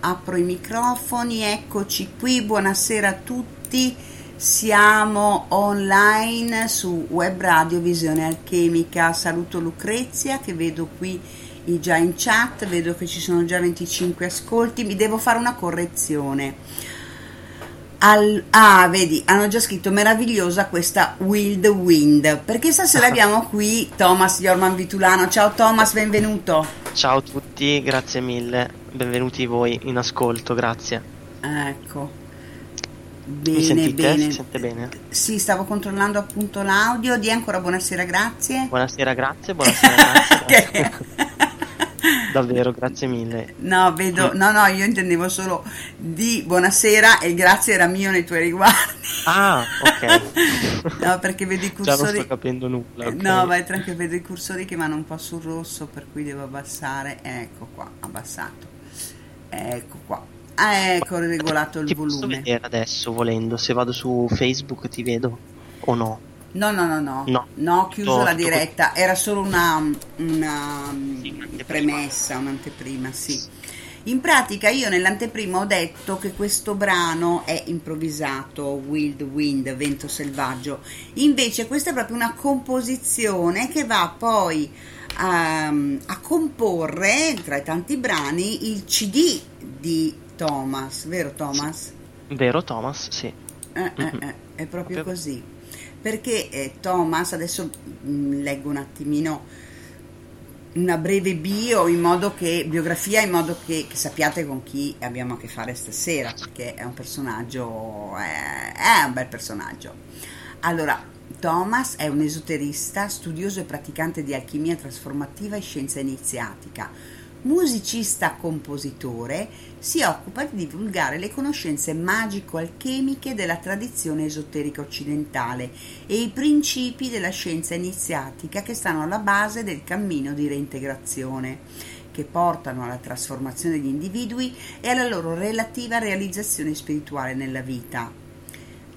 apro i microfoni, eccoci qui, buonasera a tutti. Siamo online su Web Radio Visione Alchemica. Saluto Lucrezia che vedo qui già in chat, vedo che ci sono già 25 ascolti. Mi devo fare una correzione. Al, ah, vedi, hanno già scritto meravigliosa questa Wild Wind. Perché stasera abbiamo qui Thomas Jorman Vitulano. Ciao Thomas, benvenuto. Ciao a tutti, grazie mille. Benvenuti voi in ascolto, grazie. Ecco. Bene, bene. Si sente bene? Sì, stavo controllando appunto l'audio. Di ancora buonasera, grazie. Buonasera, grazie. Buonasera, grazie. Davvero, grazie mille. No, vedo, no, no, io intendevo solo di buonasera e grazie era mio nei tuoi riguardi. Ah, ok. no, perché vedo i cursori. Già non sto capendo nulla. Okay. No, vai tranquillo, vedo i cursori che vanno un po' sul rosso, per cui devo abbassare. Ecco qua, abbassato. Ecco qua. Ah, ecco, ho regolato il ti volume. Posso vedere adesso volendo, se vado su Facebook ti vedo o no? No, no, no, no, no, no chiuso no, la diretta, era solo una, una sì, premessa, un'anteprima, sì. In pratica io nell'anteprima ho detto che questo brano è improvvisato, Wild Wind, Vento Selvaggio, invece questa è proprio una composizione che va poi a, a comporre tra i tanti brani il CD di Thomas, vero Thomas? Vero Thomas, sì. Eh, eh, eh, è proprio così perché eh, Thomas, adesso mh, mm, leggo un attimino una breve bio in modo che biografia in modo che, che, sappiate con chi abbiamo a che fare stasera perché è un personaggio è, è un bel personaggio. Allora Thomas è un esoterista studioso e praticante di alchimia trasformativa e scienza iniziatica musicista-compositore, si occupa di divulgare le conoscenze magico-alchemiche della tradizione esoterica occidentale e i principi della scienza iniziatica che stanno alla base del cammino di reintegrazione, che portano alla trasformazione degli individui e alla loro relativa realizzazione spirituale nella vita.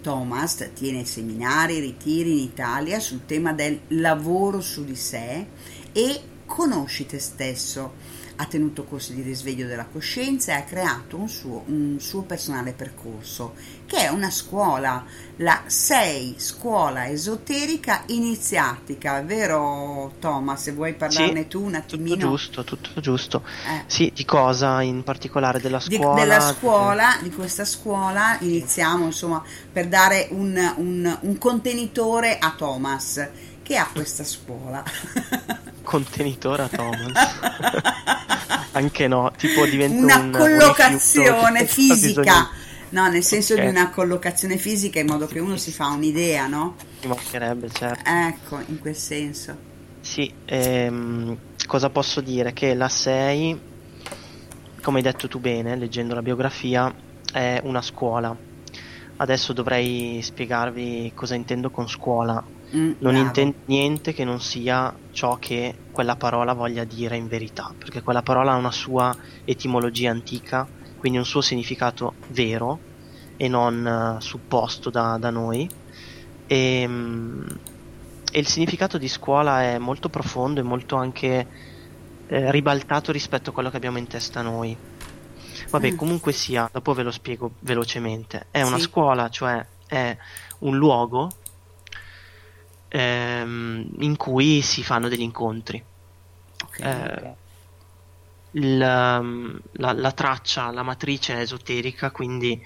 Thomas tiene seminari e ritiri in Italia sul tema del lavoro su di sé e conosci te stesso ha tenuto corsi di risveglio della coscienza e ha creato un suo, un suo personale percorso, che è una scuola, la 6 scuola esoterica iniziatica, vero Thomas? Se vuoi parlarne sì, tu un attimino. Tutto giusto, tutto giusto. Eh. Sì, di cosa in particolare della scuola? Di, della scuola, di questa scuola iniziamo insomma per dare un, un, un contenitore a Thomas che ha questa scuola. Contenitore a Thomas. Anche no, tipo diventa una un, collocazione un fisica. No, nel senso okay. di una collocazione fisica in modo che uno si fa un'idea, no? Ci mancherebbe, certo. Ecco, in quel senso. Sì, ehm, cosa posso dire? Che la 6, come hai detto tu bene, leggendo la biografia, è una scuola. Adesso dovrei spiegarvi cosa intendo con scuola. Mm, non intendo niente che non sia ciò che quella parola voglia dire in verità, perché quella parola ha una sua etimologia antica, quindi un suo significato vero e non uh, supposto da, da noi. E, um, e, il significato di scuola è molto profondo e molto anche eh, ribaltato rispetto a quello che abbiamo in testa noi. Vabbè, mm. comunque sia, dopo ve lo spiego velocemente. È una sì. scuola, cioè è un luogo ehm, in cui si fanno degli incontri. Okay, eh, okay. La, ehm, la, la, traccia, la matrice è esoterica, quindi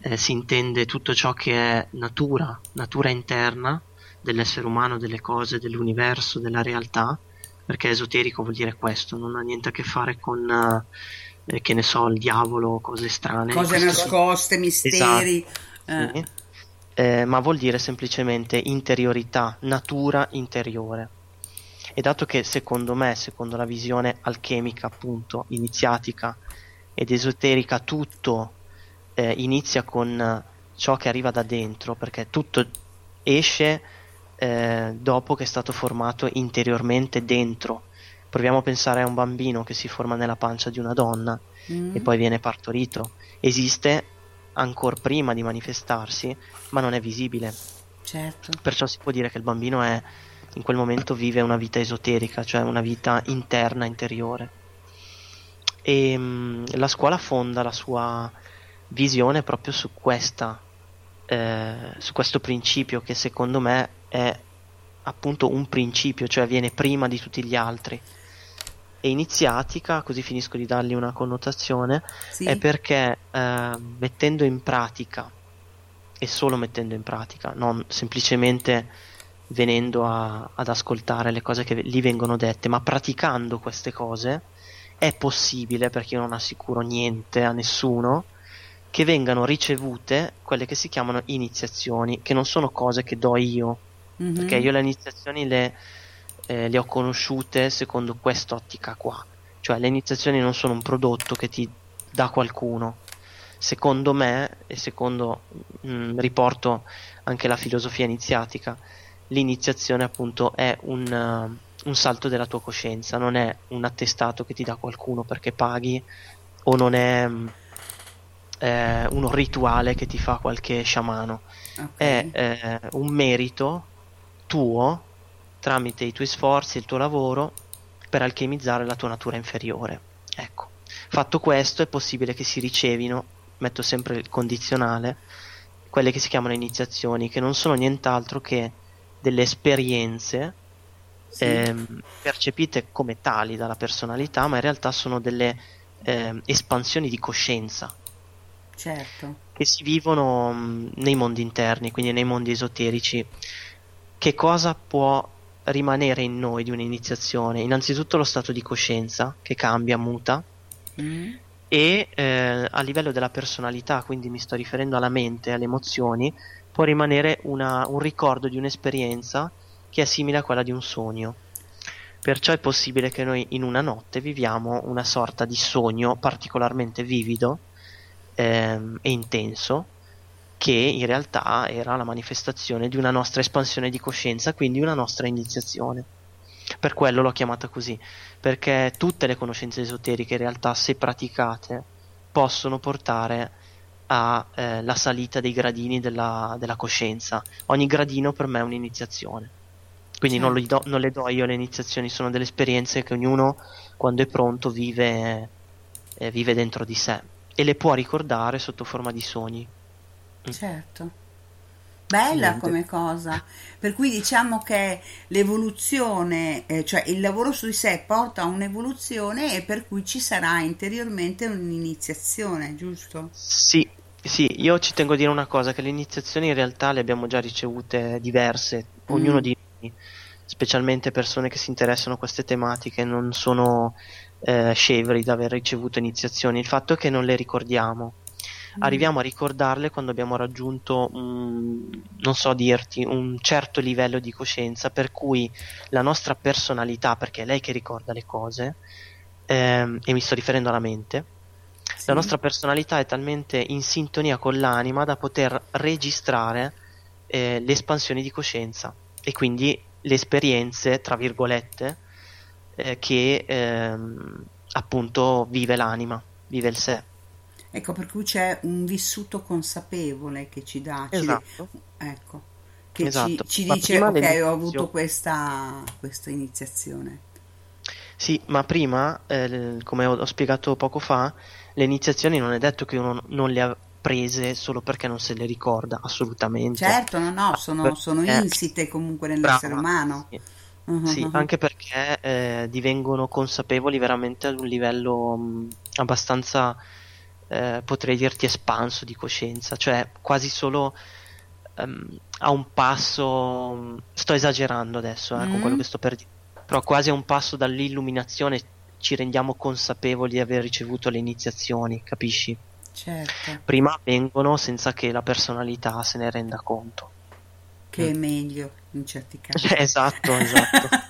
eh, si intende tutto ciò che è natura, natura interna dell'essere umano, delle cose, dell'universo, della realtà, perché esoterico vuol dire questo, non ha niente a che fare con, eh, che ne so, il diavolo, cose strane. Cose nascoste, misteri. Esatto. Eh. Sì eh, ma vuol dire semplicemente interiorità, natura interiore. E dato che secondo me, secondo la visione alchemica appunto, iniziatica ed esoterica, tutto eh, inizia con ciò che arriva da dentro, perché tutto esce eh, dopo che è stato formato interiormente dentro. Proviamo a pensare a un bambino che si forma nella pancia di una donna mm. e poi viene partorito. Esiste ancora prima di manifestarsi, ma non è visibile. Certo. Perciò si può dire che il bambino è, in quel momento vive una vita esoterica, cioè una vita interna, interiore. E mh, mm, la scuola fonda la sua visione proprio su questa eh, su questo principio che secondo me è appunto un principio, cioè viene prima di tutti gli altri. E iniziatica, così finisco di dargli una connotazione, sì. è perché eh, mettendo in pratica, e solo mettendo in pratica, non semplicemente venendo a, ad ascoltare le cose che lì vengono dette, ma praticando queste cose, è possibile, perché io non assicuro niente a nessuno, che vengano ricevute quelle che si chiamano iniziazioni, che non sono cose che do io, mm-hmm. perché io le iniziazioni le, eh, le ho conosciute secondo quest'ottica qua, cioè le iniziazioni non sono un prodotto che ti dà qualcuno. Secondo me, e secondo mh, mm, riporto anche la filosofia iniziatica, l'iniziazione appunto è un, uh, un salto della tua coscienza, non è un attestato che ti dà qualcuno perché paghi o non è mm, eh, un rituale che ti fa qualche sciamano, okay. è eh, un merito tuo tramite i tuoi sforzi, il tuo lavoro per alchemizzare la tua natura inferiore. Ecco, fatto questo è possibile che si ricevino, metto sempre il condizionale, quelle che si chiamano iniziazioni, che non sono nient'altro che delle esperienze sì. ehm, percepite come tali dalla personalità, ma in realtà sono delle eh, espansioni di coscienza certo. che si vivono mh, nei mondi interni, quindi nei mondi esoterici. Che cosa può rimanere in noi di un'iniziazione? Innanzitutto lo stato di coscienza che cambia, muta. Mm. E eh, a livello della personalità, quindi mi sto riferendo alla mente, alle emozioni, può rimanere una, un ricordo di un'esperienza che è simile a quella di un sogno. Perciò è possibile che noi in una notte viviamo una sorta di sogno particolarmente vivido ehm, e intenso che in realtà era la manifestazione di una nostra espansione di coscienza, quindi una nostra iniziazione. Per quello l'ho chiamata così, perché tutte le conoscenze esoteriche in realtà, se praticate, possono portare alla eh, salita dei gradini della, della, coscienza. Ogni gradino per me è un'iniziazione. Quindi certo. non, do, non, le do io le iniziazioni, sono delle esperienze che ognuno, quando è pronto, vive, eh, vive dentro di sé e le può ricordare sotto forma di sogni. Mm. Certo. Bella come cosa, per cui diciamo che l'evoluzione, eh, cioè il lavoro su di sé porta a un'evoluzione e per cui ci sarà interiormente un'iniziazione, giusto? Sì, sì, io ci tengo a dire una cosa, che le iniziazioni in realtà le abbiamo già ricevute diverse, ognuno mm. di noi, specialmente persone che si interessano a queste tematiche, non sono eh, scevri da aver ricevuto iniziazioni, il fatto è che non le ricordiamo. Mm. Arriviamo a ricordarle quando abbiamo raggiunto, un, non so dirti, un certo livello di coscienza per cui la nostra personalità, perché è lei che ricorda le cose, ehm, e mi sto riferendo alla mente, sì. la nostra personalità è talmente in sintonia con l'anima da poter registrare eh, le espansioni di coscienza e quindi le esperienze, tra virgolette, eh, che ehm, appunto vive l'anima, vive il sé. Ecco, per cui c'è un vissuto consapevole che ci dà, esatto. ci, ecco, che esatto. ci, ci dice ok ho avuto questa, questa iniziazione. Sì, ma prima, eh, come ho, ho, spiegato poco fa, le iniziazioni non è detto che uno non le ha prese solo perché non se le ricorda, assolutamente. Certo, no, no, sono, sono insite comunque nell'essere Brava, umano. Sì. Uh-huh. Sì, anche perché eh, divengono consapevoli veramente ad un livello mh, abbastanza, eh, potrei dirti, espanso di coscienza, cioè quasi solo um, a un passo, sto esagerando adesso eh, mm. con quello che sto per dire, però quasi a un passo dall'illuminazione ci rendiamo consapevoli di aver ricevuto le iniziazioni, capisci? Certo. Prima avvengono senza che la personalità se ne renda conto che è mm. meglio in certi casi. esatto, esatto.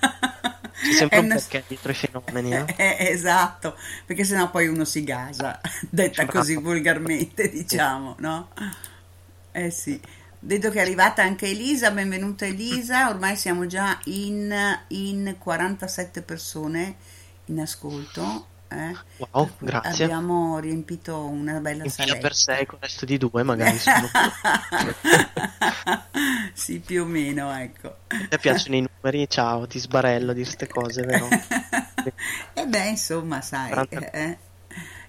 C'è sempre un perché dietro i fenomeni. Eh? Eh, esatto, perché sennò poi uno si gasa, detta così volgarmente, diciamo, no? Eh sì. Vedo che è arrivata anche Elisa, benvenuta Elisa, ormai siamo già in, in 47 persone in ascolto eh? Wow, grazie. Abbiamo riempito una bella sala. per sé con resto di due, magari sono Sì, più o meno, ecco. Te piacciono i numeri? Ciao, ti sbarello di queste cose, vero? e eh beh, insomma, sai. 40... Eh?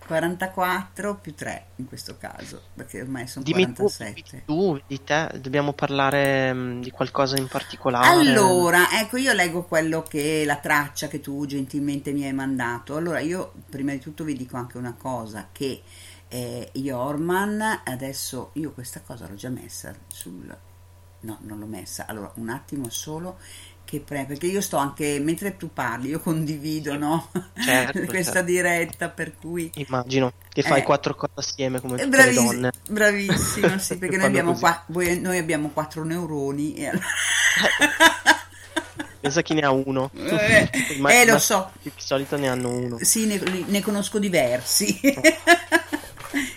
44 più 3 in questo caso, perché ormai sono Dimmi 47. tu, di te, dobbiamo parlare mh, di qualcosa in particolare. Allora, ecco, io leggo quello che la traccia che tu gentilmente mi hai mandato. Allora, io prima di tutto vi dico anche una cosa, che eh, Jorman, adesso io questa cosa l'ho già messa sul... No, non l'ho messa. Allora, un attimo solo che pre- perché io sto anche mentre tu parli, io condivido no? Certo, questa certo. diretta per cui Immagino che fai Eh. quattro cose assieme come Eh, tutte le braviss- donne. bravissimo, sì, perché noi abbiamo, qua- voi- noi abbiamo quattro neuroni e allora... Pensa chi ne ha uno. Eh, Ma- eh, lo ma so. Di solito ne hanno uno. Sì, ne, ne conosco diversi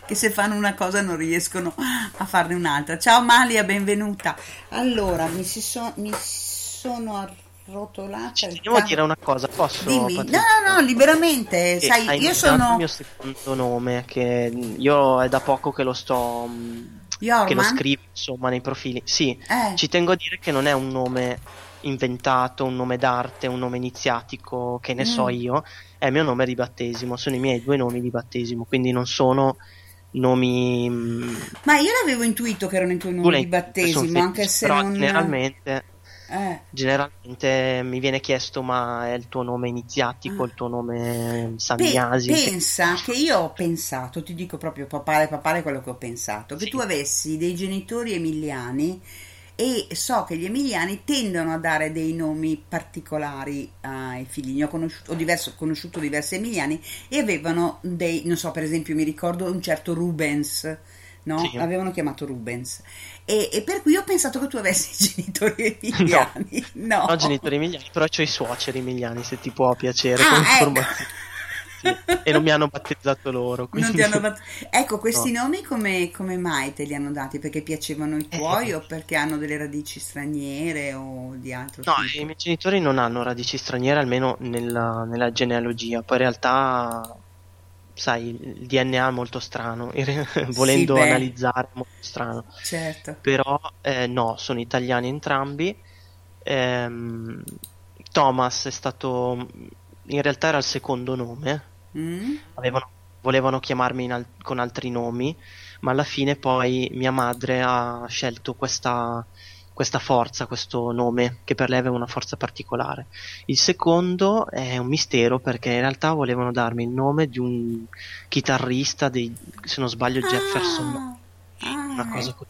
che se fanno una cosa non riescono a farne un'altra. Ciao Malia, benvenuta. Allora, mi, si so- mi sono arrotolata il Devo capo. dire una cosa, posso? Dimmi, no, no, no, liberamente. Che Sai, io nominato il sono mio secondo nome, che io è da poco che lo sto. mh, che lo scrivo insomma nei profili. Sì, Eh, ci tengo a dire che non è un nome inventato, un nome d'arte, un nome iniziatico, che ne so Mm. io, è il mio nome di battesimo, sono i miei due nomi di battesimo, quindi non sono nomi mh, ma io l'avevo intuito che erano i tuoi nomi di sono battesimo, anche se però non... generalmente, Eh, generalmente mi viene chiesto ma è il tuo nome iniziatico, Ah. il tuo nome Pe- Samiasi? che- pensa che io ho pensato, ti dico proprio papale papale quello che ho pensato, che Sì. tu avessi dei genitori emiliani e so che gli emiliani tendono a dare dei nomi particolari ai figli. Ne ho conosciuto, ho diverso- conosciuto diversi emiliani e avevano dei, non so, per esempio mi ricordo un certo Rubens, no? Sì. Avevano chiamato Rubens. E, e per cui ho pensato che tu avessi genitori emiliani. No, No, genitori emiliani, però ho i suoceri emiliani, se ti può piacere Ah, come ecco. informazione. Sì, E non mi hanno battezzato loro. Non quindi- ti hanno bat- Ecco, questi No. nomi come, come mai te li hanno dati? Perché piacevano i tuoi Eh. o perché hanno delle radici straniere o di altro No, tipo? i miei genitori non hanno radici straniere, almeno nella, nella genealogia. Poi in realtà, sai, il DNA è molto strano, volendo beh. analizzare è molto strano. Certo. Però eh, no, sono italiani entrambi. Ehm, Thomas è stato, in realtà era il secondo nome, Mm? avevano- volevano chiamarmi al- con altri nomi, ma alla fine poi mia madre ha scelto questa, questa forza, questo nome, che per lei aveva una forza particolare. Il secondo è un mistero perché in realtà volevano darmi il nome di un chitarrista dei, se non sbaglio, Jefferson, Ah, ah, una cosa ecco.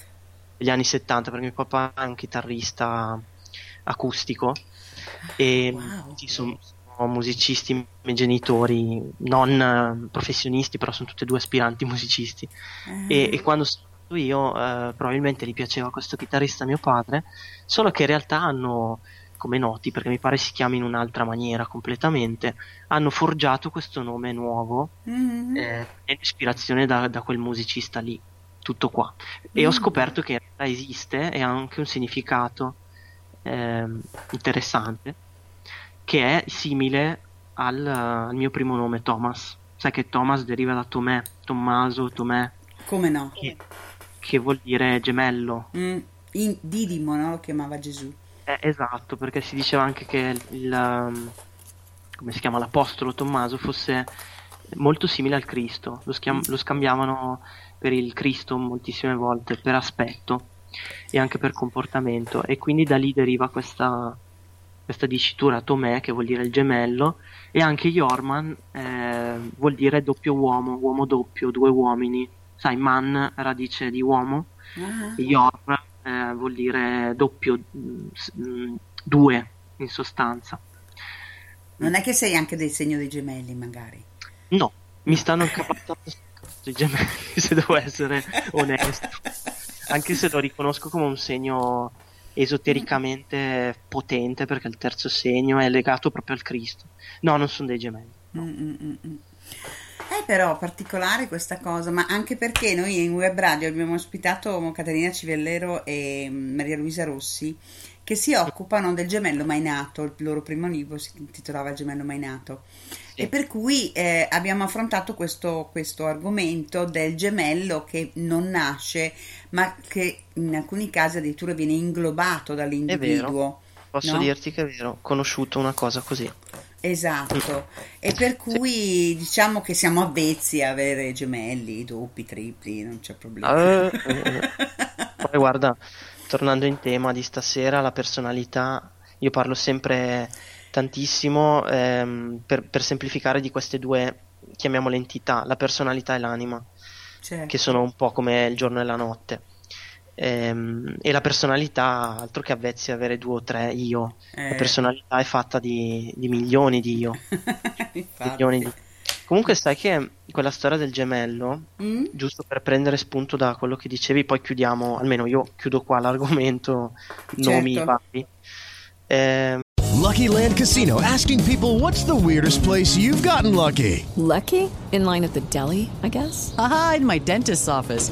degli anni 70, perché mio papà è un chitarrista acustico e Wow. sono, sono musicisti i miei genitori, non professionisti, però sono tutti e due aspiranti musicisti. Ah. E, e quando sono nato io, eh, probabilmente gli piaceva questo chitarrista mio padre, solo che in realtà hanno, come noti, perché mi pare si chiami in un'altra maniera completamente, hanno forgiato questo nome nuovo Mhm. eh, ispirazione da, da quel musicista lì, tutto qua. E ho Mm. scoperto che in realtà esiste e ha anche un significato ehm, interessante, che è simile al, al mio primo nome, Thomas. Sai che Thomas deriva da Tomè, Tommaso, Tomè, Come no? che, che vuol dire gemello. Mm. In Didimo, no? Lo chiamava Gesù. Eh, esatto, perché si diceva anche che il, um, come si chiama, l'apostolo Tommaso fosse molto simile al Cristo, lo, schiam- lo scambiavano per il Cristo moltissime volte per aspetto e anche per comportamento e quindi da lì deriva questa, questa dicitura Tomè che vuol dire il gemello e anche Jorman eh, vuol dire doppio uomo, uomo doppio, due uomini, sai man radice di uomo Ah. Yorm eh, vuol dire doppio, mm, due in sostanza. Non è che sei anche del segno dei gemelli, magari. No, mi stanno incapattando i gemelli, se devo essere onesto. Anche se lo riconosco come un segno esotericamente potente, perché il terzo segno è legato proprio al Cristo. No, non sono dei gemelli. Mm, mm, mm, mm. Però particolare questa cosa, ma anche perché noi in web radio abbiamo ospitato Caterina Civellero e mm, Maria Luisa Rossi che si occupano del gemello mai nato, il loro primo libro si intitolava Il gemello mai nato. Sì. E per cui eh, abbiamo affrontato questo, questo argomento del gemello che non nasce, ma che in alcuni casi addirittura viene inglobato dall'individuo. Posso No? dirti che è vero, ho conosciuto una cosa così. Esatto, e per cui diciamo che siamo avvezzi a avere gemelli, doppi, tripli, non c'è problema. Eh, eh, eh. Poi guarda, tornando in tema di stasera, la personalità, io parlo sempre tantissimo ehm, per, per semplificare di queste due, chiamiamole entità, la personalità e l'anima, Certo. che sono un po' come il giorno e la notte. Ehm, e la personalità, altro che avvezzi a avere due o tre io, Eh. la personalità è fatta di, di milioni di io. Milioni di- Comunque sai che quella storia del gemello, Mm? giusto per prendere spunto da quello che dicevi, poi chiudiamo, almeno io chiudo qua l'argomento, nomi Certo. vari. Ehm, Lucky Land Casino asking people what's the weirdest place you've gotten lucky? Lucky? In line at the deli, I guess? Aha, in my dentist's office.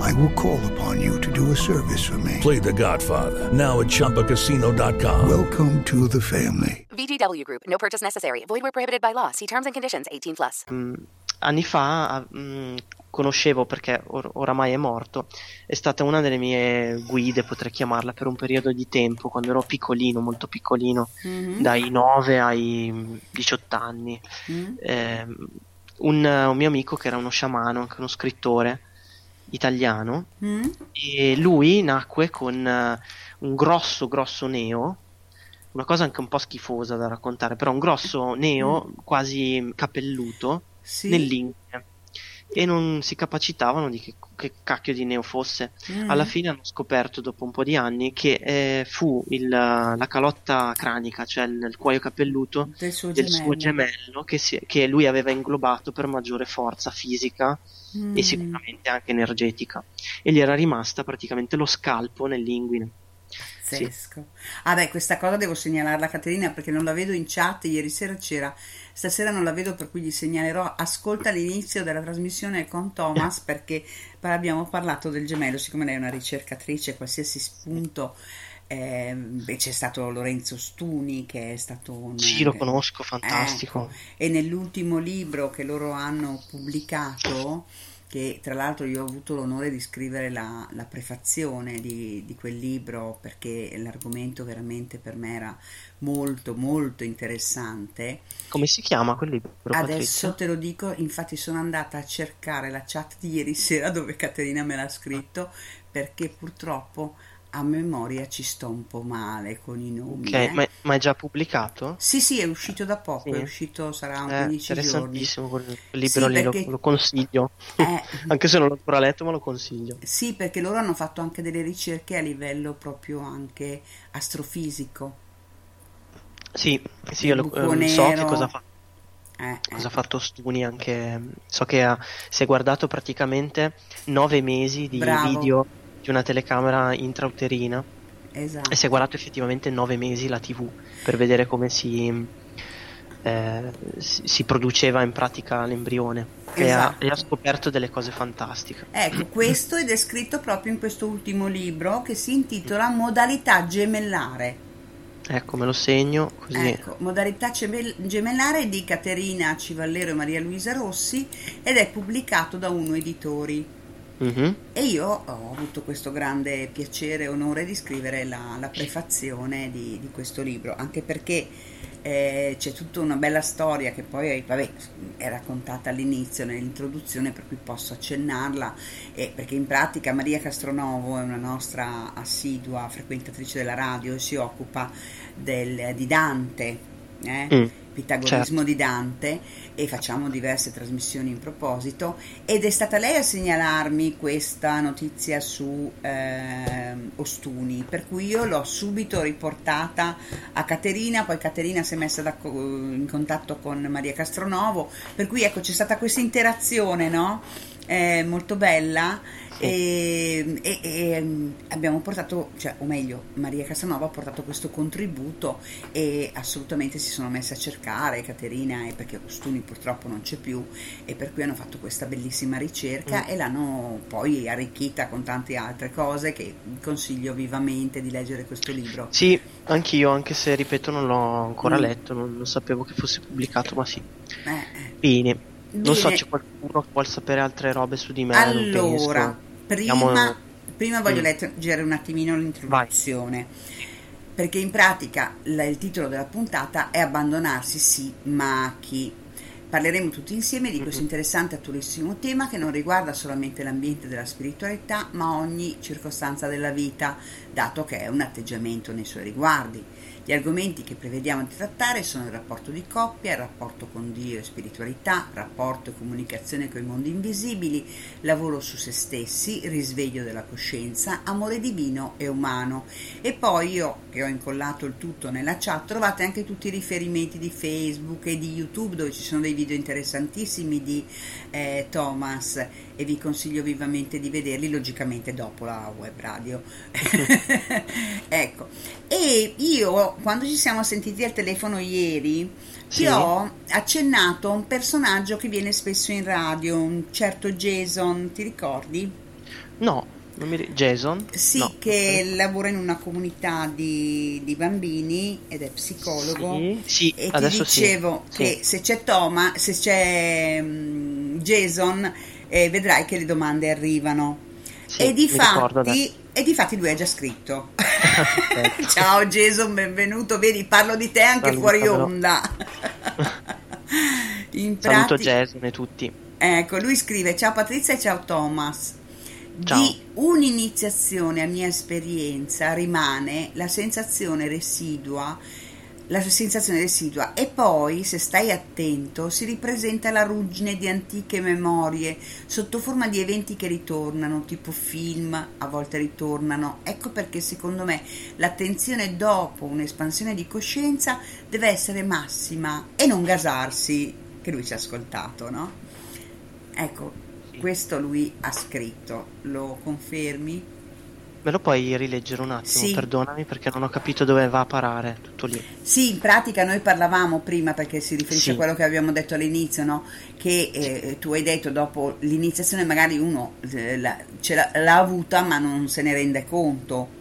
I will call upon you to do a service for me. Play The Godfather now at ChumbaCasino.com. Welcome to the family. VGW Group. No purchase necessary. Void where prohibited by law. See terms and conditions. 18 plus. anni fa mh, conoscevo perché or- oramai è morto, è stata una delle mie guide, potrei chiamarla, per un periodo di tempo, quando ero piccolino, molto piccolino, Mhm. dai 9 ai mh, 18 anni. Mm? Ehm, un, un mio amico che era uno sciamano, anche uno scrittore italiano, Mm? e lui nacque con eh, un grosso, grosso neo, una cosa anche un po' schifosa da raccontare, però un grosso neo quasi capelluto Sì. nell'inguine e non si capacitavano di che, che cacchio di neo fosse. Mm. Alla fine hanno scoperto dopo un po' di anni che eh, fu il- la calotta cranica, cioè il, il cuoio capelluto Del suo del gemello. suo gemello che, si- che lui aveva inglobato per maggiore forza fisica Mm. e sicuramente anche energetica e gli era rimasta praticamente lo scalpo nell'inguine. Sì. Pazzesco. Ah beh, questa cosa devo segnalarla a Caterina perché non la vedo in chat, ieri sera c'era, stasera non la vedo per cui gli segnalerò, ascolta l'inizio della trasmissione con Thomas perché abbiamo parlato del gemello, siccome lei è una ricercatrice, qualsiasi spunto, beh, c'è stato Lorenzo Stuni che è stato un... Sì, lo conosco, fantastico. Ecco, e nell'ultimo libro che loro hanno pubblicato, che tra l'altro io ho avuto l'onore di scrivere la, la prefazione di, di quel libro perché l'argomento veramente per me era molto molto interessante. Come si chiama quel libro, Adesso Patrizia? te lo dico, infatti sono andata a cercare la chat di ieri sera dove Caterina me l'ha scritto perché purtroppo a memoria ci sto un po' male con i nomi. Ok, eh. ma, ma è già pubblicato? Sì, sì, è uscito da poco, Sì. è uscito, sarà un Eh, 15 giorni. interessantissimo quel libro Sì, lì, lo- perché- lo, consiglio. Eh. Anche se non l'ho ancora letto, ma lo consiglio. Sì, perché loro hanno fatto anche delle ricerche a livello proprio anche astrofisico. Sì, sì, io lo- ehm, so che cosa fa. Eh, Cosa ha eh. fatto Stuni anche so che ha, si è guardato praticamente nove mesi di Bravo. video di una telecamera intrauterina Esatto. e si è guardato effettivamente nove mesi la TV per vedere come si, eh, si, produceva in pratica l'embrione e, ha, Esatto. e ha scoperto delle cose fantastiche. Ecco, questo è descritto proprio in questo ultimo libro che si intitola Modalità gemellare. Ecco, me lo segno così. Ecco, modalità gemell- gemellare di Caterina Civallero e Maria Luisa Rossi ed è pubblicato da Uno Editori. Mhm. E io ho avuto questo grande piacere e onore di scrivere la, la prefazione di, di questo libro, anche perché eh, c'è tutta una bella storia che poi vabbè, è raccontata all'inizio, nell'introduzione, per cui posso accennarla, e perché in pratica Maria Castronovo è una nostra assidua frequentatrice della radio e si occupa del- di Dante. eh, Mm, Pitagorismo certo. di Dante e facciamo diverse trasmissioni in proposito ed è stata lei a segnalarmi questa notizia su ehm, costumi, per cui io l'ho subito riportata a Caterina, poi Caterina si è messa da- in contatto con Maria Castronovo, per cui ecco c'è stata questa interazione, no? Eh, molto bella e, e- e, mm, abbiamo portato, cioè, o meglio, Maria Casanova ha portato questo contributo e assolutamente si sono messe a cercare Caterina e perché Costumi purtroppo non c'è più e per cui hanno fatto questa bellissima ricerca Mm. e l'hanno poi arricchita con tante altre cose che consiglio vivamente di leggere questo libro. Sì, anch'io, anche se ripeto non l'ho ancora Mm. letto, non, non sapevo che fosse pubblicato, ma sì. Eh, Bene. Non so, Bene. c'è qualcuno che vuol sapere altre robe su di me? Allora. Prima, Andiamo- prima voglio Mm. leggere un attimino l'introduzione. Perché in pratica la- il titolo della puntata è Abbandonarsi sì, ma chi? Parleremo tutti insieme di questo interessante e attualissimo tema che non riguarda solamente l'ambiente della spiritualità, ma ogni circostanza della vita, dato che è un atteggiamento nei suoi riguardi. Gli argomenti che prevediamo di trattare sono il rapporto di coppia, il rapporto con Dio e spiritualità, rapporto e comunicazione con i mondi invisibili, lavoro su se stessi, risveglio della coscienza, amore divino e umano. E poi io che ho incollato il tutto nella chat trovate anche tutti i riferimenti di Facebook e di YouTube dove ci sono dei video interessantissimi di eh, Thomas e vi consiglio vivamente di vederli logicamente dopo la web radio. ecco, e io quando ci siamo sentiti al telefono ieri Sì. ti ho accennato a un personaggio che viene spesso in radio, un certo Jason, ti ricordi? No, mi Jason? Sì, No. che lavora in una comunità di, di bambini ed è psicologo. Sì, sì, e ti dicevo sì. che se c'è Toma, se c'è mm, Jason, eh, vedrai che le domande arrivano. Sì, e, di fatti, e di fatti lui ha già scritto. Ciao Jason, benvenuto. Vedi, parlo di te anche Salutamelo. fuori onda. In Saluto pratica- Jason e tutti. Ecco, lui scrive: Ciao Patrizia e ciao Thomas. Ciao. Di un'iniziazione a mia esperienza rimane la sensazione residua, la sensazione residua e poi, se stai attento, si ripresenta la ruggine di antiche memorie sotto forma di eventi che ritornano, tipo film, a volte ritornano. Ecco perché secondo me l'attenzione dopo un'espansione di coscienza deve essere massima e non gasarsi, che lui ci ha ascoltato, no? Ecco, questo lui ha scritto, lo confermi? Me lo puoi rileggere un attimo? Sì. Perdonami perché non ho capito dove va a parare. Tutto lì. Sì, in pratica noi parlavamo prima perché si riferisce Sì. a quello che abbiamo detto all'inizio, no? che eh, tu hai detto dopo l'iniziazione magari uno eh, la- ce l'ha, l'ha avuta ma non se ne rende conto.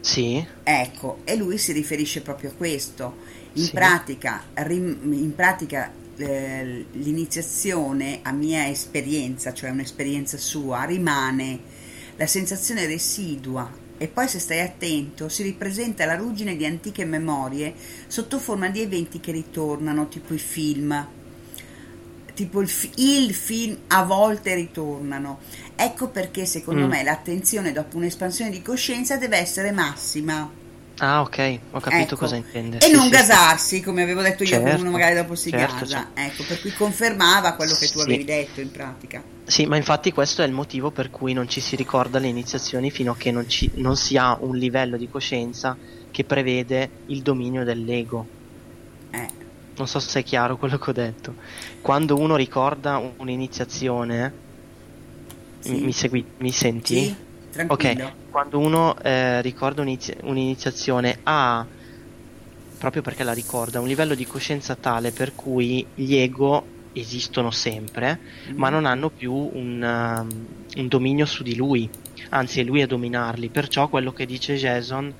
Sì, Ecco, e lui si riferisce proprio a questo. In Sì. pratica, rim- in pratica eh, l'iniziazione a mia esperienza, cioè un'esperienza sua, rimane la sensazione residua e poi se stai attento si ripresenta la ruggine di antiche memorie sotto forma di eventi che ritornano, tipo i film. Tipo il, fi- il film a volte ritornano. Ecco perché secondo Mm. me l'attenzione dopo un'espansione di coscienza deve essere massima. Ah, ok, ho capito Ecco. cosa intende. E Sì, non sì, gasarsi, come avevo detto io, Certo, uno magari dopo si certo, gasa. certo. Ecco, per cui confermava quello che tu Sì. avevi detto in pratica. Sì, ma infatti questo è il motivo per cui non ci si ricorda le iniziazioni fino a che non, ci- non si ha un livello di coscienza che prevede il dominio dell'ego. Eh, Non so se è chiaro quello che ho detto. Quando uno ricorda un- un'iniziazione, Sì. mi, segui, mi senti? sì, tranquillo. Ok, quando uno eh, ricorda un'inizi- un'iniziazione ha, proprio perché la ricorda, un livello di coscienza tale per cui gli ego esistono sempre, Mm. ma non hanno più un, um, un dominio su di lui, anzi è lui a dominarli, perciò quello che dice Jason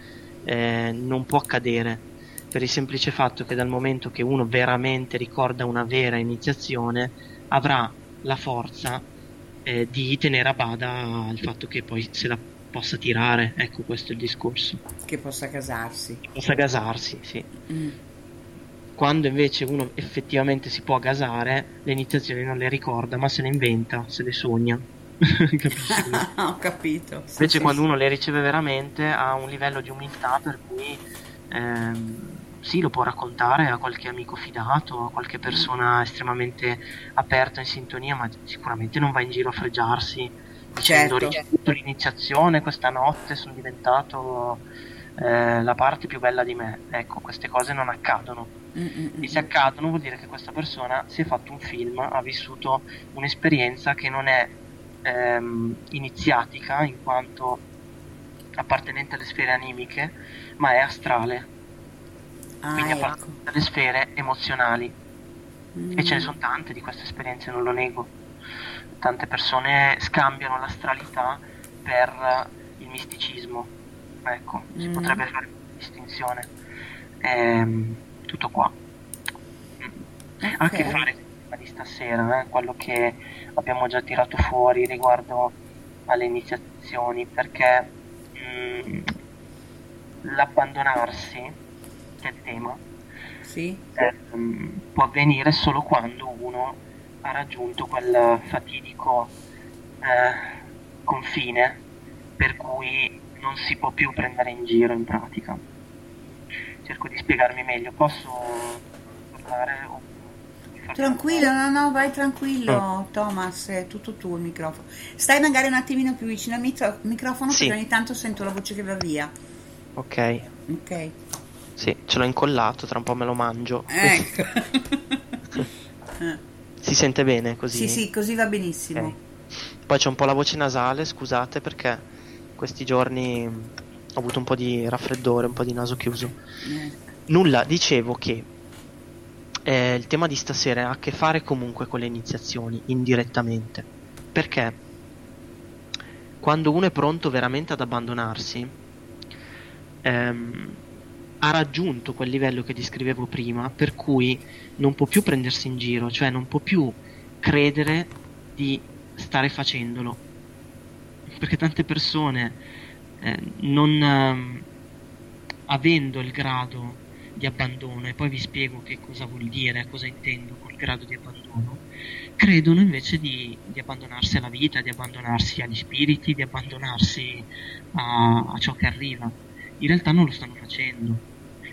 eh, non può accadere, per il semplice fatto che dal momento che uno veramente ricorda una vera iniziazione, avrà la forza eh, di tenere a bada il fatto che poi se la possa tirare, ecco questo è il discorso, Che possa casarsi. possa gasarsi, sì. Mm. Quando invece uno effettivamente si può gasare, le iniziazioni non le ricorda, ma se le inventa, se le sogna. Ho capito. Sì, Invece sì, quando sì. uno le riceve veramente ha un livello di umiltà per cui ehm, sì, lo può raccontare a qualche amico fidato, a qualche persona estremamente aperta in sintonia, ma sicuramente non va in giro a fregiarsi Certo. ricevuto l'iniziazione questa notte sono diventato eh, la parte più bella di me. Ecco, queste cose non accadono. Mm, mm, mm. E se accadono vuol dire che questa persona si è fatto un film, ha vissuto un'esperienza che non è ehm, iniziatica in quanto appartenente alle sfere animiche, ma è astrale, Ah, quindi ecco. appartenente alle sfere emozionali. E ce ne Mm. sono tante di queste esperienze, non lo nego. Tante persone scambiano l'astralità per eh, il misticismo. Ecco, si Mm. potrebbe fare una distinzione. Ehm, tutto qua. Ha a che fare con il tema di stasera, eh, quello che abbiamo già tirato fuori riguardo alle iniziazioni, perché mm, l'abbandonarsi, che è il tema, Sì? ehm, può avvenire solo quando uno ha raggiunto quel fatidico eh, confine per cui non si può più prendere in giro in pratica. Cerco di spiegarmi meglio, posso parlare Tranquillo, no, no, vai tranquillo, Mm. Thomas, è tutto tuo il microfono. Stai magari un attimino più vicino al micro- microfono Sì. perché ogni tanto sento la voce che va via. Ok, Ok. sì, ce l'ho incollato, tra un po' me lo mangio. Ecco. Si sente bene così? sì, sì, così va benissimo. Ok. Poi c'è un po' la voce nasale, scusate perché questi giorni ho avuto un po' di raffreddore, un po' di naso chiuso. Eh, Nulla, dicevo che eh, il tema di stasera ha a che fare comunque con le iniziazioni, indirettamente. Perché quando uno è pronto veramente ad abbandonarsi, ehm, ha raggiunto quel livello che descrivevo prima, per cui non può più prendersi in giro, cioè non può più credere di stare facendolo. Perché tante persone, eh, non ehm, avendo il grado di abbandono, e poi vi spiego che cosa vuol dire, cosa intendo col grado di abbandono, credono invece di, di abbandonarsi alla vita, di abbandonarsi agli spiriti, di abbandonarsi a, a ciò che arriva. In realtà non lo stanno facendo.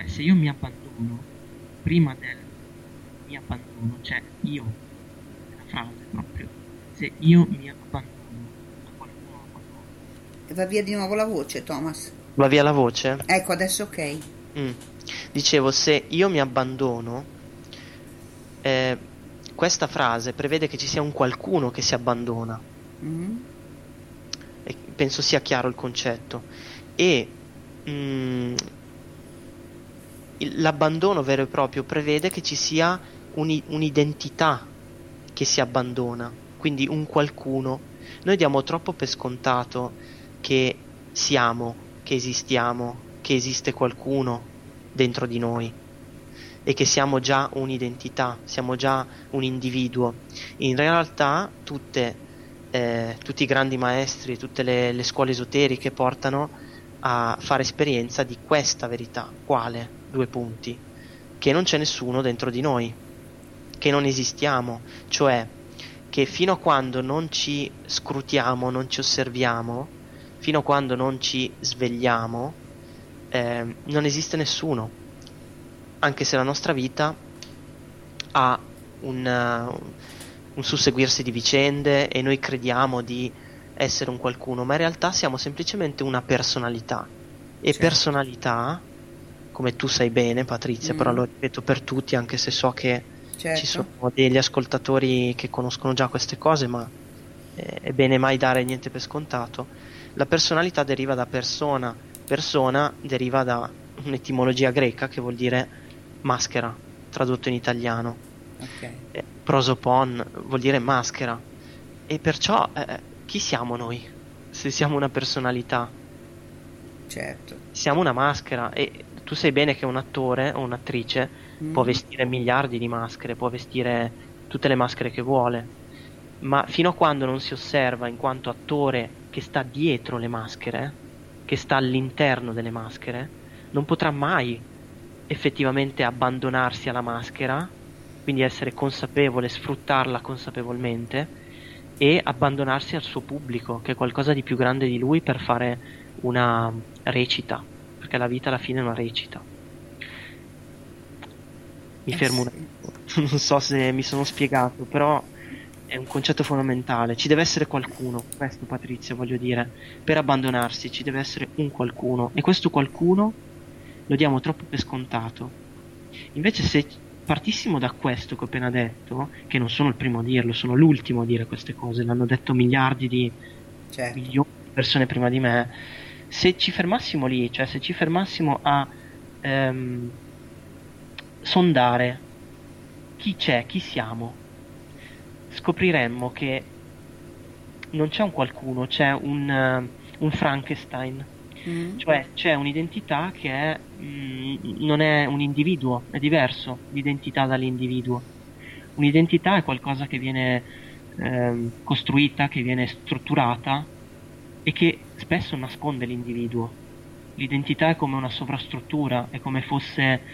Cioè, se io mi abbandono, prima del mi abbandono, cioè io, la frase proprio, se io mi abbandono a qualcuno a qualcosa. Va via di nuovo la voce, Thomas. Va via la voce? Ecco, adesso ok. Mm. Dicevo, se io mi abbandono, eh, questa frase prevede che ci sia un qualcuno che si abbandona. Mm. e penso sia chiaro il concetto e mm, il- l'abbandono vero e proprio prevede che ci sia un'i- un'identità che si abbandona quindi un qualcuno noi diamo troppo per scontato che siamo che esistiamo che esiste qualcuno dentro di noi e che siamo già un'identità siamo già un individuo in realtà tutte eh, tutti i grandi maestri, tutte le, le scuole esoteriche portano a fare esperienza di questa verità. Quale? Due punti. Che non c'è nessuno dentro di noi, che non esistiamo, cioè che fino a quando non ci scrutiamo, non ci osserviamo, fino a quando non ci svegliamo, eh, non esiste nessuno, anche se la nostra vita ha un, uh, un susseguirsi di vicende e noi crediamo di essere un qualcuno, ma in realtà siamo semplicemente una personalità E personalità, come tu sai bene Patrizia, Mm. però lo ripeto per tutti anche se so che Certo. ci sono degli ascoltatori che conoscono già queste cose, ma eh, è bene mai dare niente per scontato. La personalità deriva da persona, persona deriva da un'etimologia greca che vuol dire maschera, tradotto in italiano. Ok. Eh, prosopon vuol dire maschera. E perciò eh, chi siamo noi? Se siamo una personalità, Certo. siamo una maschera e tu sai bene che un attore o un'attrice Mm. può vestire miliardi di maschere, può vestire tutte le maschere che vuole, ma fino a quando non si osserva in quanto attore che sta dietro le maschere, che sta all'interno delle maschere, non potrà mai effettivamente abbandonarsi alla maschera, quindi essere consapevole, sfruttarla consapevolmente e abbandonarsi al suo pubblico, che è qualcosa di più grande di lui per fare una recita, perché la vita alla fine è una recita. Mi Eh fermo un attimo. non so se mi sono spiegato, però è un concetto fondamentale. Ci deve essere qualcuno, questo Patrizia voglio dire, per abbandonarsi ci deve essere un qualcuno e questo qualcuno lo diamo troppo per scontato. Invece se partissimo da questo che ho appena detto, che non sono il primo a dirlo, sono l'ultimo a dire queste cose, l'hanno detto miliardi di Certo. milioni di persone prima di me, se ci fermassimo lì, cioè se ci fermassimo a ehm, sondare chi c'è, chi siamo, scopriremmo che non c'è un qualcuno, c'è un, eh, un Frankenstein. Mm. Cioè c'è un'identità che è, mm, non è un individuo, è diverso l'identità dall'individuo. Un'identità è qualcosa che viene ehm, costruita, che viene strutturata e che spesso nasconde l'individuo. L'identità è come una sovrastruttura, è come fosse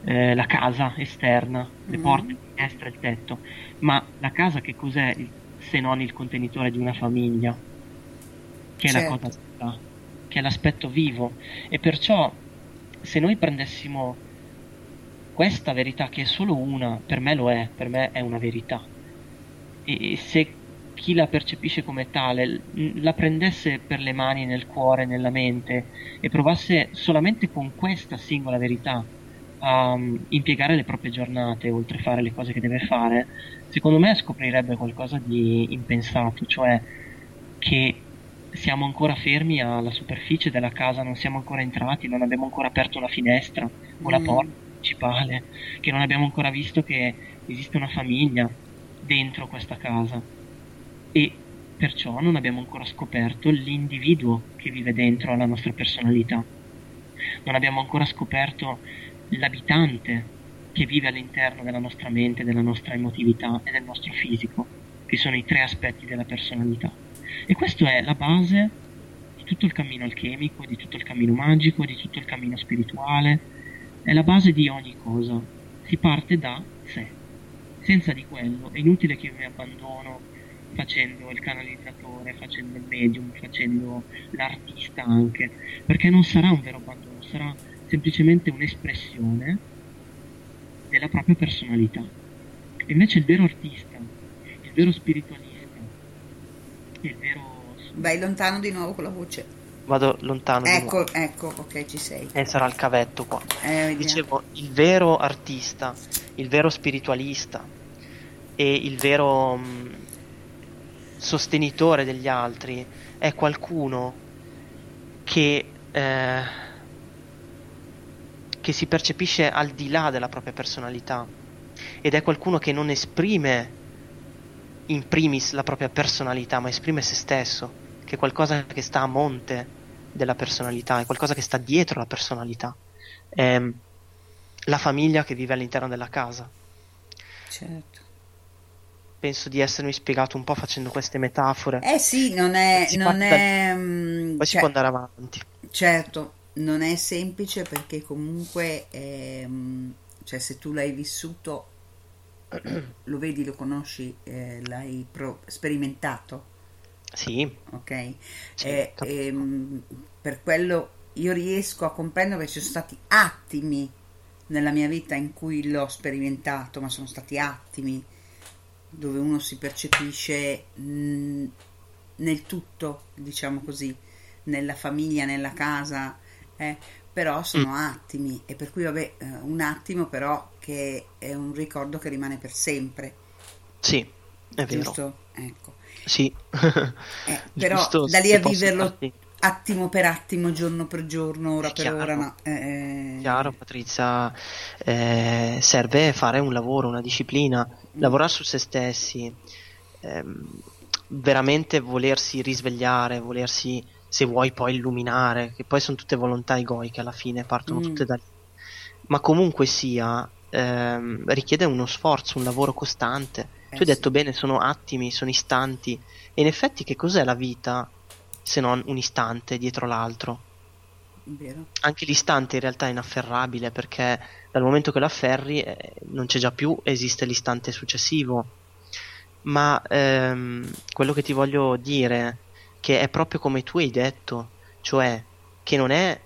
eh, la casa esterna, le Mhm. porte, la finestra, il tetto. Ma la casa che cos'è se non il contenitore di una famiglia? Che è la Certo. cosa viva, che è l'aspetto vivo. E perciò se noi prendessimo questa verità, che è solo una, per me lo è, per me è una verità, e se chi la percepisce come tale la prendesse per le mani nel cuore, nella mente e provasse solamente con questa singola verità a um, impiegare le proprie giornate oltre a fare le cose che deve fare, secondo me scoprirebbe qualcosa di impensato, cioè che siamo ancora fermi alla superficie della casa, non siamo ancora entrati, non abbiamo ancora aperto la finestra o la Mm. porta principale, che non abbiamo ancora visto che esiste una famiglia dentro questa casa e perciò non abbiamo ancora scoperto l'individuo che vive dentro alla nostra personalità. Non abbiamo ancora scoperto l'abitante che vive all'interno della nostra mente, della nostra emotività e del nostro fisico, che sono i tre aspetti della personalità. E questo è la base di tutto il cammino alchemico, di tutto il cammino magico, di tutto il cammino spirituale, è la base di ogni cosa. Si parte da sé. Senza di quello è inutile che io mi abbandono facendo il canalizzatore, facendo il medium, facendo l'artista anche, perché non sarà un vero abbandono, sarà semplicemente un'espressione della propria personalità. Invece il vero artista, il vero spiritualista, il vero... Vai lontano di nuovo con la voce. Vado lontano. di nuovo. Ecco, ecco, ok, ci sei. E sarà il cavetto qua. Eh. Dicevo, il vero artista, il vero spiritualista e il vero mh, sostenitore degli altri è qualcuno che, eh, che si percepisce al di là della propria personalità ed è qualcuno che non esprime in primis la propria personalità, ma esprime se stesso, che è qualcosa che sta a monte della personalità, è qualcosa che sta dietro la personalità. È la famiglia che vive all'interno della casa. Certo. Penso di essermi spiegato un po' facendo queste metafore. Eh sì, non è... Si Non è mm, Poi si cioè, può andare avanti. Certo, non è semplice perché comunque, ehm, cioè se tu l'hai vissuto, lo vedi, lo conosci, eh, l'hai pro- sperimentato, Sì, ok? Sì, Eh, ehm, per quello io riesco a comprendere che ci sono stati attimi nella mia vita in cui l'ho sperimentato, ma sono stati attimi dove uno si percepisce mh, nel tutto, diciamo così, nella famiglia, nella casa eh, però sono attimi e per cui vabbè, eh, un attimo però che è un ricordo che rimane per sempre. Sì, è vero. Giusto? Ecco. Sì. Eh, però Giusto, da lì a viverlo attimo per attimo, giorno per giorno, ora È per chiaro. ora, no. Eh, Chiaro, Patrizia, eh, serve fare un lavoro, una disciplina, lavorare su se stessi, ehm, veramente volersi risvegliare, volersi, se vuoi, poi illuminare, che poi sono tutte volontà egoiche alla fine, partono Mm. tutte da lì. Ma comunque sia, ehm, richiede uno sforzo, un lavoro costante. Eh tu hai detto bene, sono attimi, sono istanti. E in effetti che cos'è la vita se non un istante dietro l'altro? Vero? anche l'istante in realtà è inafferrabile perché dal momento che lo afferri eh, non c'è già più, esiste l'istante successivo. Ma ehm, quello che ti voglio dire, che è proprio come tu hai detto, cioè che non è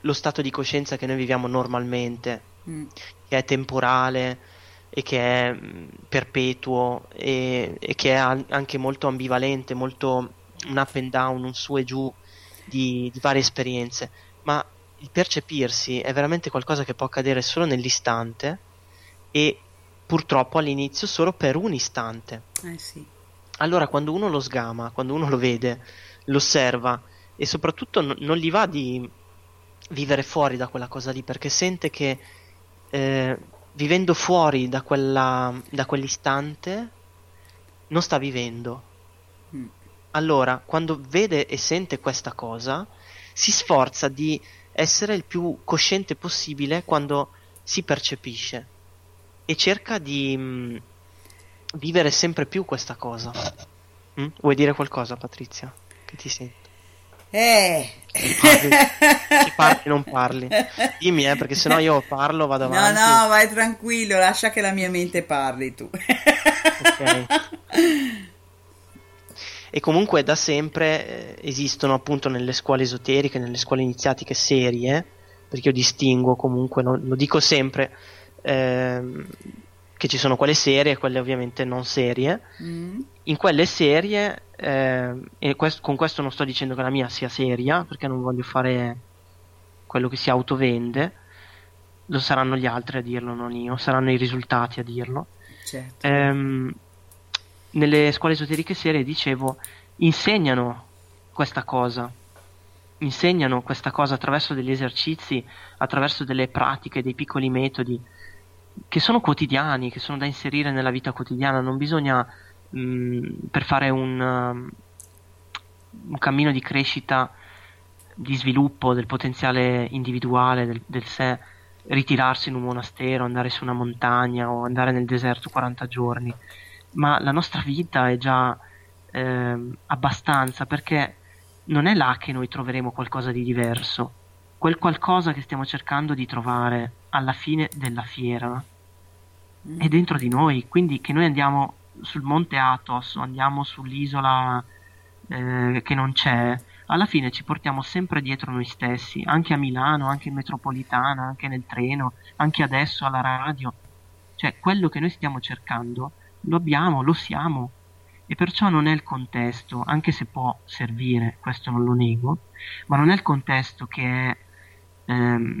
lo stato di coscienza che noi viviamo normalmente, Mm. che è temporale e che è mh, perpetuo e, e che è an- anche molto ambivalente, molto un up and down, un su e giù di, di varie esperienze, ma il percepirsi è veramente qualcosa che può accadere solo nell'istante e purtroppo all'inizio solo per un istante. Eh sì. Allora quando uno lo sgama, quando uno lo vede, lo osserva e soprattutto no- non gli va di vivere fuori da quella cosa lì perché sente che eh, vivendo fuori da, quella, da quell'istante non sta vivendo. Mm. Allora, quando vede e sente questa cosa, si sforza di essere il più cosciente possibile quando si percepisce e cerca di mm, vivere sempre più questa cosa. Mm? Vuoi dire qualcosa, Patrizia? Che ti senti? Eh. Parli, ci parli, non parli. Dimmi, eh, perché sennò io parlo, vado No, avanti. no, vai tranquillo, lascia che la mia mente parli tu. Ok. E comunque da sempre eh, esistono appunto nelle scuole esoteriche, nelle scuole iniziatiche serie, perché io distingo comunque, lo, lo dico sempre, ehm, che ci sono quelle serie e quelle ovviamente non serie. Mm. In quelle serie, ehm, e quest- con questo non sto dicendo che la mia sia seria, perché non voglio fare quello che si autovende, lo saranno gli altri a dirlo, non io, saranno i risultati a dirlo. Certo. Ehm, nelle scuole esoteriche serie, dicevo, insegnano questa cosa, insegnano questa cosa attraverso degli esercizi, attraverso delle pratiche, dei piccoli metodi che sono quotidiani, che sono da inserire nella vita quotidiana. Non bisogna, mh, per fare un, um, un cammino di crescita, di sviluppo del potenziale individuale, del, del sé, ritirarsi in un monastero, andare su una montagna o andare nel deserto 40 giorni ma la nostra vita è già ehm, abbastanza perché non è là che noi troveremo qualcosa di diverso. Quel qualcosa che stiamo cercando di trovare alla fine della fiera è dentro di noi, quindi che noi andiamo sul monte Athos, andiamo sull'isola eh, che non c'è, alla fine ci portiamo sempre dietro noi stessi, anche a Milano, anche in metropolitana, anche nel treno, anche adesso alla radio. Cioè, quello che noi stiamo cercando lo abbiamo, lo siamo. E perciò non è il contesto, anche se può servire, questo non lo nego, ma non è il contesto che è ehm,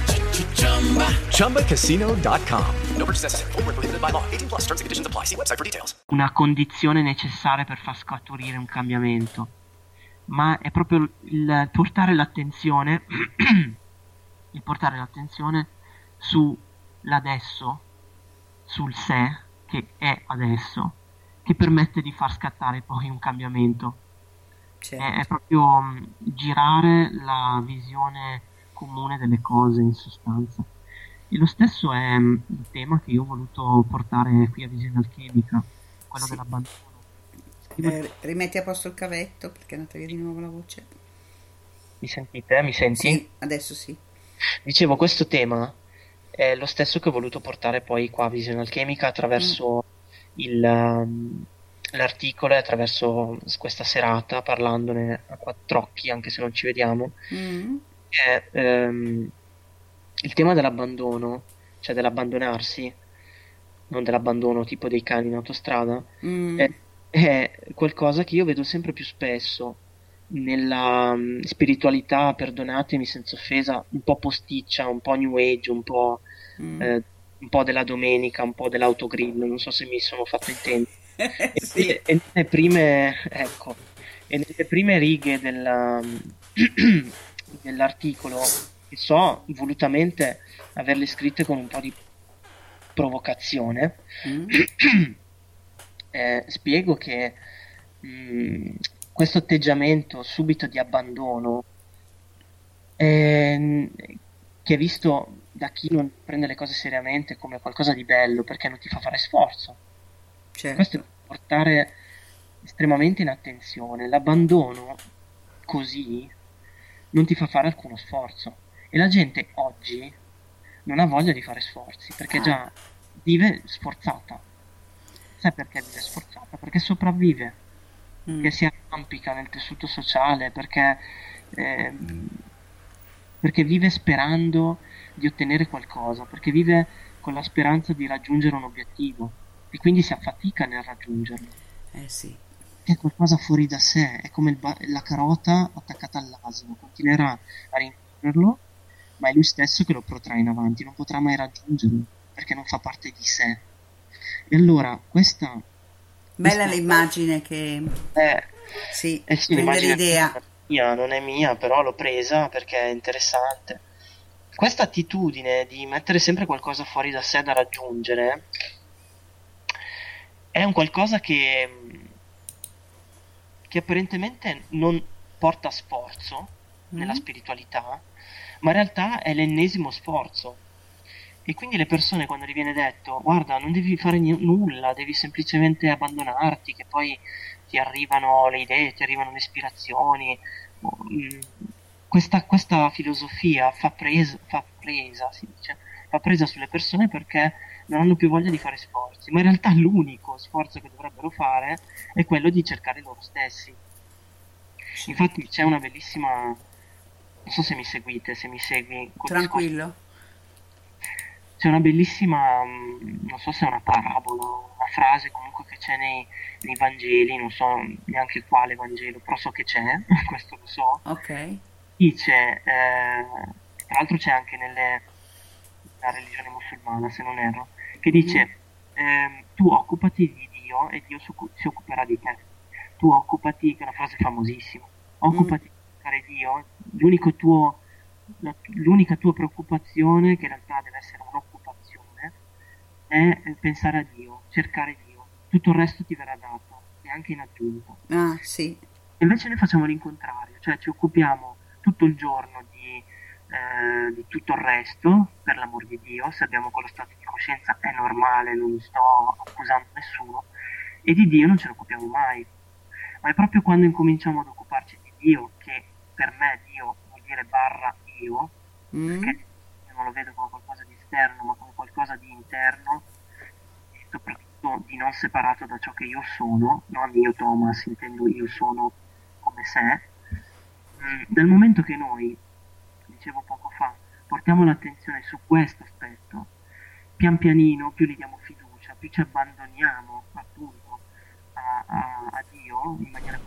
ChumbaCasino.com. No purchase necessary. Void were prohibited by law. 18 plus. Terms and conditions apply. See website for details. una condizione necessaria per far scaturire un cambiamento, ma è proprio il portare l'attenzione, il portare l'attenzione su l'adesso sul sé che è adesso che permette di far scattare poi un cambiamento. Certo. È, è proprio mh, girare la visione comune delle cose in sostanza. E lo stesso è mh, il tema che io ho voluto portare qui a Visione Alchemica, quello Sì. dell'abbandono. Eh, rimetti a posto il cavetto perché è andata via di nuovo la voce. Mi sentite? Mi senti? Sì, adesso sì. Dicevo, questo tema è lo stesso che ho voluto portare poi qua a Visione Alchemica attraverso il, um, l'articolo e attraverso questa serata parlandone a quattro occhi, anche se non ci vediamo. Mm. È, ehm, il tema dell'abbandono, cioè dell'abbandonarsi, non dell'abbandono tipo dei cani in autostrada, Mm. è, è qualcosa che io vedo sempre più spesso nella mm, spiritualità, perdonatemi senza offesa, un po' posticcia, un po' new age, un po', Mm. eh, un po' della domenica, un po' dell'autogrill, non so se mi sono fatto intendere. Sì. e- e nelle prime, ecco, e nelle prime righe della- dell'articolo, che so volutamente averle scritte con un po' di provocazione, Mm. eh, spiego che mh, questo atteggiamento subito di abbandono, ehm, che è visto da chi non prende le cose seriamente come qualcosa di bello perché non ti fa fare sforzo, Certo. questo è portare estremamente in attenzione. L'abbandono così non ti fa fare alcuno sforzo. E la gente oggi non ha voglia di fare sforzi perché Ah. già vive sforzata. Sai perché vive sforzata? Perché sopravvive, Mm. perché si arrampica nel tessuto sociale, perché, ehm, perché vive sperando di ottenere qualcosa, perché vive con la speranza di raggiungere un obiettivo e quindi si affatica nel raggiungerlo. Eh sì. È qualcosa fuori da sé, è come ba- la carota attaccata all'asino, continuerà a rincorrerlo, ma è lui stesso che lo protrae in avanti, non potrà mai raggiungerlo perché non fa parte di sé. E allora questa Bella l'immagine che... Sì, eh sì, l'immagine l'idea. è mia, non è mia, però l'ho presa perché è interessante. Questa attitudine di mettere sempre qualcosa fuori da sé da raggiungere è un qualcosa che, che apparentemente non porta sforzo nella Mm. spiritualità, ma in realtà è l'ennesimo sforzo. E quindi le persone quando gli viene detto guarda non devi fare ni- nulla, devi semplicemente abbandonarti, che poi ti arrivano le idee, ti arrivano le ispirazioni, mm, questa, questa filosofia fa presa, fa presa, si dice, fa presa sulle persone perché non hanno più voglia di fare sforzi, ma in realtà l'unico sforzo che dovrebbero fare è quello di cercare loro stessi. Infatti c'è una bellissima, non so se mi seguite, se mi segui, Tranquillo. c'è una bellissima, mm, non so se è una parabola, una frase comunque che c'è nei, nei Vangeli, non so neanche quale Vangelo, però so che c'è, questo lo so. Ok. Dice, eh, tra l'altro c'è anche nelle, nella religione musulmana, se non erro, che dice, ehm, tu occupati di Dio e Dio si occu- si occuperà di te. Tu occupati, che è una frase famosissima, occupati di cercare Dio, l'unico tuo la- l'unica tua preoccupazione, che in realtà deve essere un'occupazione, è eh, pensare a Dio, cercare Dio. Tutto il resto ti verrà dato, e anche in aggiunta. Ah, sì. Invece noi facciamo l'incontrario, cioè ci occupiamo tutto il giorno eh, di tutto il resto, per l'amor di Dio, se abbiamo quello stato di coscienza è normale, non sto accusando nessuno, e di Dio non ce ne occupiamo mai. Ma è proprio quando incominciamo ad occuparci di Dio, che per me Dio vuol dire barra io, Mm. perché io non lo vedo come qualcosa di esterno, ma come qualcosa di interno, e soprattutto di non separato da ciò che io sono, non io Thomas, intendo io sono come sé. Mm, Dal momento che noi, dicevo poco fa, portiamo l'attenzione su questo aspetto, pian pianino più gli diamo fiducia, più ci abbandoniamo appunto a, a- a Dio in maniera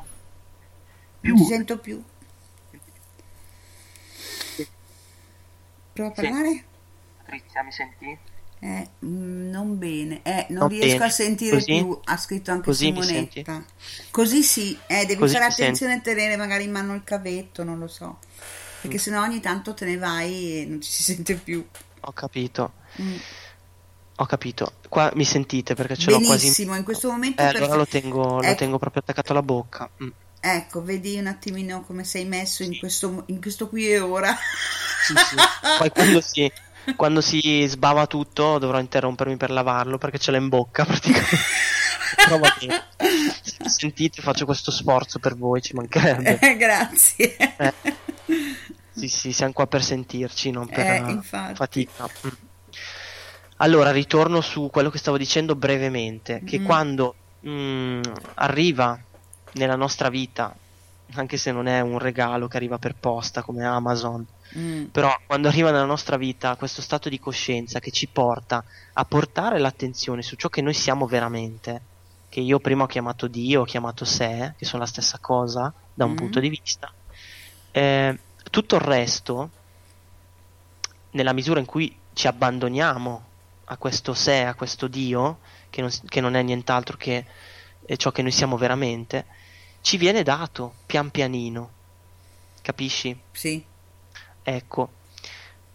Non ti sento più. Prova a Sì. parlare? Patrizia, mi senti? Eh, mm, non bene. Eh, non Non riesco bene. a sentire Così? più. Ha scritto anche Così mi Simonetta. Così sì, eh, devi Così fare mi senti? attenzione a tenere magari in mano il cavetto, non lo so. Perché Mm. sennò ogni tanto te ne vai e non ci si sente più. Ho capito. Mm. Ho capito. Qua mi sentite perché ce l'ho quasi. Benissimo, in questo momento Eh, allora lo tengo, lo Ecco. tengo proprio attaccato alla bocca. Mm. Ecco, vedi un attimino come sei messo in questo, in questo qui e ora. Sì, sì. Poi quando si, quando si sbava tutto dovrò interrompermi per lavarlo perché ce l'ho in bocca praticamente. Però va bene. Se mi sentite faccio questo sforzo per voi, ci mancherebbe. Eh, Grazie. Eh. Sì, sì, siamo qua per sentirci, non per Eh, eh, fatica. Allora, ritorno su quello che stavo dicendo brevemente, che Mm. quando mm, arriva nella nostra vita, anche se non è un regalo che arriva per posta come Amazon, Mm. però quando arriva nella nostra vita questo stato di coscienza che ci porta a portare l'attenzione su ciò che noi siamo veramente, che io prima ho chiamato Dio, ho chiamato sé, che sono la stessa cosa da un Mm. punto di vista, eh, tutto il resto, nella misura in cui ci abbandoniamo a questo sé, a questo Dio, che non, che non è nient'altro che eh, ciò che noi siamo veramente, ci viene dato pian pianino. Capisci? Sì. Ecco.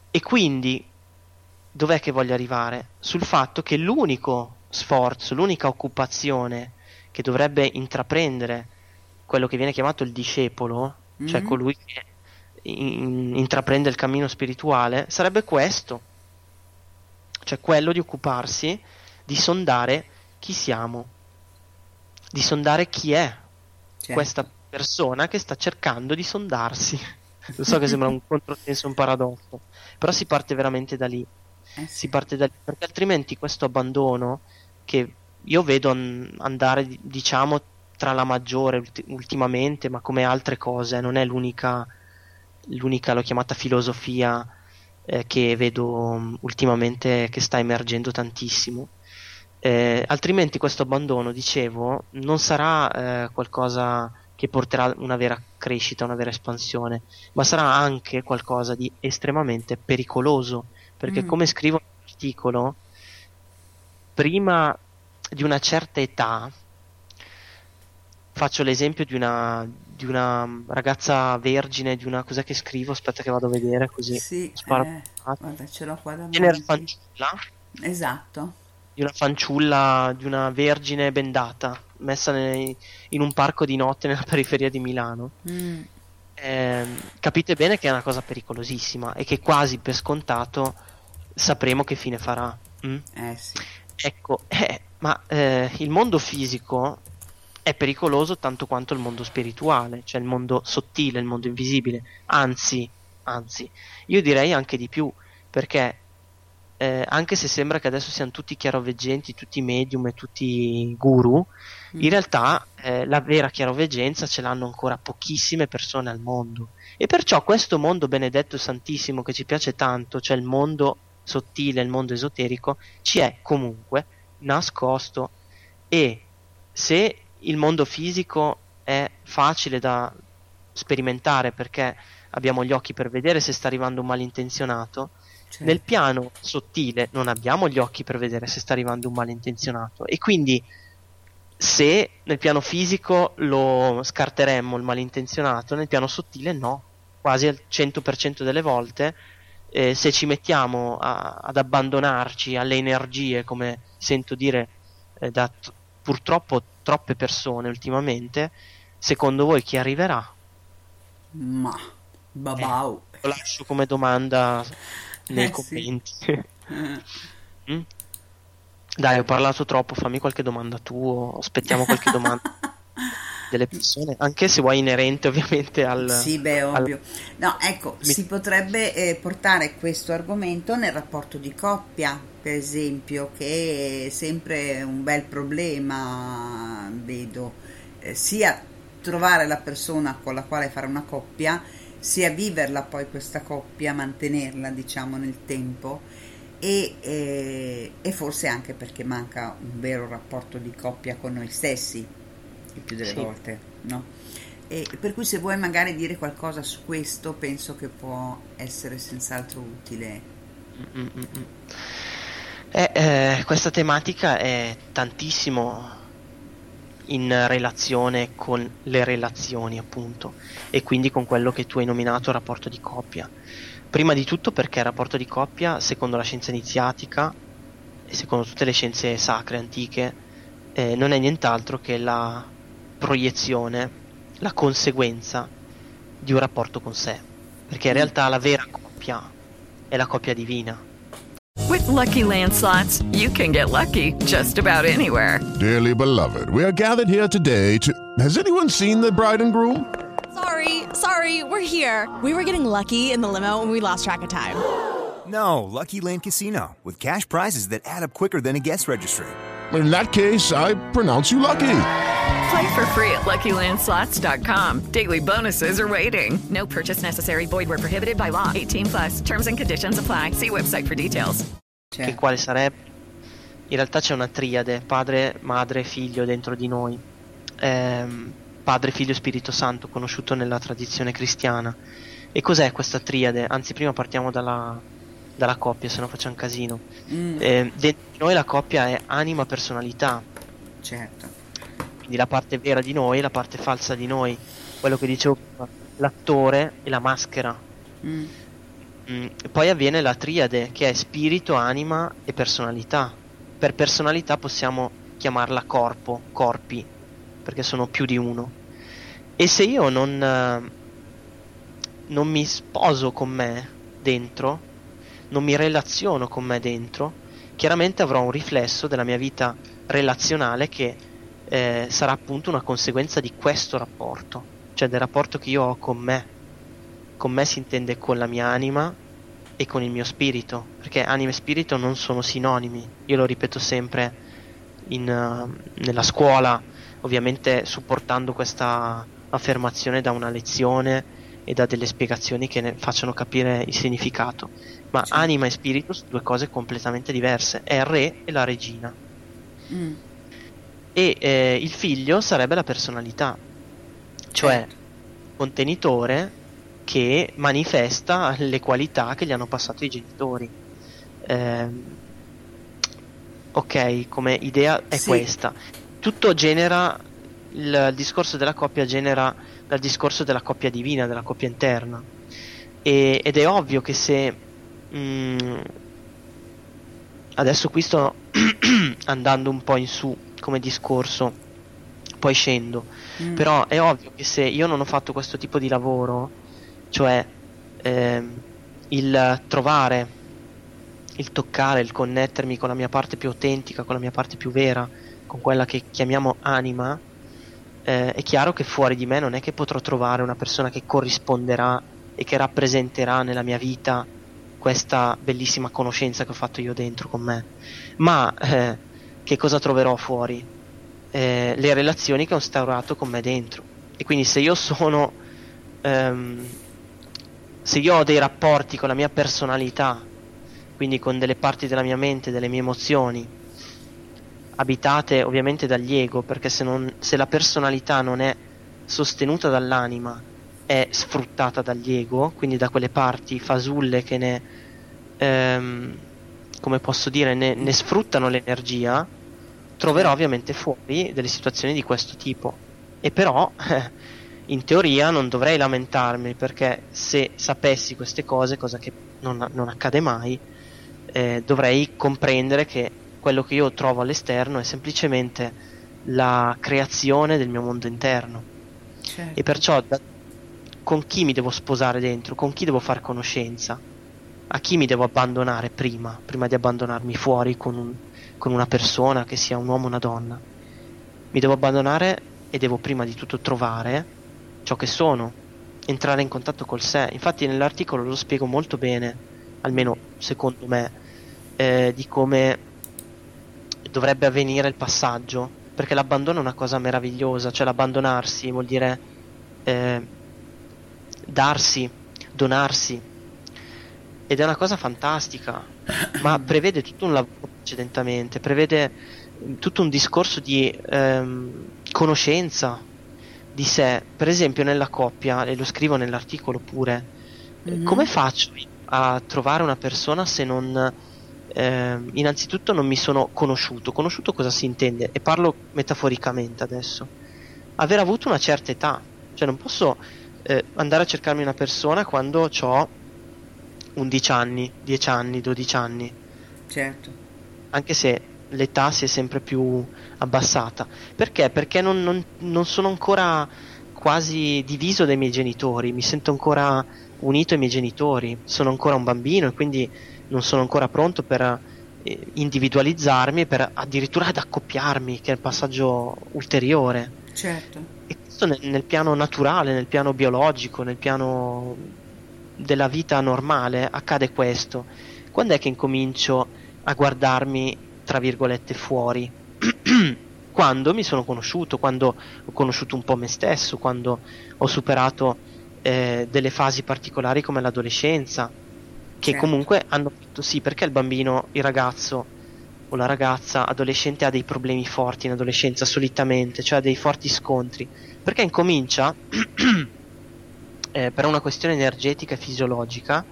E quindi dov'è che voglio arrivare? Sul fatto che l'unico sforzo, l'unica occupazione che dovrebbe intraprendere quello che viene chiamato il discepolo, cioè Mhm. colui che in- intraprende il cammino spirituale, sarebbe questo, cioè quello di occuparsi di sondare chi siamo, di sondare chi è Certo. questa persona che sta cercando di sondarsi. Lo so che sembra un controsenso, un paradosso, però si parte veramente da lì. Eh Si parte da lì, perché altrimenti questo abbandono che io vedo an- andare, di- diciamo, tra la maggiore ulti- ultimamente, ma come altre cose, non è l'unica, l'unica l'ho chiamata filosofia eh, che vedo mm, ultimamente che sta emergendo tantissimo. Eh, altrimenti questo abbandono, dicevo, non sarà eh, qualcosa che porterà una vera crescita, una vera espansione, ma sarà anche qualcosa di estremamente pericoloso, perché Mm. come scrivo nell'articolo, prima di una certa età, faccio l'esempio di una, di una ragazza vergine, di una cos'è che scrivo, aspetta che vado a vedere così. Sì, sparo- eh, guarda, ce l'ho qua davanti. Genere fanciulla, Esatto. di una fanciulla, di una vergine bendata, messa nei- in un parco di notte nella periferia di Milano. Mm. Ehm, capite bene che è una cosa pericolosissima e che quasi per scontato sapremo che fine farà. mm? Eh sì. Ecco, eh, ma eh, il mondo fisico è pericoloso tanto quanto il mondo spirituale, cioè il mondo sottile, il mondo invisibile. Anzi, anzi, io direi anche di più, perché eh, anche se sembra che adesso siano tutti chiaroveggenti, tutti medium e tutti guru, Mm. in realtà eh, la vera chiaroveggenza ce l'hanno ancora pochissime persone al mondo. E perciò questo mondo benedetto e santissimo che ci piace tanto, cioè il mondo sottile, il mondo esoterico, ci è comunque nascosto e se il mondo fisico è facile da sperimentare perché abbiamo gli occhi per vedere se sta arrivando un malintenzionato, Certo. nel piano sottile non abbiamo gli occhi per vedere se sta arrivando un malintenzionato. E quindi se nel piano fisico lo scarteremmo il malintenzionato, nel piano sottile no, quasi al 100% delle volte eh, se ci mettiamo a- ad abbandonarci alle energie, come sento dire eh, da t- purtroppo troppe persone ultimamente, secondo voi chi arriverà? Ma, babau. Lo lascio come domanda nei Eh, sì. commenti. Eh. Mm? Dai, ho parlato troppo, fammi qualche domanda tu aspettiamo qualche domanda delle persone, anche se vuoi inerente ovviamente al... Sì, beh, al- ovvio. No, ecco, Mi- si potrebbe eh, portare questo argomento nel rapporto di coppia, per esempio, che è sempre un bel problema, vedo, eh, sia trovare la persona con la quale fare una coppia, sia viverla poi questa coppia, mantenerla, diciamo, nel tempo. E, eh, e forse anche perché manca un vero rapporto di coppia con noi stessi, il più delle Sì. volte, no? E per cui se vuoi magari dire qualcosa su questo, penso che può essere senz'altro utile. Mm, mm, mm. Eh, eh, questa tematica è tantissimo in relazione con le relazioni, appunto, e quindi con quello che tu hai nominato rapporto di coppia. Prima di tutto perché il rapporto di coppia, secondo la scienza iniziatica, e secondo tutte le scienze sacre antiche, eh, non è nient'altro che la proiezione, la conseguenza di un rapporto con sé. Perché in realtà la vera coppia è la coppia divina. With lucky landslots, you can get lucky just about anywhere. Dearly beloved, we are gathered here today to. Has anyone seen the bride and groom? Sorry, sorry, we're here. We were getting lucky in the limo and we lost track of time. No, Lucky Land Casino, with cash prizes that add up quicker than a guest registry. In that case, I pronounce you lucky. Play for free at LuckyLandSlots.com. Daily bonuses are waiting. No purchase necessary. Void where prohibited by law. 18 plus. Terms and conditions apply. See website for details. Che quale sarebbe? In realtà c'è una triade, padre, madre, figlio dentro di noi. Ehm, padre, figlio, Spirito Santo, conosciuto nella tradizione cristiana. E cos'è questa triade? Anzi, prima partiamo dalla, dalla coppia, se no facciamo un casino. Mm. Eh, dentro di noi la coppia è anima, personalità. Certo. Quindi la parte vera di noi, la parte falsa di noi. Quello che dicevo prima, l'attore e la maschera. Mm. Mm, Poi avviene la triade che è spirito, anima e personalità. Per personalità possiamo chiamarla corpo, corpi, perché sono più di uno. E se io non, eh, non mi sposo con me dentro, non mi relaziono con me dentro, chiaramente avrò un riflesso della mia vita relazionale che eh, sarà appunto una conseguenza di questo rapporto, cioè del rapporto che io ho con me. Con me si intende con la mia anima e con il mio spirito, perché anima e spirito non sono sinonimi. Io lo ripeto sempre in, eh, nella scuola, ovviamente supportando questa affermazione da una lezione e da delle spiegazioni che ne facciano capire il significato. Ma anima e spirito sono due cose completamente diverse, è il re e la regina. Mm. E eh, il figlio sarebbe la personalità, cioè contenitore che manifesta le qualità che gli hanno passato i genitori. Ehm, ok, come idea è Sì. questa. Tutto genera il, il discorso della coppia genera dal discorso della coppia divina, della coppia interna. E- ed è ovvio che se mm, adesso qui sto andando un po' in su come discorso, poi scendo. Mm. Però è ovvio che se io non ho fatto questo tipo di lavoro, cioè ehm, il trovare, il toccare, il connettermi con la mia parte più autentica, con la mia parte più vera, con quella che chiamiamo anima, eh, è chiaro che fuori di me non è che potrò trovare una persona che corrisponderà e che rappresenterà nella mia vita questa bellissima conoscenza che ho fatto io dentro con me. Ma eh, che cosa troverò fuori? Eh, le relazioni che ho instaurato con me dentro. E quindi se io sono ehm, se io ho dei rapporti con la mia personalità, quindi con delle parti della mia mente, delle mie emozioni, abitate ovviamente dagli ego, perché se, non, se la personalità non è sostenuta dall'anima, è sfruttata dagli ego, quindi da quelle parti fasulle che ne, ehm, come posso dire, ne, ne sfruttano l'energia, troverò ovviamente fuori delle situazioni di questo tipo. E però, in teoria, non dovrei lamentarmi perché se sapessi queste cose, cosa che non, non accade mai, eh, dovrei comprendere che quello che io trovo all'esterno è semplicemente la creazione del mio mondo interno. Certo. E perciò da- con chi mi devo sposare dentro, con chi devo fare conoscenza, a chi mi devo abbandonare prima, prima di abbandonarmi fuori con, un- con una persona, che sia un uomo o una donna. Mi devo abbandonare e devo prima di tutto trovare ciò che sono, entrare in contatto col sé. Infatti nell'articolo lo spiego molto bene, almeno secondo me, eh, di come dovrebbe avvenire il passaggio, perché l'abbandono è una cosa meravigliosa, cioè l'abbandonarsi vuol dire eh, darsi, donarsi, ed è una cosa fantastica, ma prevede tutto un lavoro precedentemente, prevede tutto un discorso di ehm, conoscenza di sé, per esempio nella coppia, e lo scrivo nell'articolo pure, Mhm. come faccio a trovare una persona se non ehm, innanzitutto non mi sono conosciuto. Conosciuto cosa si intende? E parlo metaforicamente adesso. Aver avuto una certa età, cioè non posso eh, andare a cercarmi una persona quando ho 11 anni, 10 anni, 12 anni. Certo. anche se l'età si è sempre più abbassata. Perché? Perché non, non, non sono ancora quasi diviso dai miei genitori, mi sento ancora unito ai miei genitori, sono ancora un bambino e quindi non sono ancora pronto per eh, individualizzarmi e per addirittura ad accoppiarmi, che è il passaggio ulteriore. Certo. E questo nel, nel piano naturale, nel piano biologico, nel piano della vita normale accade questo. Quando è che incomincio a guardarmi, tra virgolette, fuori? quando mi sono conosciuto, quando ho conosciuto un po' me stesso, quando ho superato eh, delle fasi particolari come l'adolescenza, che Certo. comunque hanno fatto sì, perché il bambino, il ragazzo o la ragazza adolescente ha dei problemi forti in adolescenza solitamente, cioè ha dei forti scontri, perché incomincia eh, per una questione energetica e fisiologica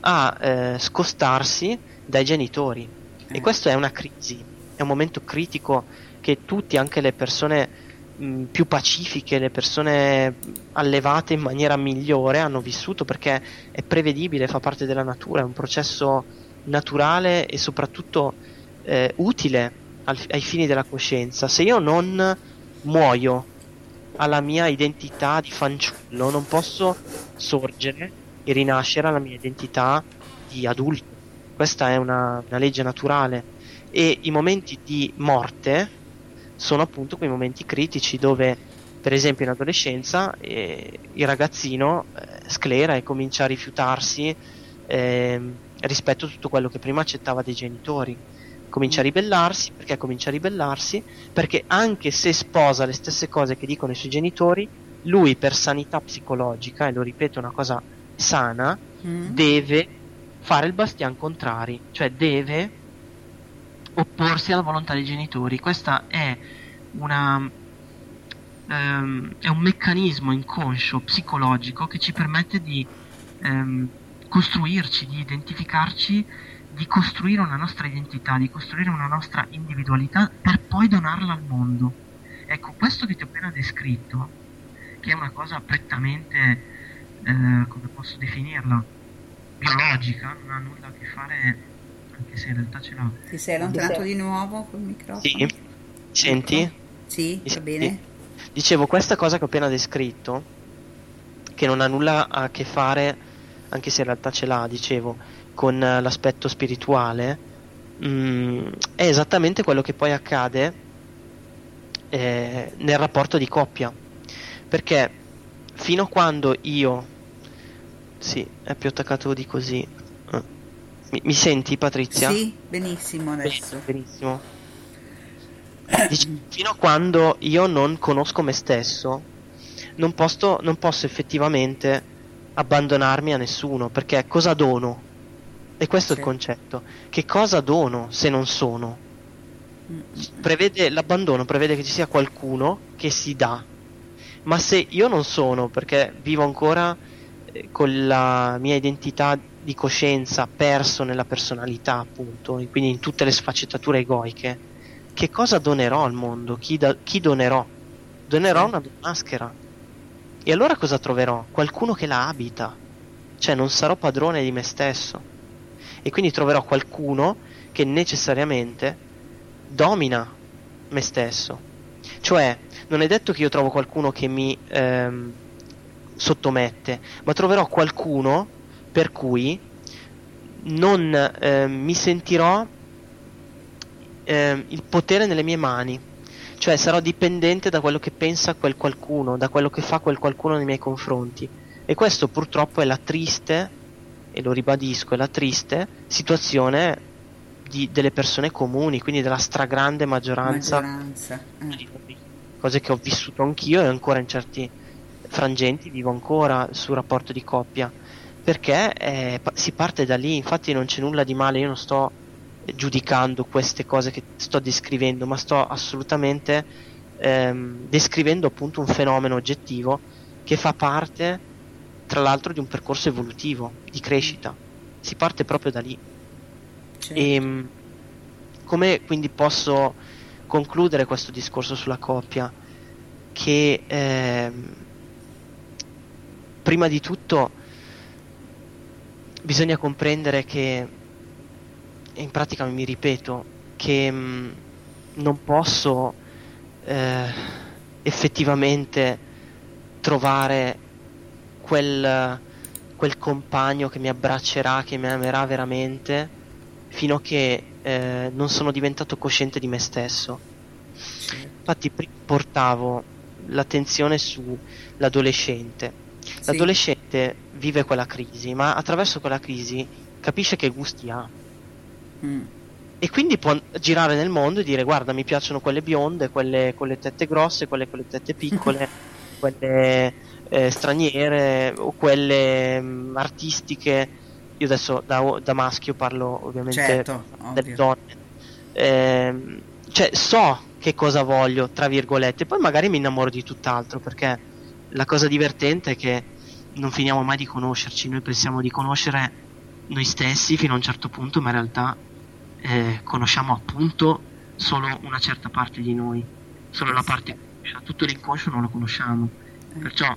a eh, scostarsi dai genitori e questo è una crisi, è un momento critico che tutti, anche le persone mh, più pacifiche, le persone allevate in maniera migliore hanno vissuto perché è prevedibile, fa parte della natura, è un processo naturale e soprattutto eh, utile al- ai fini della coscienza. Se io non muoio alla mia identità di fanciullo, non posso sorgere e rinascere alla mia identità di adulto. Questa è una, una legge naturale. E i momenti di morte sono appunto quei momenti critici dove, per esempio, in adolescenza eh, il ragazzino eh, sclera e comincia a rifiutarsi ehm, rispetto a tutto quello che prima accettava dei genitori. Comincia a ribellarsi, perché comincia a ribellarsi? Perché anche se sposa le stesse cose che dicono i suoi genitori, lui per sanità psicologica, e lo ripeto, è una cosa sana, Mm. deve fare il bastian contrari, cioè deve opporsi alla volontà dei genitori. Questa è una ehm, è un meccanismo inconscio psicologico che ci permette di ehm, costruirci, di identificarci, di costruire una nostra identità, di costruire una nostra individualità per poi donarla al mondo. Ecco, questo che ti ho appena descritto, che è una cosa prettamente, eh, come posso definirla, biologica, non ha nulla a che fare, anche se in realtà ce l'ha. Ti sei allontanato di nuovo col microfono? Sì, senti? Sì, Mi va bene. Dicevo, questa cosa che ho appena descritto, che non ha nulla a che fare, anche se in realtà ce l'ha, dicevo, con eh, l'aspetto spirituale, mm, è esattamente quello che poi accade eh, nel rapporto di coppia. Perché fino a quando io... Sì, è più attaccato di così. Eh. Mi, mi senti Patrizia? Sì, benissimo adesso. Benissimo. Dic- fino a quando io non conosco me stesso, non posso, non posso effettivamente abbandonarmi a nessuno, perché cosa dono? E questo è il Sì. concetto. Che cosa dono se non sono? Prevede, l'abbandono prevede che ci sia qualcuno che si dà. Ma se io non sono, perché vivo ancora eh, con la mia identità di coscienza perso nella personalità, appunto, e quindi in tutte le sfaccettature egoiche, che cosa donerò al mondo? Chi, da- chi donerò? Donerò una maschera. E allora cosa troverò? Qualcuno che la abita. Cioè non sarò padrone di me stesso. E quindi troverò qualcuno che necessariamente domina me stesso. Cioè, non è detto che io trovo qualcuno che mi ehm, sottomette, ma troverò qualcuno per cui non ehm, mi sentirò ehm, il potere nelle mie mani. Cioè sarò dipendente da quello che pensa quel qualcuno, da quello che fa quel qualcuno nei miei confronti. E questo purtroppo è la triste, e lo ribadisco, è la triste situazione di- delle persone comuni, quindi della stragrande maggioranza Maggioranza. eh. cose che ho vissuto anch'io e ancora in certi frangenti vivo ancora sul rapporto di coppia perché eh, si parte da lì infatti non c'è nulla di male io non sto giudicando queste cose che sto descrivendo ma sto assolutamente ehm, descrivendo appunto un fenomeno oggettivo che fa parte tra l'altro di un percorso evolutivo di crescita. Si parte proprio da lì. E mh, come quindi posso concludere questo discorso sulla coppia? Che ehm, prima di tutto bisogna comprendere che, in pratica mi ripeto, che mh, non posso eh, effettivamente trovare quel, quel compagno che mi abbraccerà, che mi amerà veramente, fino a che eh, non sono diventato cosciente di me stesso. Infatti portavo l'attenzione sull'adolescente. L'adolescente vive quella crisi, ma attraverso quella crisi capisce che gusti ha. Mm. E quindi può girare nel mondo e dire guarda mi piacciono quelle bionde, quelle con le tette grosse, quelle con le tette piccole, quelle eh, straniere o quelle mh, artistiche. Io adesso da, da maschio parlo ovviamente Certo, delle donne. Ehm, cioè so che cosa voglio, tra virgolette, poi magari mi innamoro di tutt'altro perché la cosa divertente è che non finiamo mai di conoscerci, noi pensiamo di conoscere noi stessi fino a un certo punto, ma in realtà eh, conosciamo appunto solo una certa parte di noi, solo la parte tutto l'inconscio non lo conosciamo, perciò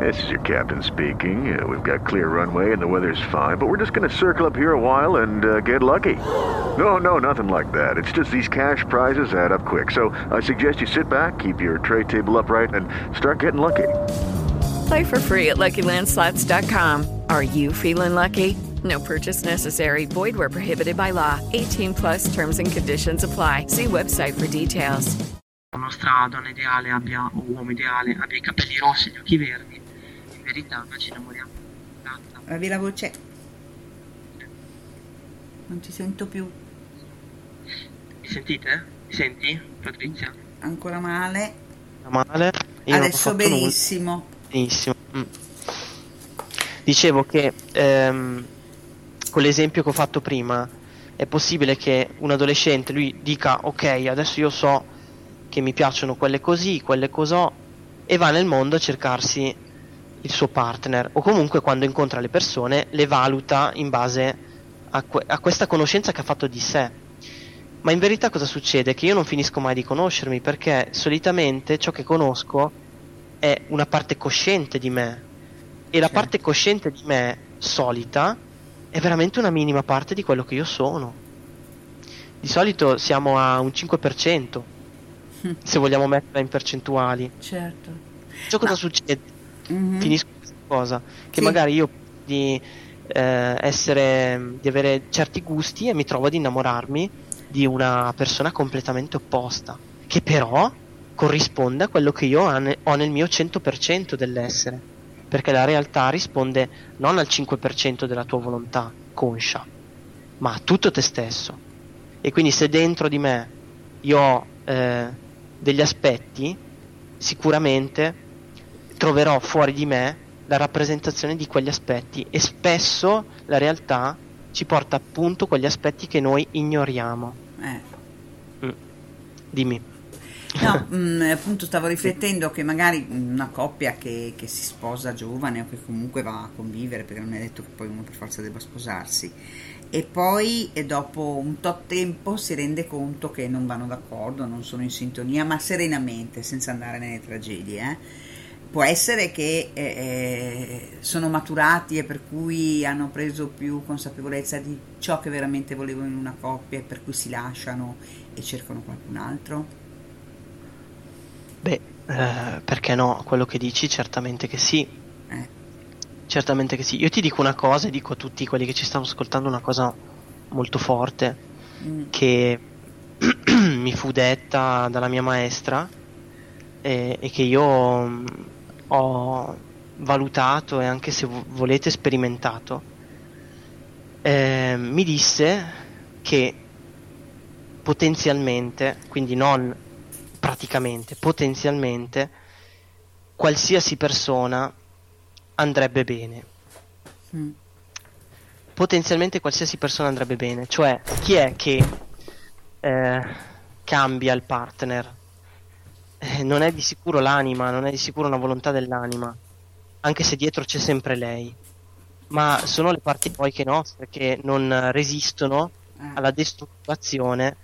This is your captain speaking. Uh, we've got clear runway and the weather's fine, but we're just going to circle up here a while and uh, get lucky. No, no, nothing like that. It's just these cash prizes add up quick. So I suggest you sit back, keep your tray table upright, and start getting lucky. Play for free at LuckyLandSlots.com. Are you feeling lucky? No purchase necessary. Void where prohibited by law. 18 plus. Terms and conditions apply. See website for details. la nostra donna ideale abbia, o uomo ideale abbia i capelli rossi e gli occhi verdi, in verità noi ci innamoriamo. Avevi la voce. Non ti sento più. Mi sentite? Mi senti, Patrizia? Ancora male. Male? Io Adesso fatto nulla. benissimo. Benissimo. Mm. Dicevo che ehm, con l'esempio che ho fatto prima è possibile che un adolescente lui dica ok adesso io so che mi piacciono quelle così, quelle cosò e va nel mondo a cercarsi il suo partner o comunque quando incontra le persone le valuta in base a, que- a questa conoscenza che ha fatto di sé. Ma in verità cosa succede? Che io non finisco mai di conoscermi perché solitamente ciò che conosco è una parte cosciente di me e la parte cosciente di me solita è veramente una minima parte di quello che io sono. Di solito siamo a un 5%, se vogliamo metterla in percentuali. Certo. Ciò cosa succede? Mhm. Finisco questa cosa. Che Sì. magari io di eh, essere di avere certi gusti e mi trovo ad innamorarmi di una persona completamente opposta, che però corrisponde a quello che io ho nel mio 100% dell'essere, perché la realtà risponde non al 5% della tua volontà conscia, ma a tutto te stesso. E quindi se dentro di me io ho eh, degli aspetti, sicuramente troverò fuori di me la rappresentazione di quegli aspetti e spesso la realtà ci porta appunto quegli aspetti che noi ignoriamo. Eh. Mm. Dimmi. No, mm, appunto stavo riflettendo che magari una coppia che, che si sposa giovane o che comunque va a convivere, perché non è detto che poi uno per forza debba sposarsi, e poi e dopo un tot tempo si rende conto che non vanno d'accordo, non sono in sintonia, ma serenamente, senza andare nelle tragedie. eh. Può essere che eh, eh, sono maturati e per cui hanno preso più consapevolezza di ciò che veramente volevano in una coppia e per cui si lasciano e cercano qualcun altro. Beh, eh, perché no? Quello che dici certamente che sì. Certamente che sì. Io ti dico una cosa e dico a tutti quelli che ci stanno ascoltando una cosa molto forte Mm. che mi fu detta dalla mia maestra e, e che io mm, ho valutato e anche se vo- volete sperimentato. Eh, mi disse che potenzialmente, quindi non praticamente, potenzialmente, qualsiasi persona andrebbe bene. Mm. Potenzialmente qualsiasi persona andrebbe bene, cioè chi è che eh, cambia il partner? Eh, non è di sicuro l'anima, non è di sicuro una volontà dell'anima, anche se dietro c'è sempre lei. Ma sono le parti eroiche nostre che non resistono alla destrutturazione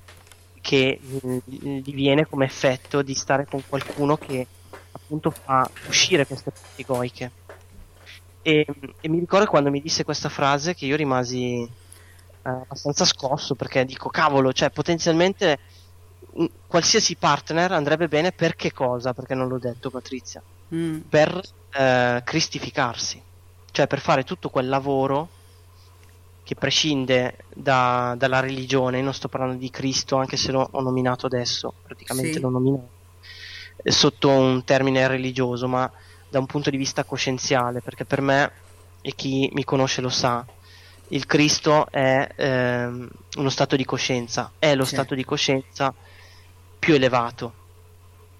che mm, gli viene come effetto di stare con qualcuno che appunto fa uscire queste parti egoiche. E, e mi ricordo quando mi disse questa frase che io rimasi eh, abbastanza scosso perché dico cavolo, cioè potenzialmente qualsiasi partner andrebbe bene per che cosa? Perché non l'ho detto Patrizia. Mm. Per eh, cristificarsi, cioè per fare tutto quel lavoro che prescinde da- dalla religione, non sto parlando di Cristo anche se l'ho ho nominato adesso, praticamente Sì. l'ho nominato eh, sotto un termine religioso, ma da un punto di vista coscienziale, perché per me, e chi mi conosce lo sa, il Cristo è ehm, uno stato di coscienza, è lo Sì. stato di coscienza più elevato,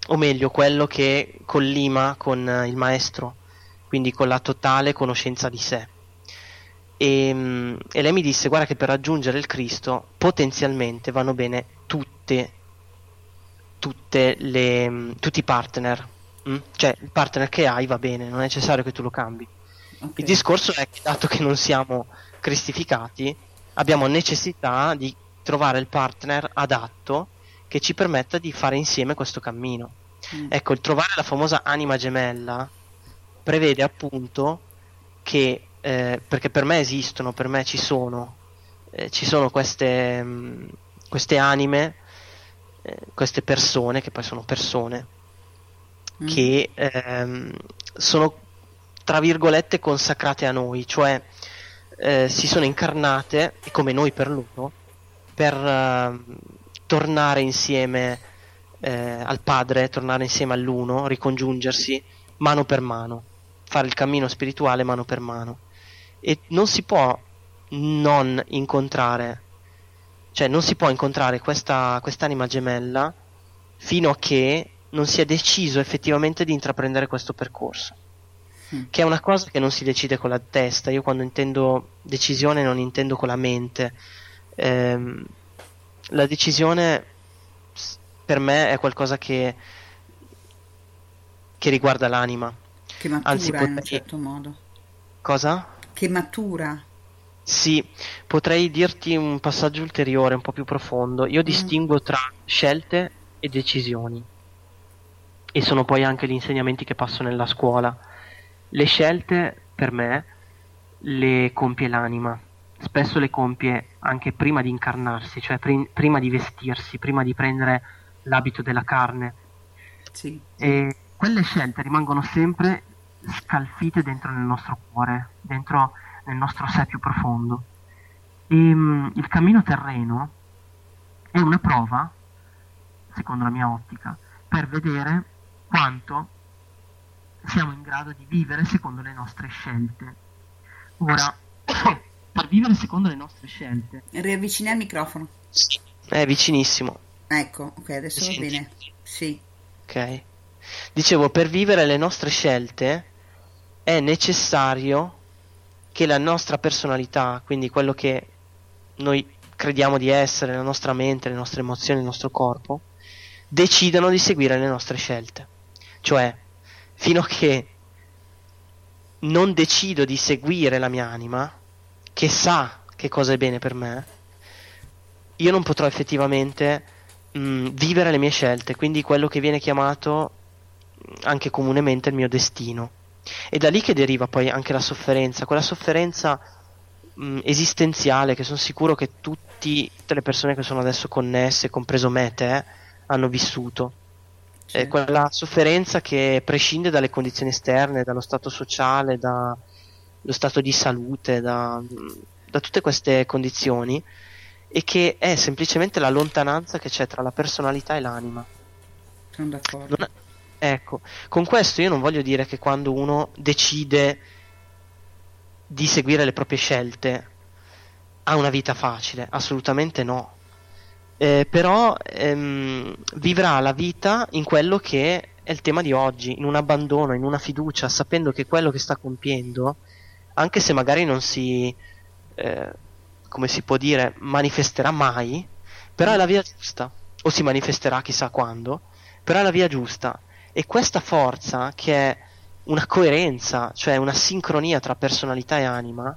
o meglio quello che collima con eh, il maestro, quindi con la totale conoscenza di sé. E, mm, e lei mi disse: Guarda, che per raggiungere il Cristo potenzialmente vanno bene tutte, tutte le, mm, tutti i partner. mm? Cioè, il partner che hai va bene, non è necessario che tu lo cambi. Il discorso è che, dato che non siamo cristificati, abbiamo necessità di trovare il partner adatto che ci permetta di fare insieme questo cammino. Mm. Ecco, il trovare la famosa anima gemella prevede appunto che, eh, perché per me esistono, per me ci sono, eh, ci sono queste, mh, queste anime, eh, queste persone, che poi sono persone, Mm. che ehm, sono tra virgolette consacrate a noi, cioè eh, si sono incarnate, come noi per loro, per ehm, tornare insieme eh, al Padre, tornare insieme all'Uno, ricongiungersi mano per mano, fare il cammino spirituale mano per mano. E non si può non incontrare, cioè non si può incontrare questa quest'anima gemella fino a che non si è deciso effettivamente di intraprendere questo percorso. Mm. Che è una cosa che non si decide con la testa. Io quando intendo decisione non intendo con la mente. Ehm, la decisione per me è qualcosa che, che riguarda l'anima. Che matura Anzi, in un potrei- certo modo. Cosa? Che matura. Sì, potrei dirti un passaggio ulteriore, un po' più profondo. Io distingo tra scelte e decisioni. E sono poi anche gli insegnamenti che passo nella scuola. Le scelte, per me, le compie l'anima. Spesso le compie anche prima di incarnarsi, cioè prim- prima di vestirsi, prima di prendere l'abito della carne. Sì. E quelle scelte rimangono sempre scalfite dentro nel nostro cuore, dentro nel nostro sé più profondo. E, mm, il cammino terreno è una prova, secondo la mia ottica, per vedere quanto siamo in grado di vivere secondo le nostre scelte. Ora, per vivere secondo le nostre scelte, Riavvicini al microfono. è vicinissimo. Ecco, ok, adesso va bene. Sì. Ok. Dicevo, per vivere le nostre scelte è necessario che la nostra personalità, quindi quello che noi crediamo di essere, la nostra mente, le nostre emozioni, il nostro corpo, decidano di seguire le nostre scelte. Cioè, fino a che non decido di seguire la mia anima, che sa che cosa è bene per me, io non potrò effettivamente mh, vivere le mie scelte, quindi quello che viene chiamato mh, anche comunemente il mio destino. E da lì che deriva poi anche la sofferenza, quella sofferenza mh, esistenziale che sono sicuro che tutti, tutte le persone che sono adesso connesse, compreso me, te, hanno vissuto. È quella sofferenza che prescinde dalle condizioni esterne, dallo stato sociale, dallo stato di salute, da, da tutte queste condizioni e che è semplicemente la lontananza che c'è tra la personalità e l'anima. Sono d'accordo. È- Ecco, con questo io non voglio dire che quando uno decide di seguire le proprie scelte ha una vita facile, assolutamente no. Eh, però ehm, vivrà la vita in quello che è il tema di oggi, in un abbandono, in una fiducia, sapendo che quello che sta compiendo, anche se magari non si, eh, come si può dire, manifesterà mai, però è la via giusta, o si manifesterà chissà quando, però è la via giusta. E questa forza, che è una coerenza, cioè una sincronia tra personalità e anima,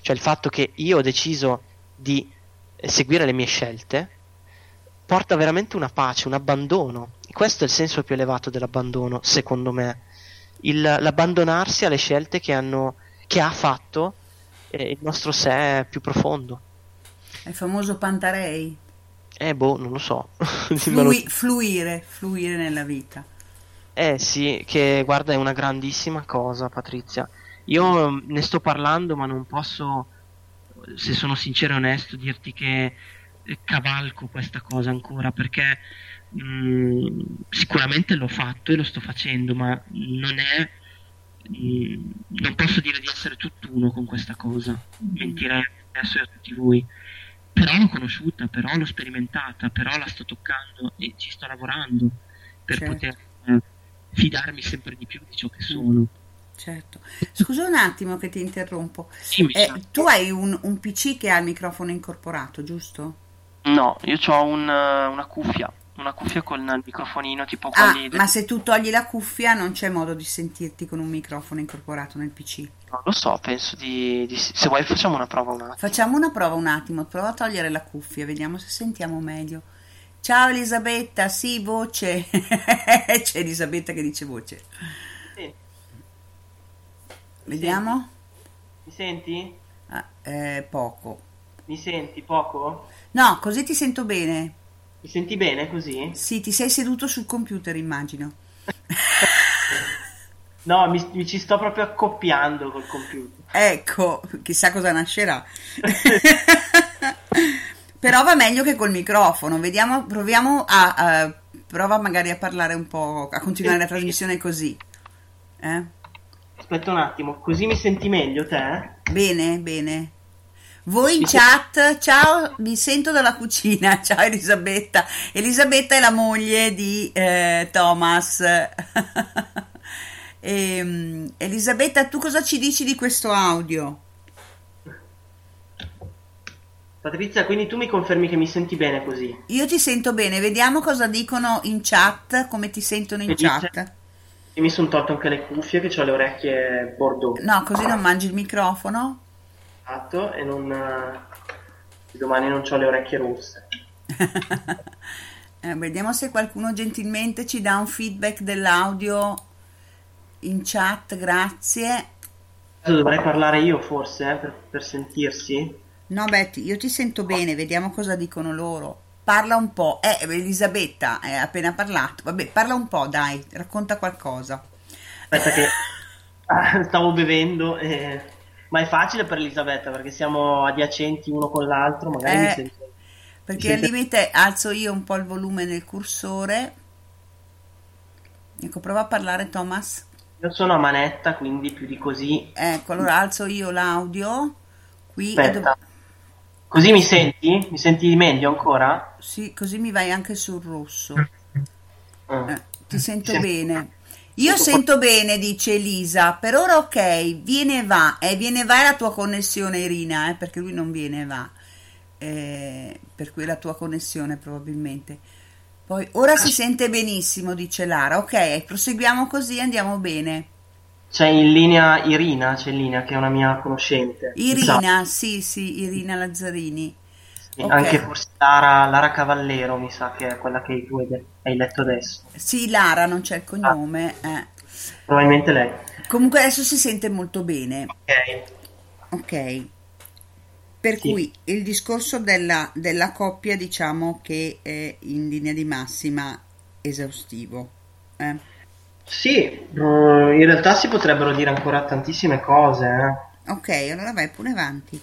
cioè il fatto che io ho deciso di seguire le mie scelte, porta veramente una pace, un abbandono. Questo è il senso più elevato dell'abbandono, secondo me. Il, l'abbandonarsi alle scelte che, hanno, che ha fatto eh, il nostro sé più profondo. È il famoso Pantarei. Eh, boh, non lo so. Flui, fluire, fluire nella vita. Eh sì, che guarda è una grandissima cosa, Patrizia. Io mm, ne sto parlando, ma non posso, se sono sincero e onesto, dirti che eh, cavalco questa cosa ancora perché mh, mm, sicuramente l'ho fatto e lo sto facendo, ma non è. Mm, non posso dire di essere tutt'uno con questa cosa. Mentirei adesso a tutti voi. Però l'ho conosciuta, però l'ho sperimentata, però la sto toccando e ci sto lavorando per Certo. poter eh, fidarmi sempre di più di ciò che sono. Certo. Scusa un attimo che ti interrompo. Sì, Eh, tu hai un, un PC che ha il microfono incorporato, giusto? No, io ho un, una cuffia, una cuffia con il microfonino tipo Ah, quelli ma se tu togli la cuffia non c'è modo di sentirti con un microfono incorporato nel PC. Non lo so, penso di, di. Se vuoi facciamo una prova un attimo. Facciamo una prova un attimo, prova a togliere la cuffia, vediamo se sentiamo meglio. Ciao Elisabetta, sì, voce. C'è Elisabetta che dice voce. Sì. Vediamo? Mi senti? Ah, eh, poco. Mi senti poco? No, così ti sento bene. Mi senti bene così? Sì, ti sei seduto sul computer, immagino. No, mi, mi ci sto proprio accoppiando col computer. Ecco, chissà cosa nascerà. Però va meglio che col microfono. Vediamo, proviamo a, a- prova magari a parlare un po', a continuare la trasmissione così. Eh? Aspetta un attimo, così mi senti meglio te? Bene, bene. Voi in chat, ciao, mi sento dalla cucina. Ciao Elisabetta. Elisabetta è la moglie di eh, Thomas. Ehm, Elisabetta, tu cosa ci dici di questo audio? Patrizia, quindi tu mi confermi che mi senti bene così? Io ti sento bene, vediamo cosa dicono in chat, come ti sentono in dice? chat. Io mi sono tolto anche le cuffie che ho le orecchie bordeaux. No, così non mangi il microfono. Esatto, e non... eh, domani non ho le orecchie rosse. Eh, vediamo se qualcuno gentilmente ci dà un feedback dell'audio in chat, grazie. Dovrei parlare io forse, eh, per, per sentirsi. No, Betty, io ti sento bene, vediamo cosa dicono loro. Parla un po'. Eh, Elisabetta è appena parlato. Vabbè, parla un po', dai, racconta qualcosa. Aspetta che stavo bevendo, e- ma è facile per Elisabetta perché siamo adiacenti uno con l'altro, magari mi Eh, sento... Perché mi al sento- limite alzo io un po' il volume nel cursore. Ecco, prova a parlare Thomas. Io sono a manetta, quindi più di così. Ecco, allora alzo io l'audio. Qui e Aspetta. dov- Così mi senti? Mi senti meglio ancora? Sì, così mi vai anche sul rosso. Ah. Eh, ti sento Sì. bene. Io sento bene, dice Elisa. Per ora ok, viene e va. Eh, viene e va è la tua connessione, Irina, eh, perché lui non viene e va. Eh, per cui è la tua connessione probabilmente. Poi ora si sente benissimo, dice Lara. Ok, proseguiamo così, andiamo bene. C'è in linea Irina, c'è in linea che è una mia conoscente. Irina, sì, sì, Irina Lazzarini. Sì, ok. Anche forse Lara, Lara Cavallero, mi sa che è quella che tu hai, letto adesso. Sì, Lara, non c'è il cognome. eh. Probabilmente lei. Comunque adesso si sente molto bene. Ok. Ok. Per Sì. cui il discorso della, della coppia diciamo che è in linea di massima esaustivo. eh. Sì, eh, in realtà si potrebbero dire ancora tantissime cose. eh. Ok, allora vai pure avanti.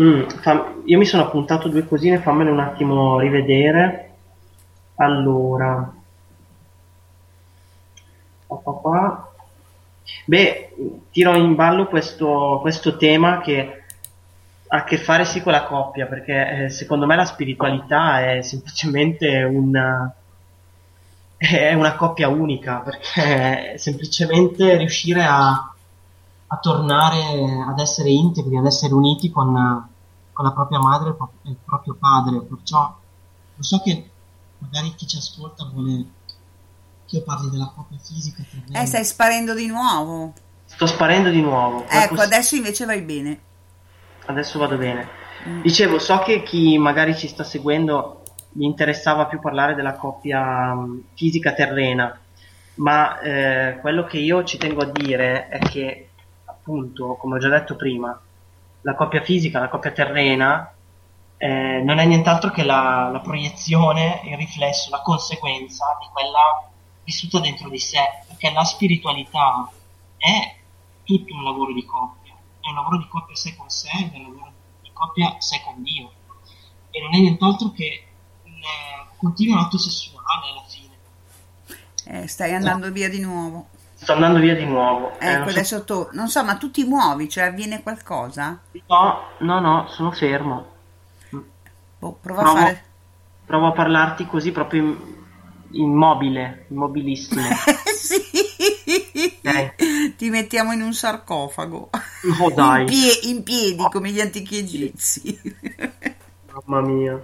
Mm, fam- io mi sono appuntato due cosine, fammele un attimo rivedere. Allora, pa, pa. beh, tiro in ballo questo, questo tema che ha a che fare sì con la coppia, perché eh, secondo me la spiritualità è semplicemente un, è una coppia unica perché semplicemente riuscire a, a tornare ad essere integri, ad essere uniti con, con la propria madre e il pro- il proprio padre. Perciò lo so che magari chi ci ascolta vuole che io parli della coppia fisica. terrena. Eh, stai sparendo di nuovo. Sto sparendo di nuovo. Ecco, possi- adesso invece vai bene. Adesso vado bene. Dicevo, so che chi magari ci sta seguendo gli interessava più parlare della coppia mh, fisica terrena, ma eh, quello che io ci tengo a dire è che, appunto, come ho già detto prima, la coppia fisica, la coppia terrena, eh, non è nient'altro che la, la proiezione, il riflesso, la conseguenza di quella vissuta dentro di sé, perché la spiritualità è tutto un lavoro di coppia, è un lavoro di coppia sé con sé, è un lavoro di coppia sé con Dio, e non è nient'altro che un eh, continuo atto sessuale alla fine. Eh, stai andando via di nuovo. Sto andando via di nuovo. Eh, Ecco, non so- adesso tu, non so, ma tu ti muovi, cioè avviene qualcosa? No, no, no, sono fermo. Boh, prova Provo, a fare. provo a parlarti così proprio immobile, immobilissimo. Ok. Ti mettiamo in un sarcofago. Oh, dai. In, pie- in piedi, come gli antichi egizi. Mamma mia.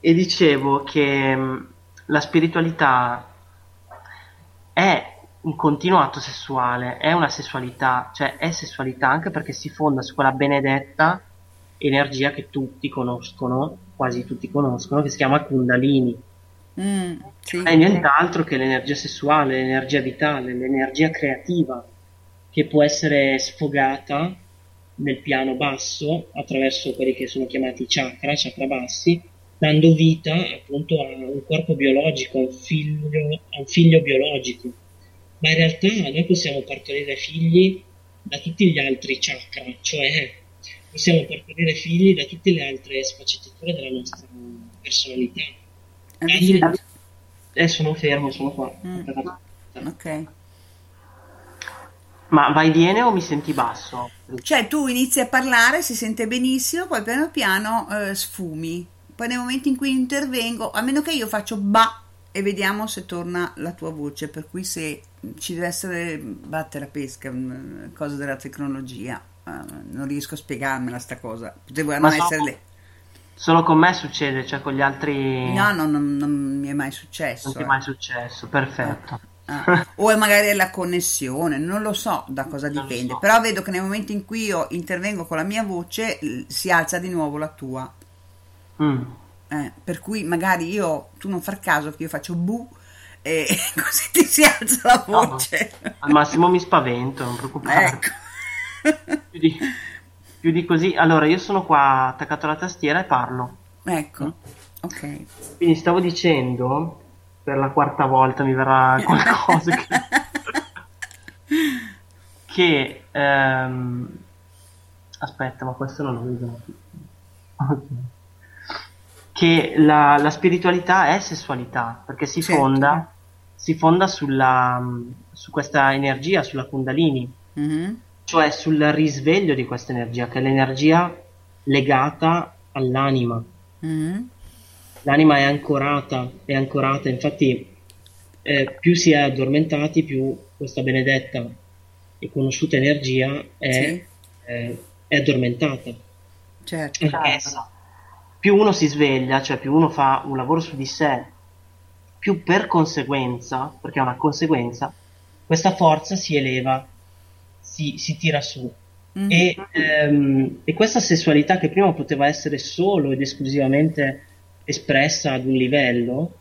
E dicevo che mh, la spiritualità è un continuo atto sessuale, è una sessualità, cioè è sessualità anche perché si fonda su quella benedetta energia che tutti conoscono, quasi tutti conoscono, che si chiama Kundalini. Mm, sì. È nient'altro che l'energia sessuale, l'energia vitale, l'energia creativa che può essere sfogata nel piano basso attraverso quelli che sono chiamati chakra, chakra bassi, dando vita appunto a un corpo biologico, a un figlio, a un figlio biologico. Ma in realtà noi possiamo partorire figli da tutti gli altri chakra, cioè possiamo partorire figli da tutte le altre sfaccettature della nostra personalità. Eh, Eh, sono fermo, sono qua. Ok. Ma vai bene o mi senti basso? Cioè tu inizi a parlare, si sente benissimo, poi piano piano eh, sfumi. Poi nel momento in cui intervengo, a meno che io faccio ba e vediamo se torna la tua voce, per cui se ci deve essere batte la pesca, cosa della tecnologia, eh, non riesco a spiegarmela sta cosa. Poteva non so- essere lei. Solo con me succede, cioè con gli altri No, no, non, non mi è mai successo. non ti è eh. mai successo, perfetto. Ah, o è magari la connessione, non lo so da cosa dipende, però vedo che nel momento in cui io intervengo con la mia voce si alza di nuovo la tua. Mm. Eh, per cui magari io, tu non far caso che io faccio bu e così ti si alza la voce. Al massimo mi spavento, non preoccupare. Ecco. Più, di, più di così. Allora, io sono qua attaccato alla tastiera e parlo. Ecco, ok. Quindi stavo dicendo, per la quarta volta mi verrà qualcosa che... che ehm, aspetta, ma questo non lo vedo. Che la, la spiritualità è sessualità, perché si Certo. fonda, si fonda sulla, su questa energia, sulla Kundalini, Mhm. cioè sul risveglio di questa energia, che è l'energia legata all'anima. Mhm. L'anima è ancorata, è ancorata, infatti eh, più si è addormentati, più questa benedetta e conosciuta energia è, Sì. eh, è addormentata. Certo. Anch'essa. Più uno si sveglia, cioè più uno fa un lavoro su di sé, più per conseguenza, perché è una conseguenza, questa forza si eleva, si, si tira su. Mhm. E, ehm, e questa sessualità che prima poteva essere solo ed esclusivamente espressa ad un livello,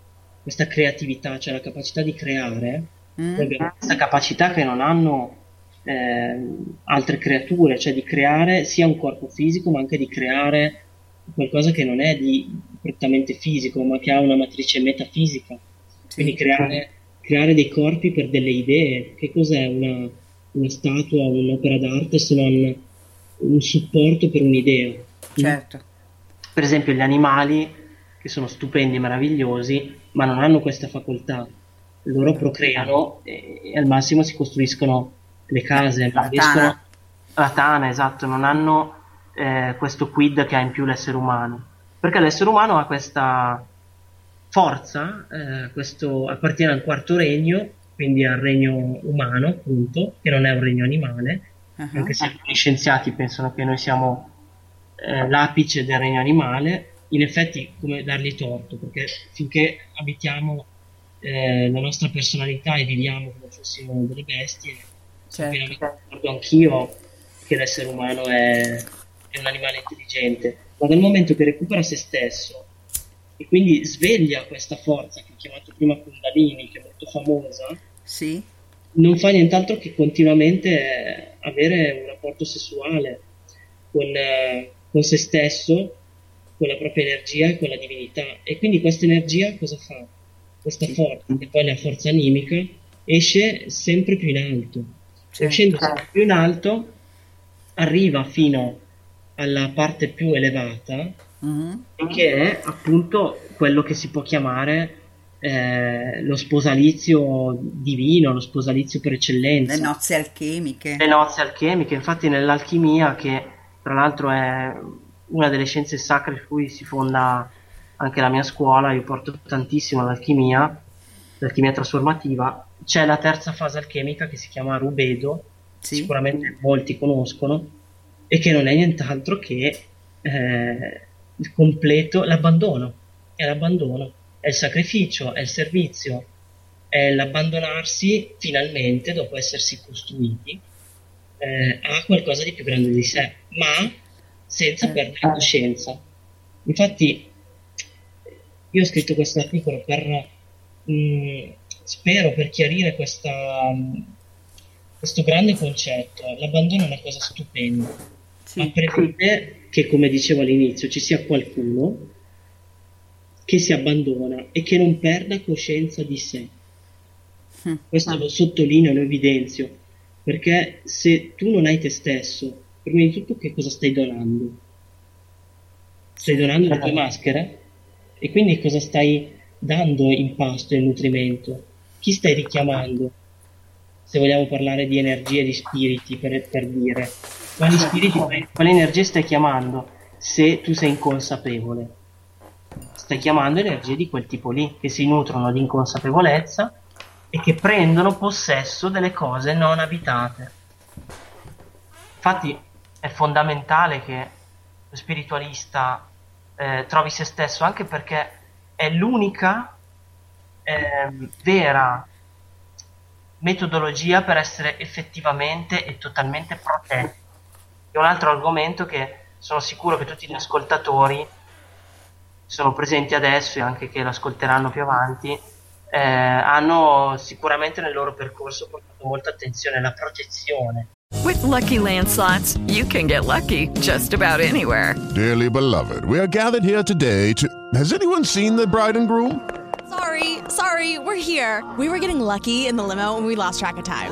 questa creatività, cioè la capacità di creare, Mm. abbiamo questa capacità che non hanno ehm, altre creature, cioè di creare sia un corpo fisico ma anche di creare qualcosa che non è di prettamente fisico ma che ha una matrice metafisica. Quindi creare, creare dei corpi per delle idee. Che cos'è una, una statua, un'opera d'arte se non un supporto per un'idea? Certo. Per esempio gli animali, che sono stupendi, meravigliosi, ma non hanno questa facoltà. Loro procreano e, e al massimo si costruiscono le case, La tana. la tana, esatto, non hanno eh, questo quid che ha in più l'essere umano. Perché l'essere umano ha questa, forza, eh, questo appartiene al quarto regno, quindi al regno umano, appunto, che non è un regno animale, Uh-huh. anche se alcuni scienziati pensano che noi siamo eh, l'apice del regno animale, in effetti come dargli torto, perché finché abitiamo eh, la nostra personalità e viviamo come fossimo delle bestie, d'accordo anch'io che l'essere umano è, è un animale intelligente, ma dal momento che recupera se stesso e quindi sveglia questa forza che ho chiamato prima Kundalini, che è molto famosa, Sì. non fa nient'altro che continuamente eh, avere un rapporto sessuale con, eh, con se stesso, con la propria energia e con la divinità. E quindi questa energia cosa fa? Questa forza, che poi è la forza animica, esce sempre più in alto. E uscendo sempre più in alto, arriva fino alla parte più elevata, che è appunto quello che si può chiamare eh, lo sposalizio divino, lo sposalizio per eccellenza. Le nozze alchemiche. Le nozze alchemiche, infatti nell'alchimia, che tra l'altro è una delle scienze sacre su cui si fonda anche la mia scuola, io porto tantissimo all'alchimia, l'alchimia trasformativa, c'è la terza fase alchemica che si chiama rubedo, sicuramente molti conoscono, e che non è nient'altro che eh, il completo, l'abbandono, è l'abbandono, è il sacrificio, è il servizio, è l'abbandonarsi finalmente dopo essersi costruiti eh, a qualcosa di più grande di sé, ma senza perdere coscienza. Infatti, io ho scritto questo articolo per mh, spero per chiarire questa, mh, questo grande concetto. L'abbandono è una cosa stupenda, ma prevede che, come dicevo all'inizio, ci sia qualcuno che si abbandona e che non perda coscienza di sé. Questo lo sottolineo, lo evidenzio, perché se tu non hai te stesso, prima di tutto che cosa stai donando? Stai donando le tue maschere? E quindi cosa stai dando in pasto e nutrimento? Chi stai richiamando? Se vogliamo parlare di energie e di spiriti, per, per dire. Quali spiriti, quali, energie stai chiamando? Se tu sei inconsapevole. Stai chiamando energie di quel tipo lì, che si nutrono di inconsapevolezza e che prendono possesso delle cose non abitate. Infatti è fondamentale che lo spiritualista eh, trovi se stesso anche perché è l'unica ehm, vera metodologia per essere effettivamente e totalmente protetti. È un altro argomento che sono sicuro che tutti gli ascoltatori sono presenti adesso e anche che l'ascolteranno più avanti eh, hanno sicuramente nel loro percorso portato molta attenzione alla protezione. With Lucky Land slots, you can get lucky just about anywhere. Dearly beloved, we are gathered here today to. Has anyone seen the bride and groom? Sorry, sorry, we're here. We were getting lucky in the limo and we lost track of time.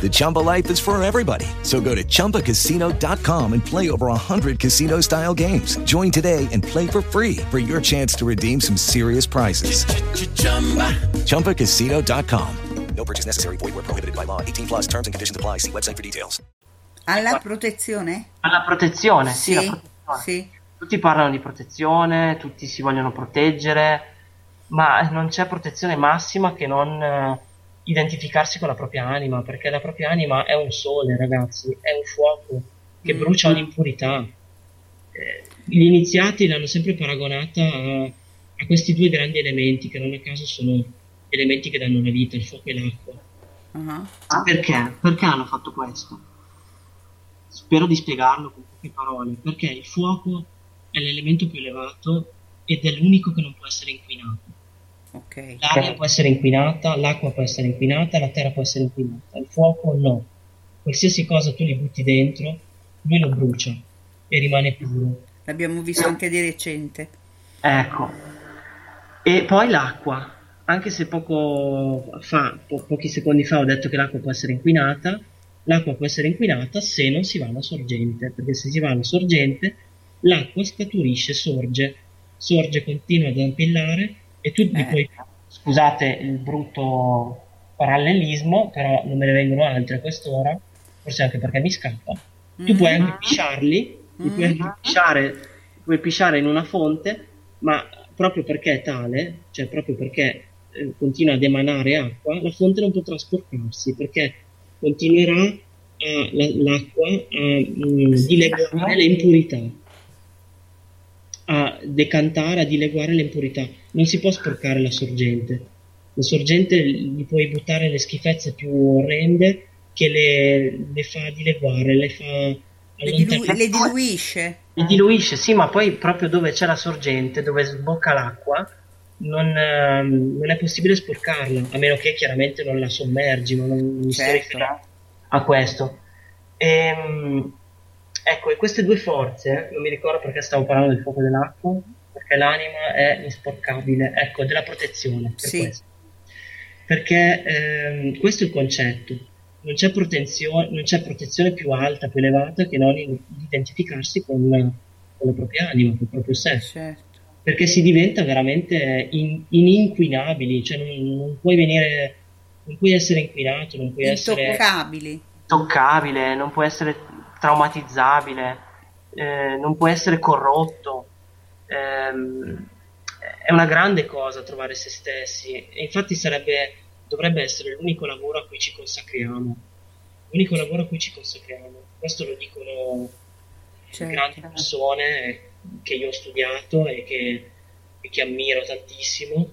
The Chumba life is for everybody. So go to ChumbaCasino.com and play over 100 casino style games. Join today and play for free for your chance to redeem some serious prizes. ChumbaCasino.com. No purchase necessary. Void where prohibited by law. 18 plus terms and conditions apply. See website for details. Alla protezione? Alla protezione, sì, Sì, la protezione. sì. Tutti parlano di protezione, tutti si vogliono proteggere, ma non c'è protezione massima che non eh, identificarsi con la propria anima, perché la propria anima è un sole, ragazzi, è un fuoco che brucia ogni impurità. Eh, gli iniziati l'hanno sempre paragonata a, a questi due grandi elementi, che non a caso sono elementi che danno la vita, il fuoco e l'acqua. Uh-huh. Perché? Perché hanno fatto questo? Spero di spiegarlo con poche parole. Perché il fuoco è l'elemento più elevato ed è l'unico che non può essere inquinato. Ok. L'aria può essere inquinata, l'acqua può essere inquinata, la terra può essere inquinata. Il fuoco no. Qualsiasi cosa tu li butti dentro, lui lo brucia e rimane puro. L'abbiamo visto anche di recente. Ecco. E poi l'acqua, anche se poco fa, po- pochi secondi fa ho detto che l'acqua può essere inquinata, l'acqua può essere inquinata se non si va alla sorgente, perché se si va alla sorgente l'acqua scaturisce, sorge, sorge, continua ad ampillare e tu eh. poi, scusate il brutto parallelismo, però non me ne vengono altri a quest'ora, forse anche perché mi scappa, mm-hmm. tu puoi anche pisciarli, mm-hmm. puoi anche pisciare, puoi pisciare in una fonte, ma proprio perché è tale, cioè proprio perché eh, continua ad emanare acqua, la fonte non potrà sporcarsi perché continuerà a, la, l'acqua a mm, dileguare le impurità, a decantare, a dileguare le impurità. Non si può sporcare la sorgente. La sorgente gli puoi buttare le schifezze più orrende che le, le fa dileguare, le fa le, dilu- le diluisce. Le diluisce, sì, ma poi proprio dove c'è la sorgente, dove sbocca l'acqua, non, ehm, non, è possibile sporcarla, a meno che chiaramente non la sommergi, non, non certo. a questo. Ehm, ecco, e queste due forze, non mi ricordo perché stavo parlando del fuoco dell'acqua, perché l'anima è insporcabile, ecco, della protezione. Per sì. Perché ehm, questo è il concetto non c'è, non c'è, protezione più alta, più elevata che non identificarsi con, con la propria anima, con il proprio sé. Certo. Perché si diventa veramente in, ininquinabili, cioè non, non, puoi venire, non puoi essere inquinato, non puoi Intoccabili. essere toccabile, non puoi essere traumatizzabile, eh, non puoi essere corrotto. Eh, è una grande cosa trovare se stessi e infatti sarebbe dovrebbe essere l'unico lavoro a cui ci consacriamo. L'unico lavoro a cui ci consacriamo. Questo lo dicono certo. grandi persone che io ho studiato e che, e che ammiro tantissimo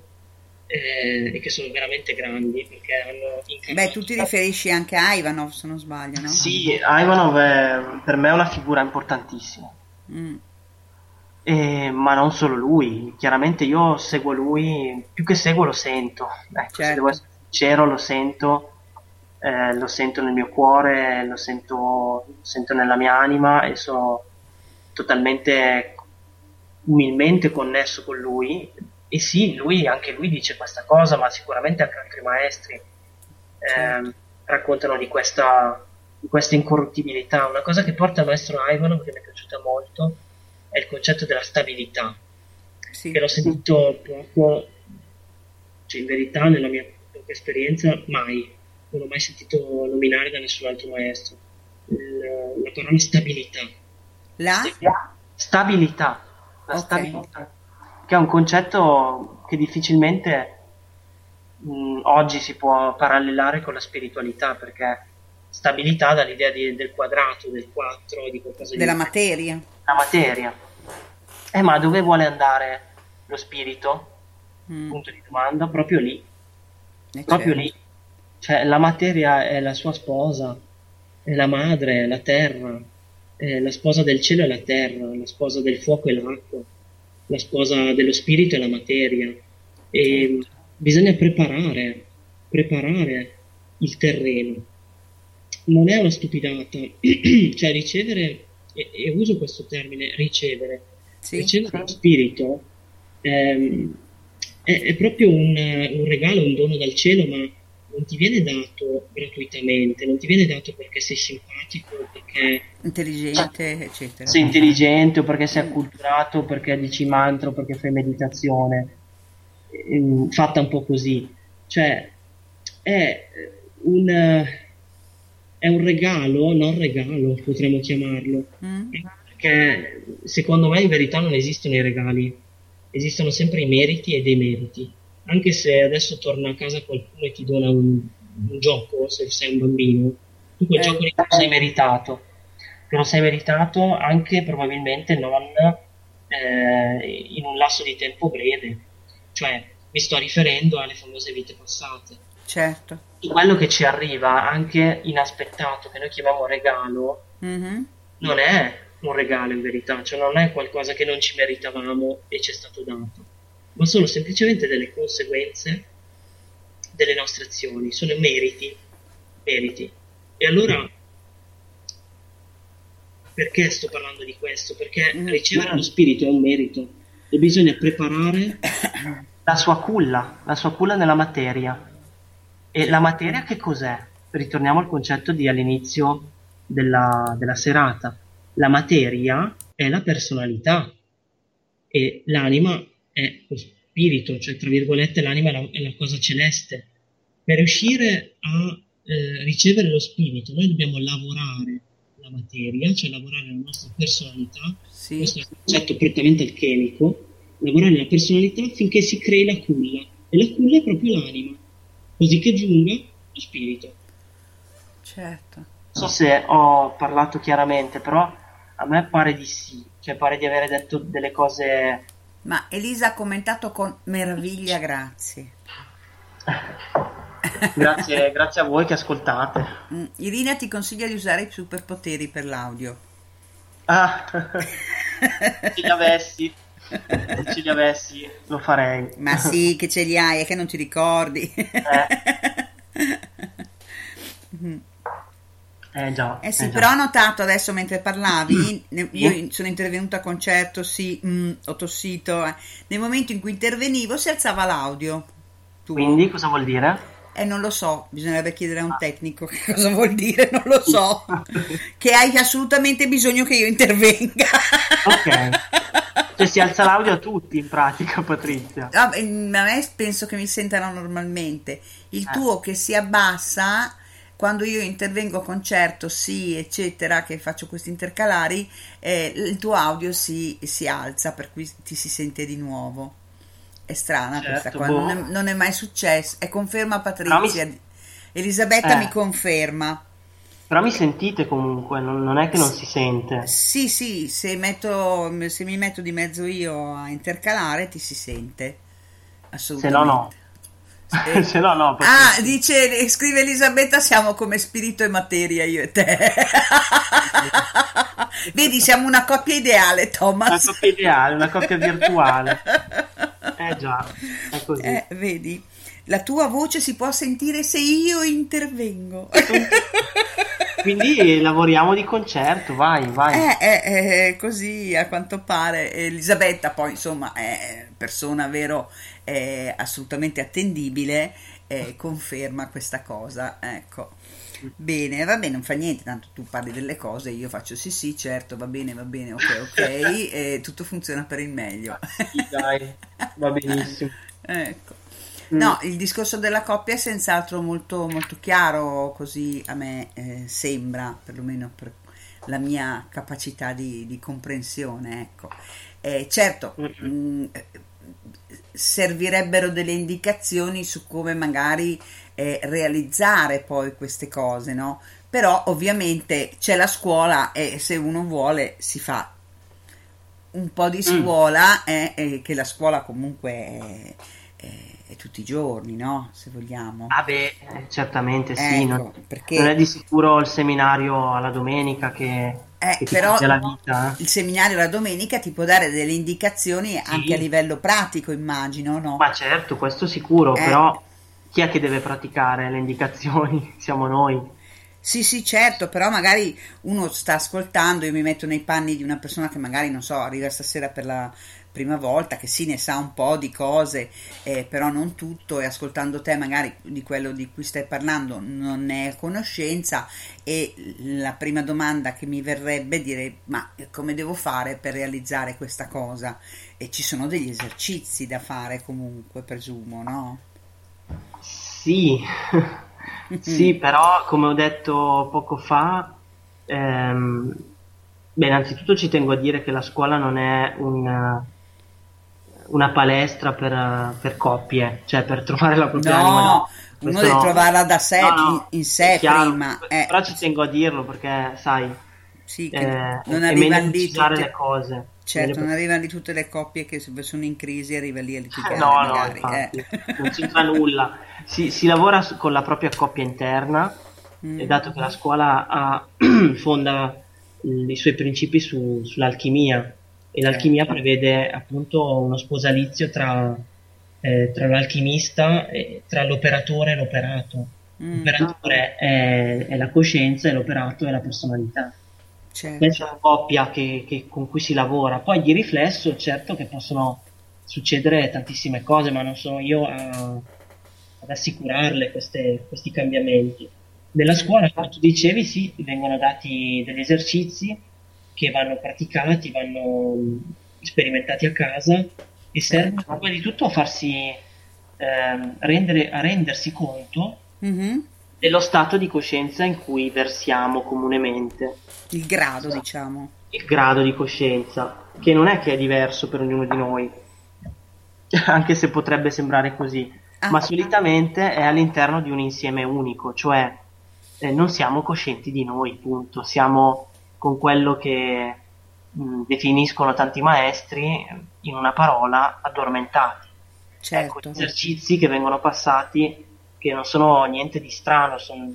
eh, e che sono veramente grandi perché hanno Beh, tu ti riferisci anche a Ivanov se non sbaglio, no? Sì, Ivanov è, per me è una figura importantissima. Mm. Eh, ma non solo lui, chiaramente io seguo lui, più che seguo lo sento, ecco, certo. se devo essere sincero, lo sento, eh, lo sento nel mio cuore, lo sento, lo sento nella mia anima e sono totalmente umilmente connesso con lui. E sì, lui, anche lui dice questa cosa, ma sicuramente anche altri maestri eh, raccontano di questa, di questa incorruttibilità. Una cosa che porta il maestro Ivanov, che mi è piaciuta molto, è il concetto della stabilità, sì. che l'ho sentito poco, cioè in verità nella mia esperienza mai, non ho mai sentito nominare da nessun altro maestro. La, la parola stabilità. La? Stabilità. La okay. stabilità. Che è un concetto che difficilmente mh, oggi si può parallelare con la spiritualità, perché stabilità dà l'idea di, del quadrato, del 4, di qualcosa Della di... materia. La materia. Eh, ma dove vuole andare lo spirito? Mm. Punto di domanda, proprio lì. Eh, proprio certo. lì. Cioè, la materia è la sua sposa, è la madre, è la terra, è la sposa del cielo e la terra, la sposa del fuoco e l'acqua, la sposa dello spirito e la materia. E bisogna preparare, preparare il terreno. Non è una stupidata, cioè ricevere, e, e, uso questo termine, ricevere, sì, ricevere sì. lo spirito. Ehm, è, è proprio un, un, regalo, un dono dal cielo, ma non ti viene dato gratuitamente, non ti viene dato perché sei simpatico, perché intelligente, eccetera. Sei intelligente o perché sei acculturato, perché dici mantra, perché fai meditazione, ehm, fatta un po' così. Cioè, è un, è un regalo, non regalo, potremmo chiamarlo, mm. perché secondo me in verità non esistono i regali esistono sempre i meriti e dei meriti. Anche se adesso torna a casa qualcuno e ti dona un, un gioco, se sei un bambino, tu quel eh. gioco lì te lo sei meritato. Te lo sei meritato anche probabilmente non eh, in un lasso di tempo breve. Cioè, mi sto riferendo alle famose vite passate. Certo. Quello che ci arriva, anche inaspettato, che noi chiamiamo regalo, mm-hmm. non è un regalo in verità, cioè non è qualcosa che non ci meritavamo e ci è stato dato, ma sono semplicemente delle conseguenze delle nostre azioni, sono meriti, meriti. E allora perché sto parlando di questo? Perché mm. ricevere lo spirito è un merito e bisogna preparare la sua culla, la sua culla nella materia. E la materia che cos'è? Ritorniamo al concetto di all'inizio della, della serata. La materia è la personalità e l'anima è lo spirito, cioè tra virgolette l'anima è la, è la cosa celeste. Per riuscire a eh, ricevere lo spirito noi dobbiamo lavorare la materia, cioè lavorare la nostra personalità, questo è un concetto prettamente alchemico, lavorare la personalità finché si crei la culla e la culla è proprio l'anima, così che giunga lo spirito. Certo. Non so se ho parlato chiaramente, però a me pare di sì, cioè pare di avere detto delle cose... Ma Elisa ha commentato con meraviglia, grazie. grazie, grazie a voi che ascoltate. Mm, Irina ti consiglia di usare i superpoteri per l'audio. Ah, se li avessi, se ce li avessi lo farei. Ma sì, che ce li hai, è che non ti ricordi. Eh già. Eh sì, eh già. però ho notato adesso mentre parlavi, ne- io sono intervenuta a concerto, sì, mm, ho tossito, eh. nel momento in cui intervenivo si alzava l'audio. Tu. Quindi cosa vuol dire? Eh, non lo so, bisognerebbe chiedere a un tecnico che cosa vuol dire, non lo so. che hai assolutamente bisogno che io intervenga. Ok. Cioè si alza l'audio a tutti in pratica, Patrizia. Ah, beh, A me penso che mi sentano normalmente. Il Eh. tuo che si abbassa quando io intervengo a concerto, sì, eccetera, che faccio questi intercalari, eh, il tuo audio si, si alza, per cui ti si sente di nuovo. È strana Certo, questa qua, boh. non, è, non è mai successo. È conferma Patrizia. mi- Elisabetta Eh. mi conferma. Però mi sentite comunque, non, non è che non si sente. Sì, sì, se, metto, se mi metto di mezzo io a intercalare ti si sente. Se Assolutamente. no no. Eh, Se no no. Ah, dice, scrive Elisabetta, siamo come spirito e materia io e te. Vedi, siamo una coppia ideale, Una Thomas. coppia ideale, una coppia virtuale. Eh già, è così. Eh, vedi, la tua voce si può sentire se io intervengo. Quindi lavoriamo di concerto, vai, vai. Eh, eh, eh, così a quanto pare Elisabetta poi insomma è persona vero è assolutamente attendibile eh, conferma questa cosa ecco bene va bene non fa niente tanto tu parli delle cose io faccio sì sì certo va bene va bene ok ok e tutto funziona per il meglio Sì, dai, va benissimo. ecco Mm. No, il discorso della coppia è senz'altro molto, molto chiaro, così a me eh, sembra, perlomeno per la mia capacità di, di comprensione. Ecco. Eh, certo, mh, eh, servirebbero delle indicazioni su come magari eh, realizzare poi queste cose, no? Però ovviamente c'è la scuola e se uno vuole si fa un po' di scuola, eh, eh, che la scuola comunque è, è- è tutti i giorni, no? Se vogliamo. Ah beh, eh, certamente sì, Ecco, non, perché- non è di sicuro il seminario alla domenica che, Eh, però il seminario la domenica ti può dare delle indicazioni anche a livello pratico, immagino, no? Ma certo, questo sicuro, Eh. però chi è che deve praticare le indicazioni? Siamo noi. Sì, sì, certo, però magari uno sta ascoltando, io mi metto nei panni di una persona che magari, non so, arriva stasera per la prima volta, che sì, ne sa un po' di cose, eh, però non tutto, e ascoltando te magari di quello di cui stai parlando non ne è a conoscenza e la prima domanda che mi verrebbe è dire, ma come devo fare per realizzare questa cosa? E ci sono degli esercizi da fare comunque, presumo, no? Sì, sì, però come ho detto poco fa, ehm, beh, innanzitutto ci tengo a dire che la scuola non è un, una palestra per, per coppie, cioè per trovare la propria No, anima. uno Questo deve no. trovarla da sé, No, no, in, in sé chiaro, prima. eh. Però ci tengo a dirlo perché, sai, Sì, che eh, non arrivano lì tutte- le cose. Certo, non arrivano lì tutte le coppie che sono in crisi arriva lì a litigare. No, no, magari, infatti, eh. non c'entra nulla. Si, si lavora su- con la propria coppia interna Mm. e dato che la scuola ha- fonda i suoi principi su- sull'alchimia e l'alchimia prevede appunto uno sposalizio tra, eh, tra l'alchimista e tra l'operatore e l'operato. Mm. L'operatore è, è la coscienza e l'operato è la personalità. Certo. Questa è la coppia che- che- con cui si lavora. Poi di riflesso, certo che possono succedere tantissime cose, ma non sono io a, ad assicurarle queste- questi cambiamenti. Nella scuola, come tu dicevi, sì, vengono dati degli esercizi che vanno praticati, vanno sperimentati a casa e servono prima di tutto a farsi ehm, rendere, a rendersi conto Mhm. dello stato di coscienza in cui versiamo comunemente, Il grado, diciamo. il grado di coscienza, che non è che è diverso per ognuno di noi, anche se potrebbe sembrare così, ma solitamente è all'interno di un insieme unico, cioè eh, non siamo coscienti di noi, punto, siamo con quello che mh, definiscono tanti maestri in una parola addormentati. Ecco, Certo. esercizi che vengono passati che non sono niente di strano, sono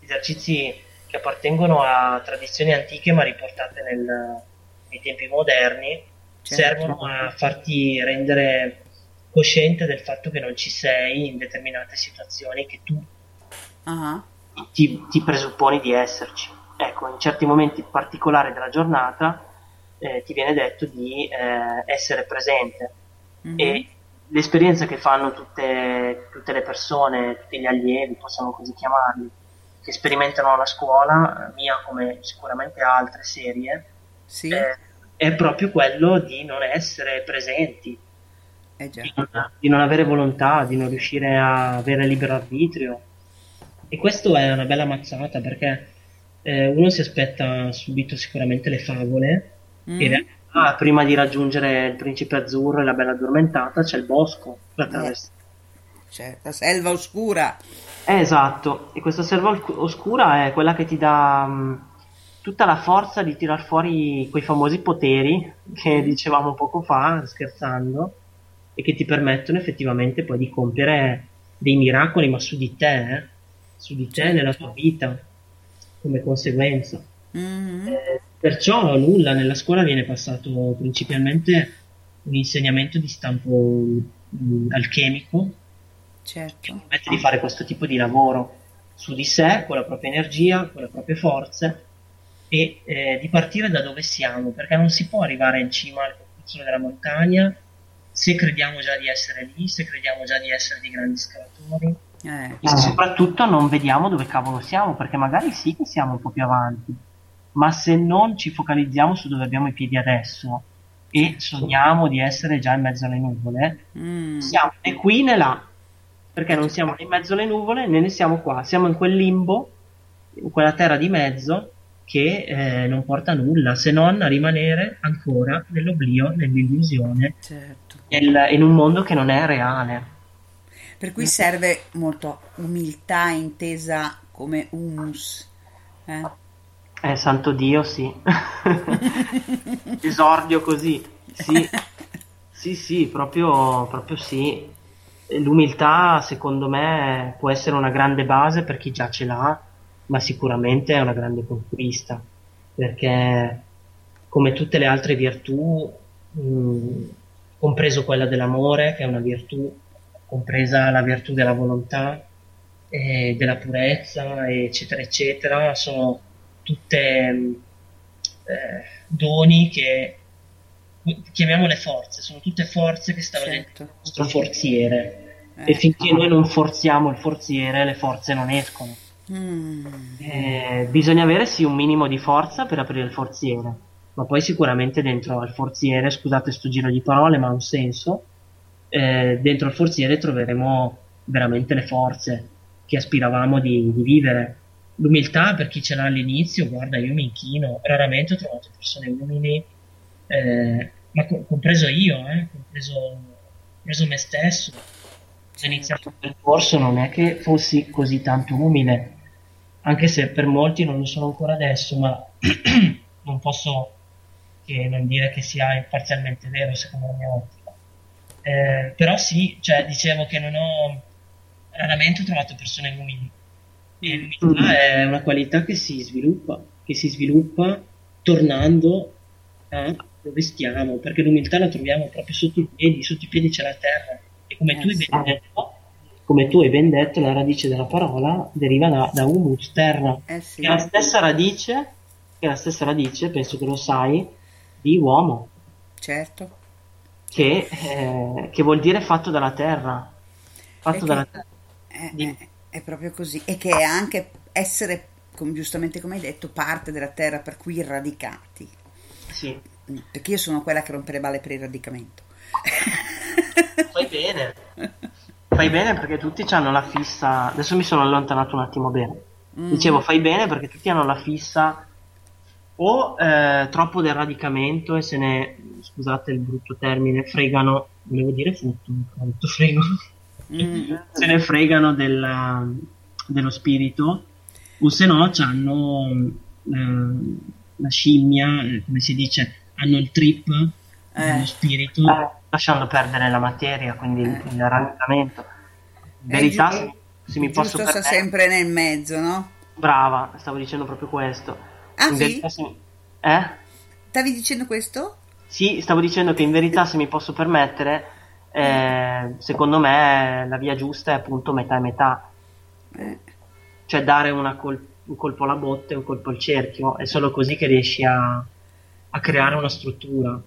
esercizi che appartengono a tradizioni antiche ma riportate nel- nei tempi moderni, Certo. servono a farti rendere cosciente del fatto che non ci sei in determinate situazioni che tu Ah, ti, ti presupponi di esserci. Ecco, in certi momenti particolari della giornata eh, ti viene detto di eh, essere presente mhm. e l'esperienza che fanno tutte, tutte le persone, tutti gli allievi, possiamo così chiamarli, che sperimentano la scuola, eh, mia come sicuramente altre serie, Sì. eh, è proprio quello di non essere presenti, Eh di non, di non avere volontà, di non riuscire a avere libero arbitrio. E questo è una bella mazzata perché eh, uno si aspetta subito sicuramente le favole, Mm. in realtà prima di raggiungere il principe azzurro e la bella addormentata c'è il bosco da attraversare. Cioè, la selva oscura. Eh, esatto, e questa selva oscura è quella che ti dà mh, tutta la forza di tirar fuori quei famosi poteri che dicevamo poco fa, scherzando, e che ti permettono effettivamente poi di compiere dei miracoli, ma su di te, eh, su di te nella tua vita, come conseguenza. Mhm. Eh, perciò nulla, nella scuola viene passato principalmente un insegnamento di stampo mh, alchemico, Certo. permette di fare questo tipo di lavoro su di sé, con la propria energia, con le proprie forze e eh, di partire da dove siamo, perché non si può arrivare in cima al cucuzzolo della montagna se crediamo già di essere lì, se crediamo già di essere dei grandi scalatori Eh. e soprattutto non vediamo dove cavolo siamo, perché magari sì che siamo un po' più avanti, ma se non ci focalizziamo su dove abbiamo i piedi adesso e sogniamo di essere già in mezzo alle nuvole, Mm. siamo né qui né là, perché non siamo né in mezzo alle nuvole né ne siamo qua, siamo in quel limbo, in quella terra di mezzo che eh, non porta a nulla se non a rimanere ancora nell'oblio, nell'illusione, Certo. nel- in un mondo che non è reale. Per cui serve molto umiltà intesa come humus. Eh? Eh, santo Dio, sì. Esordio così. Sì, sì, sì, proprio, proprio sì. L'umiltà, secondo me, può essere una grande base per chi già ce l'ha, ma sicuramente è una grande conquista, perché come tutte le altre virtù, mh, compreso quella dell'amore, che è una virtù, compresa la virtù della volontà, e della purezza, eccetera, eccetera, sono tutte mh, eh, doni che chiamiamole forze, sono tutte forze che stanno dentro il nostro forziere e finché noi non forziamo il forziere le forze non escono. Mm. Eh, bisogna avere sì un minimo di forza per aprire il forziere, ma poi sicuramente dentro al forziere, scusate sto giro di parole, ma ha un senso, eh, dentro al forziere troveremo veramente le forze che aspiravamo di, di vivere. L'umiltà per chi ce l'ha all'inizio, guarda, io mi inchino, raramente ho trovato persone umili, eh, ma co- compreso io, eh, compreso, compreso me stesso. Se ho iniziato il percorso non è che fossi così tanto umile, anche se per molti non lo sono ancora adesso, ma non posso che non dire che sia parzialmente vero secondo la mia ottica. Eh, però sì, cioè, dicevo che non ho raramente ho trovato persone umili. E l'umiltà è una qualità che si sviluppa, che si sviluppa tornando a dove stiamo, perché l'umiltà la troviamo proprio sotto i piedi, sotto i piedi c'è la terra. E come tu hai ben detto, come tu hai ben detto, la radice della parola deriva da, da humus, terra, Eh sì. che è la stessa radice, che è la stessa radice, penso che lo sai, di uomo. Certo. Che, eh, che vuol dire fatto dalla terra. Fatto che- dalla terra. È, è- è proprio così. E che è anche essere, com- giustamente come hai detto, parte della terra, per cui radicati. Sì. Perché io sono quella che rompe le balle per il radicamento. Fai bene. Fai bene perché tutti hanno la fissa. Adesso mi sono allontanato un attimo bene. Mm. Dicevo, fai bene perché tutti hanno la fissa o eh, troppo del radicamento e se ne, scusate il brutto termine, fregano, volevo dire frutto, ho detto frego, Mm. se ne fregano della- dello spirito o se no hanno la scimmia, eh, come si dice, hanno il trip dello spirito lasciando perdere la materia, quindi il radicamento. In Eh, verità, giu- se, mi posso Giusto sta sempre nel mezzo, no? Brava, stavo dicendo proprio questo. Ah, In sì? verità, se- Eh? Stavi dicendo questo? Sì, stavo dicendo che in verità, se mi posso permettere, eh, secondo me la via giusta è appunto metà e metà. Eh. Cioè dare una col- un colpo alla botte e un colpo al cerchio. È solo così che riesci a, a creare una struttura.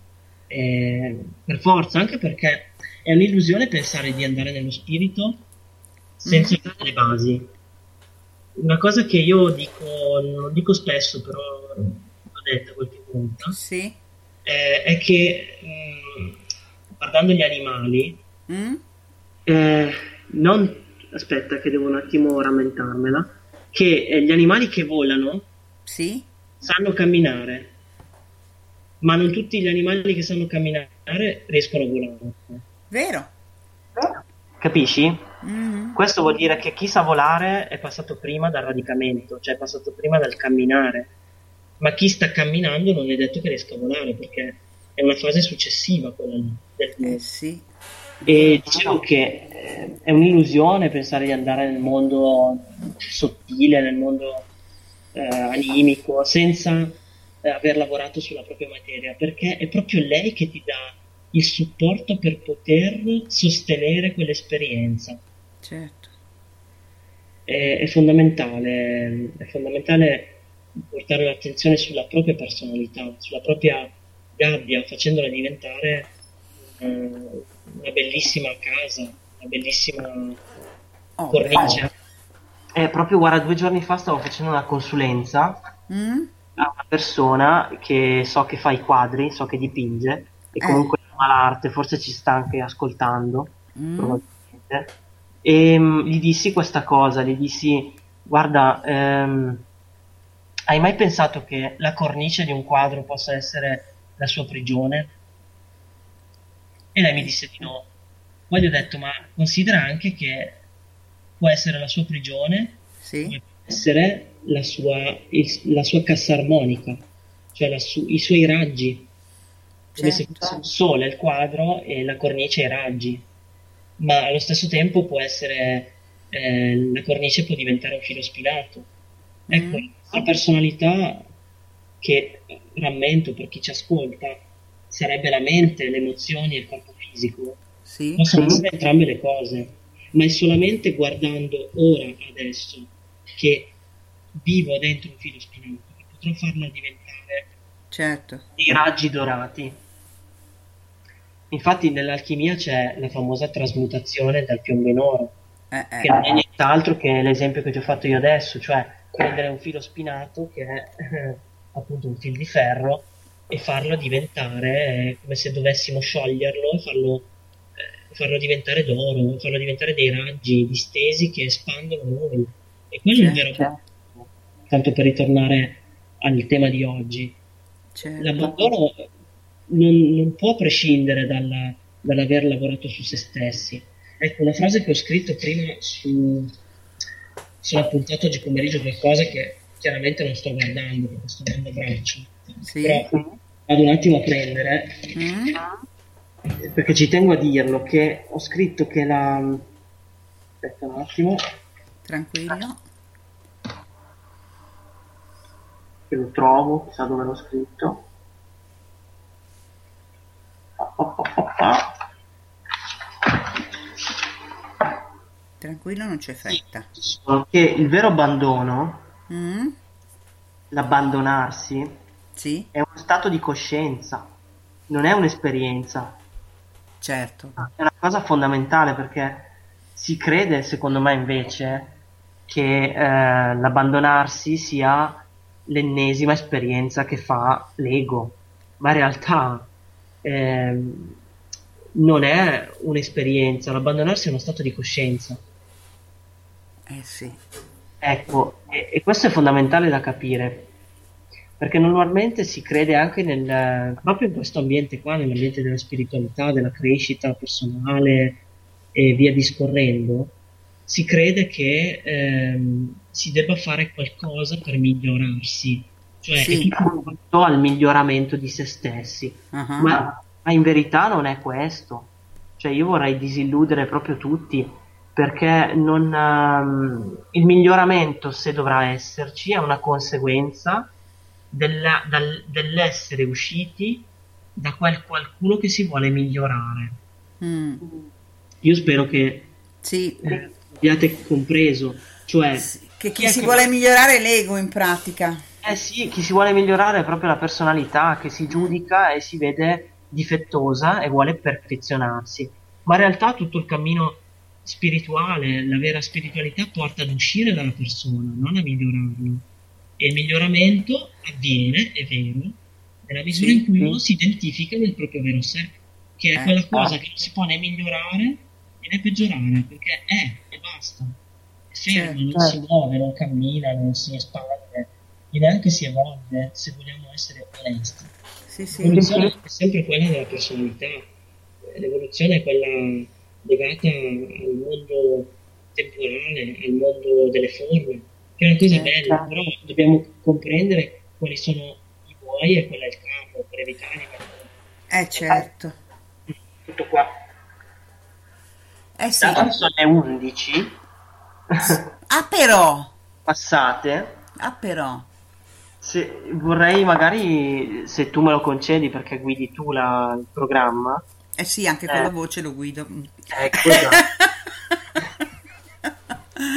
Eh, per forza, anche perché è un'illusione pensare di andare nello spirito senza avere le basi. Una cosa che io dico, non dico spesso, però l'ho detta qualche volta, Sì. Eh, è che mm, guardando gli animali, Mm? eh, non aspetta che devo un attimo rammentarmela, che eh, gli animali che volano Sì? sanno camminare, ma non tutti gli animali che sanno camminare riescono a volare. Vero? Capisci? Mhm. Questo vuol dire che chi sa volare è passato prima dal radicamento, cioè è passato prima dal camminare, ma chi sta camminando non è detto che riesca a volare perché è una fase successiva quella lì. Eh sì. E dicevo che eh, è un'illusione pensare di andare nel mondo sottile, nel mondo eh, animico, senza eh, aver lavorato sulla propria materia, perché è proprio lei che ti dà il supporto per poter sostenere quell'esperienza. Certo. È, è fondamentale, è fondamentale portare l'attenzione sulla propria personalità, sulla propria gabbia, facendola diventare eh, una bellissima casa, una bellissima Oh, cornice. Eh, proprio guarda, due giorni fa stavo facendo una consulenza Mm? a una persona che so che fa i quadri, so che dipinge e Eh. comunque ama l'arte, forse ci sta anche ascoltando, Mm? probabilmente. E mm, gli dissi questa cosa, gli dissi, guarda, ehm, hai mai pensato che la cornice di un quadro possa essere la sua prigione? E lei mi disse di no. Poi gli ho detto, ma considera anche che può essere la sua prigione, Sì. come può essere la sua, il- la sua cassa armonica, cioè su- i suoi raggi, come se Certo. fosse il sole il quadro e la cornice i raggi, ma allo stesso tempo può essere, eh, la cornice può diventare un filo spinato. Ecco, Mm. La personalità che rammento per chi ci ascolta sarebbe la mente, le emozioni e il corpo fisico. Sì. Possono essere entrambe le cose, ma è solamente guardando ora, adesso, che vivo dentro un filo spinato, che potrò farlo diventare Certo. dei raggi dorati. Infatti nell'alchimia c'è la famosa trasmutazione dal piombo in oro, Eh, eh. che non è nient'altro che l'esempio che ti ho fatto io adesso, cioè prendere un filo spinato che è eh, appunto un fil di ferro e farlo diventare eh, come se dovessimo scioglierlo e farlo, eh, farlo diventare d'oro, farlo diventare dei raggi distesi che espandono noi. E quello è il vero Certo. tanto per ritornare al tema di oggi. Certo. L'abbandono non, non può prescindere dalla- dall'aver lavorato su se stessi. Ecco, una frase che ho scritto prima su, sulla puntata oggi pomeriggio, qualcosa che chiaramente non sto guardando perché sto dando braccio. Sì. Però vado un attimo a prendere, Mm? perché ci tengo a dirlo, che ho scritto che la... Aspetta un attimo, Tranquillo. che lo trovo, chissà dove l'ho scritto. Pa, pa, pa. Tranquillo, non c'è fretta. Che il vero abbandono, Mm? l'abbandonarsi, Sì. è uno stato di coscienza, non è un'esperienza. certo. È una cosa fondamentale perché si crede, secondo me, invece, che eh, l'abbandonarsi sia l'ennesima esperienza che fa l'ego, ma in realtà ehm, non è un'esperienza, l'abbandonarsi è uno stato di coscienza. Eh sì. Ecco, e, e questo è fondamentale da capire, perché normalmente si crede anche nel, proprio in questo ambiente qua, nell'ambiente della spiritualità, della crescita personale e via discorrendo, si crede che ehm, si debba fare qualcosa per migliorarsi, cioè Sì. è tutto al miglioramento di se stessi, Ah. ma, ma in verità non è questo. Cioè io vorrei disilludere proprio tutti perché non, ehm, il miglioramento, se dovrà esserci, è una conseguenza della- dal- dell'essere usciti da quel qualcuno che si vuole migliorare. Mm. Io spero che Sì. eh, abbiate compreso, cioè Che chi è si che- vuole migliorare è l'ego in pratica. eh sì, chi si vuole migliorare è proprio la personalità che si giudica e si vede difettosa e vuole perfezionarsi. Ma in realtà tutto il cammino spirituale, la vera spiritualità porta ad uscire dalla persona, non a migliorarlo. E il miglioramento avviene, è vero, nella misura Sì, in cui sì. uno si identifica nel proprio vero sé, che è Eh, quella cosa ah. che non si può né migliorare né peggiorare, perché è e basta. È fermo, Certo. non si muove, non cammina, non si espande, e neanche si evolve, se vogliamo essere onesti. Sì, sì. L'evoluzione è sempre quella della personalità, l'evoluzione è quella legata al mondo temporale, al mondo delle forme, che è una cosa Certo. bella, però dobbiamo comprendere quali sono i buoi e qual è il capo per evitare che Eh certo. tutto qua. Eh sì. Adesso alle 11 Ah però. passate, Ah però. se, vorrei magari, se tu me lo concedi perché guidi tu la- il programma, Eh sì, anche con Eh. la voce lo guido. Ecco, esatto.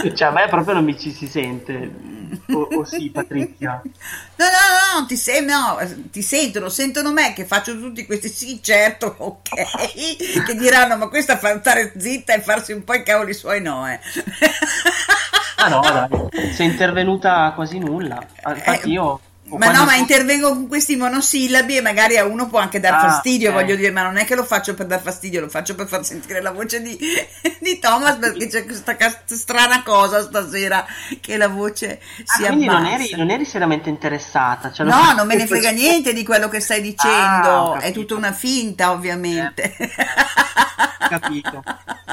cioè a me proprio non mi ci si sente. O, o sì, Patrizia? No, no, no, no, ti, se- no, ti sentono, sentono me che faccio tutti questi sì, certo, ok, che diranno ma questa fa stare zitta e farsi un po' i cavoli suoi no, eh. Ah no, dai, sei intervenuta quasi nulla. Ah, Infatti io... Ma no, ma intervengo con questi monosillabi e magari a uno può anche dar Ah, fastidio, ok. voglio dire, ma non è che lo faccio per dar fastidio, lo faccio per far sentire la voce di, di Thomas perché c'è questa strana cosa stasera che la voce Ah, si quindi non eri, non eri seriamente interessata. cioè No, non me ne frega niente di quello che stai Ah, dicendo, è capito. tutta una finta, ovviamente. Ho capito.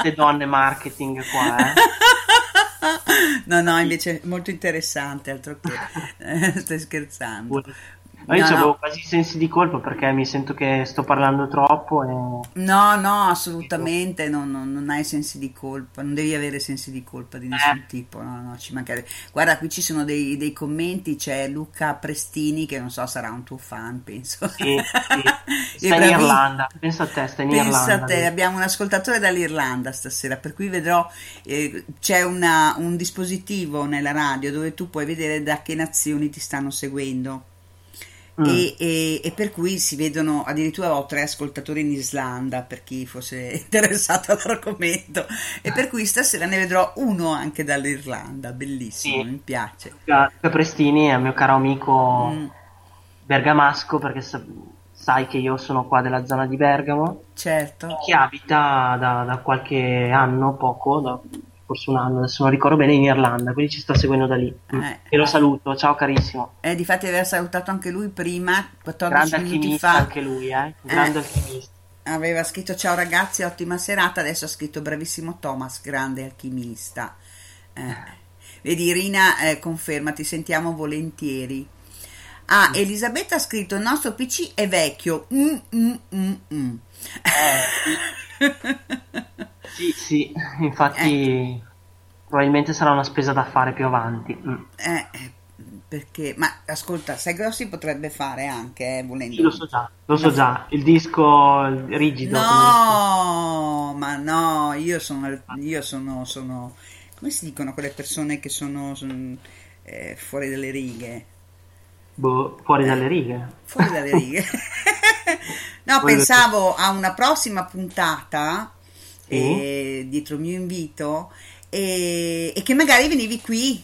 Le donne marketing qua, eh. No, no, invece è molto interessante, altro che eh, stai scherzando. Ma io No, avevo no. quasi sensi di colpa perché mi sento che sto parlando troppo e... No, no, assolutamente non, non- non hai sensi di colpa, non devi avere sensi di colpa di nessun Eh. tipo, no, no, ci. Guarda, qui ci sono dei, dei commenti, c'è Luca Prestini che non so, sarà un tuo fan, penso. Sì, sì. Sta in Irlanda, pensa a te, sta in Pensa Irlanda. a te, abbiamo un ascoltatore dall'Irlanda stasera, per cui vedrò, eh, c'è una- un dispositivo nella radio dove tu puoi vedere da che nazioni ti stanno seguendo. Mm. E, e- e per cui si vedono addirittura ho tre ascoltatori in Islanda per chi fosse interessato all'argomento e per cui stasera ne vedrò uno anche dall'Irlanda bellissimo Sì. mi piace Luca Prestini è il mio caro amico Mm. bergamasco perché sa- sai che io sono qua della zona di Bergamo certo che abita da, da qualche anno, poco, da, forse un anno, adesso non ricordo bene, in Irlanda, quindi ci sta seguendo da lì. Mm. Eh. E lo saluto, ciao carissimo. eh, difatti aveva salutato anche lui prima 14 Grande minuti fa anche lui, eh? Grande Eh. alchimista. aveva scritto ciao ragazzi ottima serata adesso ha scritto bravissimo Thomas grande alchimista Eh. vedi Irina eh, conferma ti sentiamo volentieri ah Elisabetta ha scritto il nostro PC è vecchio Mm, mm, mm, mm. Sì, sì, infatti probabilmente sarà una spesa da fare più avanti. Mm. Eh, eh, perché ma ascolta sai cosa si potrebbe fare anche eh, volendo Sì, lo so già, lo so già, il disco rigido. come- No, ma no, io sono, io sono, sono, come si dicono quelle persone che sono, sono, eh, fuori dalle righe? boh, fuori dalle righe. Fuori dalle righe. No, Poi- pensavo a una prossima puntata. Eh, dietro il mio invito e, e che magari venivi qui.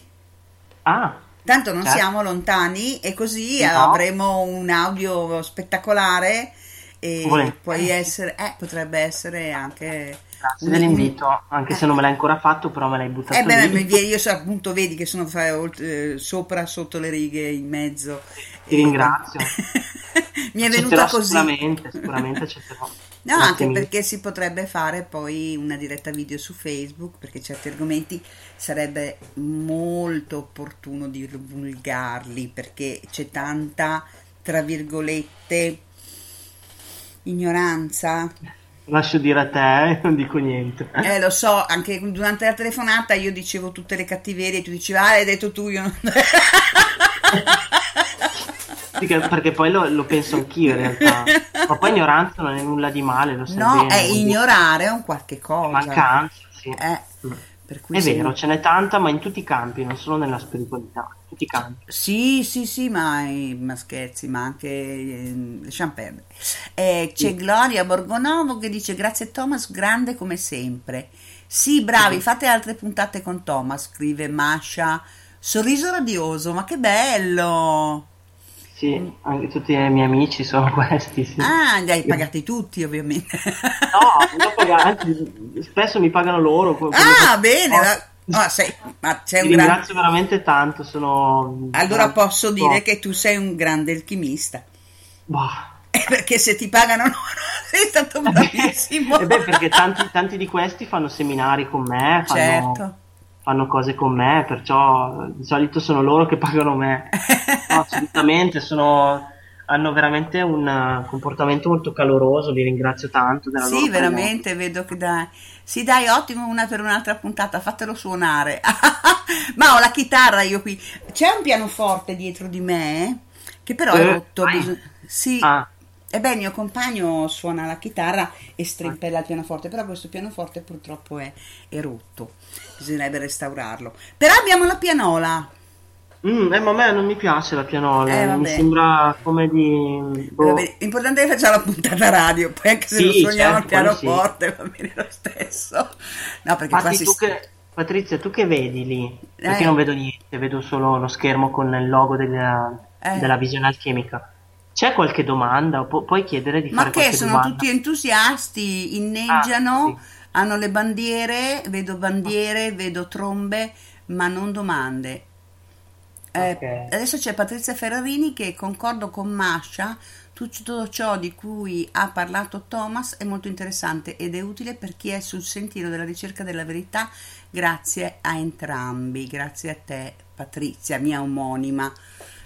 Ah, Tanto non certo. siamo lontani e così No. avremo un audio spettacolare e Volentieri. puoi essere, eh, potrebbe essere anche grazie un- dell'invito, anche se non me l'hai ancora fatto, però me l'hai buttato Eh beh, lì. mi viene- io so, appunto vedi che sono fra- oltre- eh, sopra, sotto le righe, in mezzo. Ti ringrazio. Mi è Accetterò venuta così. Sicuramente, sicuramente accetterò. No, Grazie anche mille. perché si potrebbe fare poi una diretta video su Facebook, perché certi argomenti sarebbe molto opportuno divulgarli, perché c'è tanta, tra virgolette, ignoranza. Lascio dire a te, eh, non dico niente. Eh, lo so, anche durante la telefonata io dicevo tutte le cattiverie, tu dicevi, ah, l'hai detto tu, io non... Perché poi lo, lo penso anch'io in realtà. Ma poi ignoranza non è nulla di male, lo sai No, bene. è ignorare un qualche cosa. Mancanza, sì. Eh, cui È vero, ce n'è tanta, ma in tutti i campi, non solo nella spiritualità, in tutti i campi. Sì, sì, sì, ma, ma scherzi, ma anche eh, lasciamo perdere. Eh, c'è Gloria Borgonovo che dice grazie Thomas, grande come sempre. Sì, bravi, fate altre puntate con Thomas, scrive Masha. Sorriso radioso, ma che bello! Sì, anche tutti i miei amici sono questi, sì. Ah, li hai pagati tutti, ovviamente. No, non ho pagato, anzi, spesso mi pagano loro. Ah, bene, ma, ma sei- ma c'è Ti un gran- ringrazio veramente tanto, sono... Allora posso dire Oh, che tu sei un grande alchimista. Bah. Perché se ti pagano loro sei stato bravissimo. E beh, perché tanti, tanti di questi fanno seminari con me, fanno, Certo. Fanno cose con me, perciò di solito sono loro che pagano me. No, assolutamente, sono, hanno veramente un eh, comportamento molto caloroso, li ringrazio tanto della Sì, veramente, vedo che dai. Sì, dai, ottimo, una per un'altra puntata, fatelo suonare. Ma ho la chitarra io qui. C'è un pianoforte dietro di me, che però è Eh, rotto. vai. bisog- Sì. Ah. E il mio compagno suona la chitarra e strimpella il pianoforte, però questo pianoforte purtroppo è, è rotto. Bisognerebbe restaurarlo. Però abbiamo la pianola. Mm, eh, ma a me non mi piace la pianola, Eh, mi vabbè. sembra come di... boh. L'importante è che facciamo la puntata radio, poi anche se Sì, lo suoniamo al certo, sì. pianoforte va bene lo stesso. No, perché qua si tu che, Patrizia, tu che vedi lì? Perché Eh. non vedo niente, vedo solo lo schermo con il logo della, Eh. della visione alchemica. C'è qualche domanda? Pu- puoi chiedere di Ma fare che qualche sono domanda? tutti entusiasti, inneggiano, Ah, hanno le bandiere, vedo bandiere, vedo trombe, ma non domande. Eh, Ok. Adesso c'è Patrizia Ferrarini che concordo con Masha, tutto ciò di cui ha parlato Thomas è molto interessante ed è utile per chi è sul sentiero della ricerca della verità. Grazie a entrambi, grazie a te Patrizia, mia omonima,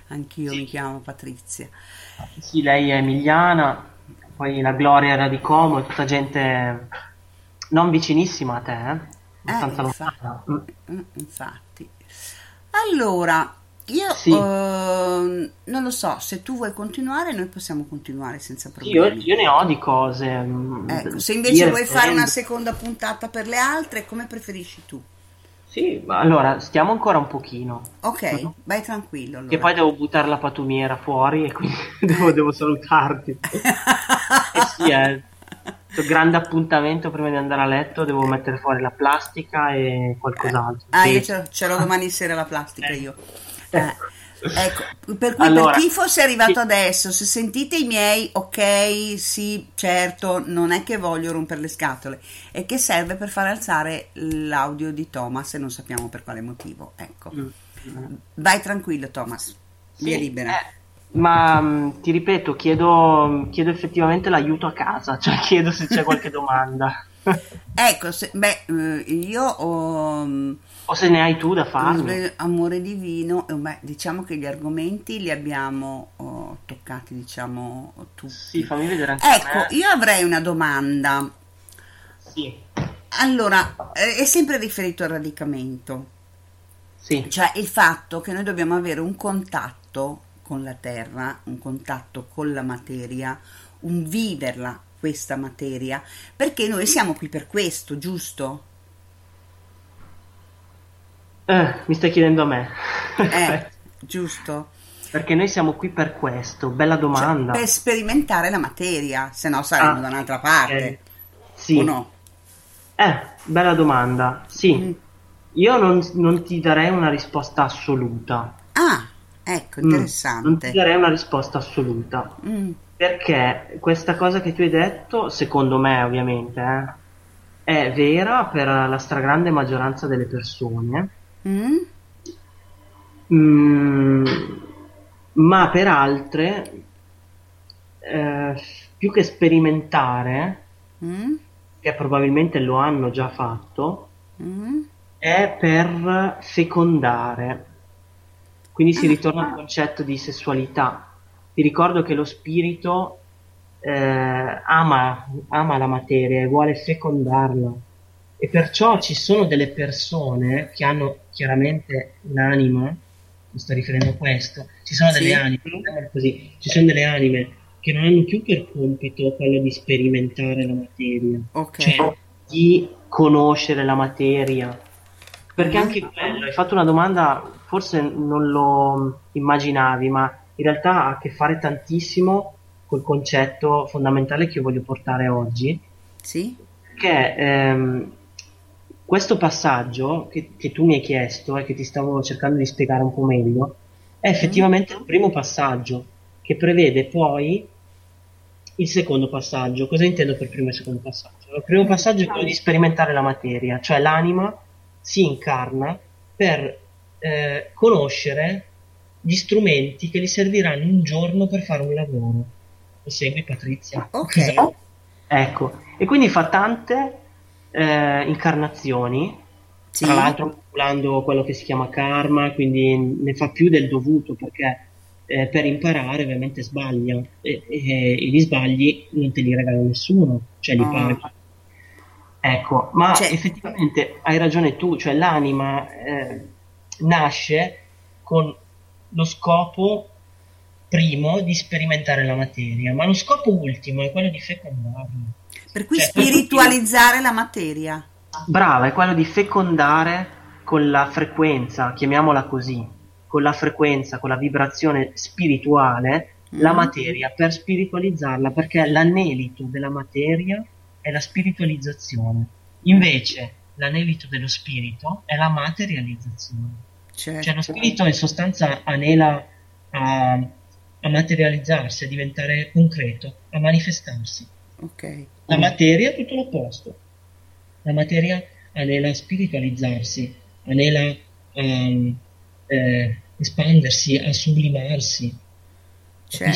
anch'io mi chiamo Patrizia. Sì, lei è emiliana, poi la Gloria era di Como, è tutta gente non vicinissima a te, eh? abbastanza infatti. lontana. Mm. Mm, Infatti. Allora, io Sì. ehm, non lo so, se tu vuoi continuare, noi possiamo continuare senza Sì, io, problemi. io ne ho di cose. mm, Ecco, se invece vuoi fare una seconda puntata per le altre, come preferisci tu? Sì, ma allora stiamo ancora un pochino. Ok, vai tranquillo. Che Allora. poi devo buttare la patumiera fuori e quindi devo, devo salutarti. eh sì, questo grande appuntamento prima di andare a letto, devo mettere fuori la plastica e qualcos'altro. Ah, Sì. io ce, ce l'ho domani sera la plastica io. Eh, ecco, per cui Allora, per chi fosse arrivato sì. adesso, se sentite i miei, ok, sì, certo, non è che voglio rompere le scatole, è che serve per far alzare l'audio di Thomas e non sappiamo per quale motivo. Ecco. Vai tranquillo, Thomas, via Sì, libera. eh, ma mh, ti ripeto, chiedo, chiedo effettivamente l'aiuto a casa, cioè chiedo se c'è qualche domanda. Ecco, se- beh, eh, io ho... mm, O se ne hai tu da farmi. Amore- divino, eh, beh, diciamo che gli argomenti li abbiamo oh, toccati, diciamo, tutti. Sì, fammi vedere anche Ecco, io avrei una domanda. Sì. Allora, eh, è sempre riferito al radicamento. Sì. Cioè il fatto che noi dobbiamo avere un contatto con la terra, un contatto con la materia, un viverla questa materia, perché noi siamo qui per questo, giusto? Eh, mi stai chiedendo a me. Eh, giusto? Perché noi siamo qui per questo. Bella domanda. Cioè, per sperimentare la materia, se no saremmo Ah, da un'altra parte. eh, sì. O no? Eh, bella domanda. Sì. Io non, non ti darei una risposta assoluta. Ah, ecco, Mm, Non ti interessante. darei una risposta assoluta. Mm. Perché questa cosa che tu hai detto, secondo me ovviamente, eh, è vera per la stragrande maggioranza delle persone, Mm? Mm, ma per altre, eh, più che sperimentare, Mm? che probabilmente lo hanno già fatto, Mm? è per fecondare. Quindi si Ah. ritorna al concetto di sessualità. Ti ricordo che lo spirito eh, ama, ama la materia e vuole fecondarla. E perciò ci sono delle persone che hanno chiaramente un'anima, mi sto riferendo a questo, ci sono Sì. delle anime, così, ci sono delle anime che non hanno più per compito quello di sperimentare la materia, Ok. cioè di conoscere la materia. Perché Mhm. anche quello, hai fatto una domanda, forse non lo immaginavi, ma in realtà ha a che fare tantissimo col concetto fondamentale che io voglio portare oggi, Sì? che ehm, questo passaggio che, che tu mi hai chiesto e che ti stavo cercando di spiegare un po' meglio, è effettivamente il primo passaggio che prevede poi il secondo passaggio. Cosa intendo per primo e secondo passaggio? Il primo passaggio è quello di sperimentare la materia, cioè l'anima si incarna per eh, conoscere gli strumenti che gli serviranno un giorno per fare un lavoro. Lo segui Patrizia? Ok. Esatto. Ecco, e quindi fa tante eh, incarnazioni, Sì. tra l'altro calcolando quello che si chiama karma, quindi ne fa più del dovuto perché eh, per imparare ovviamente sbaglia e, e- e gli sbagli non te li regala nessuno, cioè li Ah. paghi. Ecco, ma Cioè- effettivamente hai ragione tu, cioè l'anima eh, nasce con lo scopo primo di sperimentare la materia, ma lo scopo ultimo è quello di fecondarla. Per cui Cioè, spiritualizzare la materia. Brava, è quello di fecondare con la frequenza, chiamiamola così, con la frequenza, con la vibrazione spirituale, la Mm. materia per spiritualizzarla, perché l'anelito della materia è la spiritualizzazione. Invece l'anelito dello spirito è la materializzazione. Certo. Cioè lo spirito in sostanza anela a, a materializzarsi, a diventare concreto, a manifestarsi. Ok. La materia è tutto l'opposto. La materia anela a spiritualizzarsi, anela a eh, espandersi, a sublimarsi. Certo.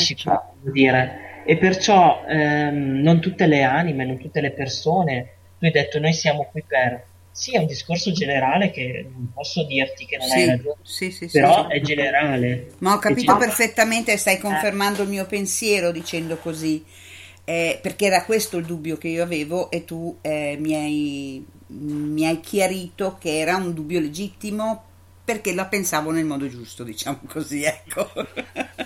E perciò ehm, non tutte le anime, non tutte le persone, tu hai detto noi siamo qui per... Sì, è un discorso generale che non posso dirti che non hai Sì, ragione, sì, sì, sì, però sì. è generale. Ma ho capito E ci- perfettamente, stai confermando il mio pensiero dicendo così, Eh, perché era questo il dubbio che io avevo e tu eh, mi, hai, mi hai chiarito che era un dubbio legittimo perché la pensavo nel modo giusto, diciamo così, ecco.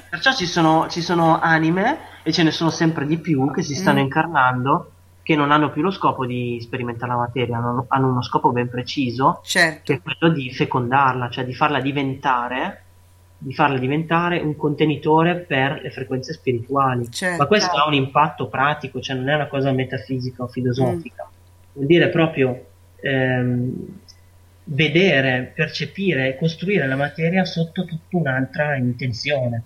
Perciò ci sono, ci sono anime, e ce ne sono sempre di più, che si stanno Mm. incarnando, che non hanno più lo scopo di sperimentare la materia, hanno, hanno uno scopo ben preciso, Certo. che è quello di fecondarla, cioè di farla diventare, di farla diventare un contenitore per le frequenze spirituali. Certo. Ma questo ha un impatto pratico, cioè non è una cosa metafisica o filosofica. Vuol dire proprio ehm, vedere, percepire e costruire la materia sotto tutta un'altra intenzione.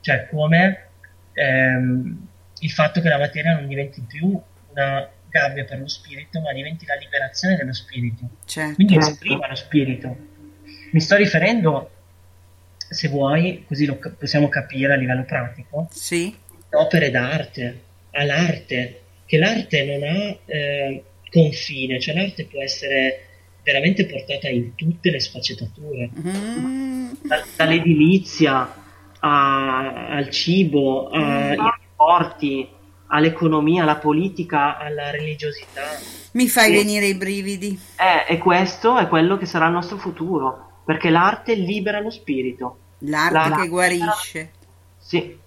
Cioè come ehm, il fatto che la materia non diventi più una gabbia per lo spirito, ma diventi la liberazione dello spirito. Certo. Quindi esprima lo spirito. Mi sto riferendo, se vuoi, così lo possiamo capire a livello pratico, Sì. opere d'arte, all'arte, che l'arte non ha eh, confine, cioè l'arte può essere veramente portata in tutte le sfaccettature, Mm. Da- dall'edilizia a- al cibo, ai rapporti, all'economia, alla politica, alla religiosità. Mi fai Sì. venire i brividi. Eh, e questo è quello che sarà il nostro futuro, perché l'arte libera lo spirito. L'arte La- che guarisce. Sì,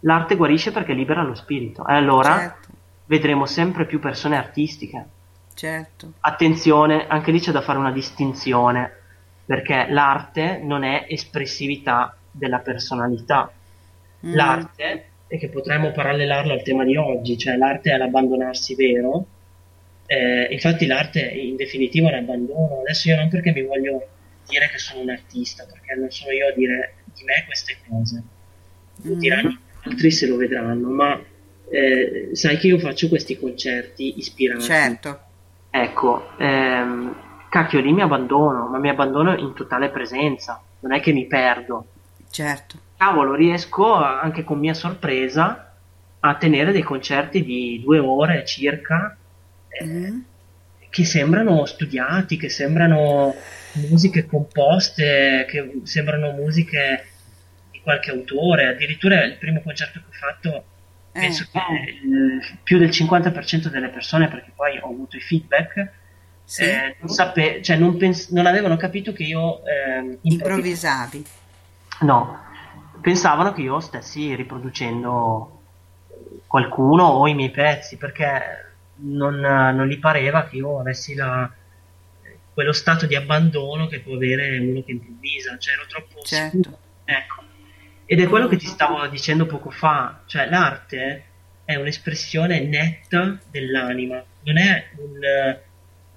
l'arte guarisce perché libera lo spirito. E allora Certo. vedremo sempre più persone artistiche. Certo. Attenzione, anche lì c'è da fare una distinzione, perché l'arte non è espressività della personalità. Mm. L'arte, e che potremmo parallelarlo al tema di oggi, cioè l'arte è l'abbandonarsi vero. Eh, infatti l'arte in definitivo è l'abbandono. Adesso io non perché mi voglio dire che sono un artista, perché non sono io a dire di me queste cose. Lo Mm. diranno altri se lo vedranno, ma eh, sai che io faccio questi concerti ispirati. Certo. Ecco, ehm, cacchio lì mi abbandono, ma mi abbandono in totale presenza, non è che mi perdo. Certo. Cavolo, riesco anche con mia sorpresa a tenere dei concerti di due ore circa Mm. che sembrano studiati, che sembrano musiche composte, che sembrano musiche di qualche autore. Addirittura il primo concerto che ho fatto, penso che il- più del 50% delle persone, perché poi ho avuto i feedback, Sì. eh, non, sape- cioè non, pens- non avevano capito che io ehm, Improvvisavi. No, pensavano che io stessi riproducendo qualcuno o i miei pezzi perché non, non gli pareva che io avessi la- quello stato di abbandono che può avere uno che improvvisa, cioè ero troppo Certo. sicuro. Ecco. Ed è quello che ti stavo dicendo poco fa, cioè l'arte è un'espressione netta dell'anima, non è un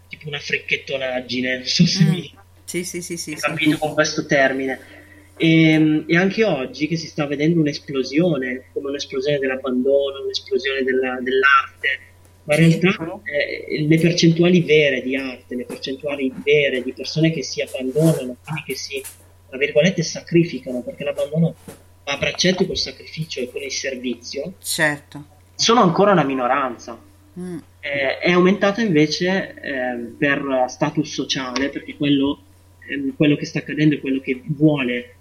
tipo una fricchettonaggine, non so se mi Sì, sì, sì, sì. ho capito con questo termine. E, e anche oggi che si sta vedendo un'esplosione, come un'esplosione dell'abbandono, un'esplosione della- dell'arte, ma in realtà eh, le percentuali vere di arte, le percentuali vere di persone che si abbandonano, quindi che si, tra virgolette, sacrificano, perché l'abbandono va a braccetto col sacrificio e con il servizio, Certo. sono ancora una minoranza. Mm. Eh, è aumentato invece eh, per status sociale, perché quello, ehm, quello che sta accadendo è quello che vuole,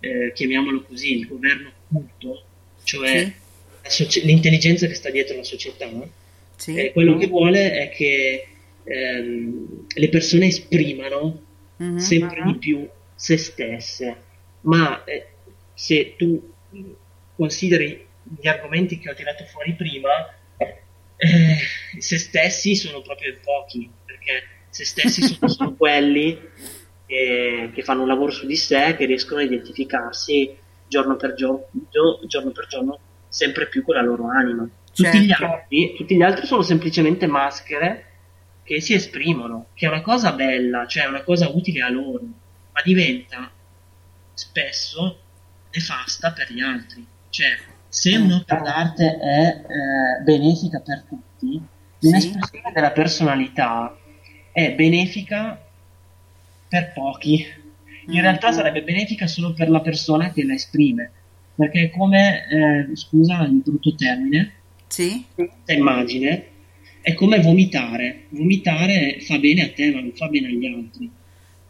eh, chiamiamolo così, il governo occulto, cioè Sì. soci- l'intelligenza che sta dietro la società. Sì. Eh, quello che vuole è che ehm, le persone esprimano Mhm. sempre di più se stesse, ma eh, se tu consideri gli argomenti che ho tirato fuori prima, eh, se stessi sono proprio pochi, perché se stessi sono solo quelli che, che fanno un lavoro su di sé, che riescono a identificarsi giorno per giorno, gio- giorno per giorno sempre più con la loro anima. Tutti, gli Certo. altri, tutti gli altri sono semplicemente maschere che si esprimono, che è una cosa bella, cioè una cosa utile a loro, ma diventa spesso nefasta per gli altri. Cioè, se un'opera d'arte è eh, benefica per tutti, un'espressione della personalità è benefica per pochi. In realtà sarebbe benefica solo per la persona che la esprime, perché è come, eh, scusa il brutto termine, Sì. questa immagine è come vomitare. Vomitare fa bene a te, ma non fa bene agli altri.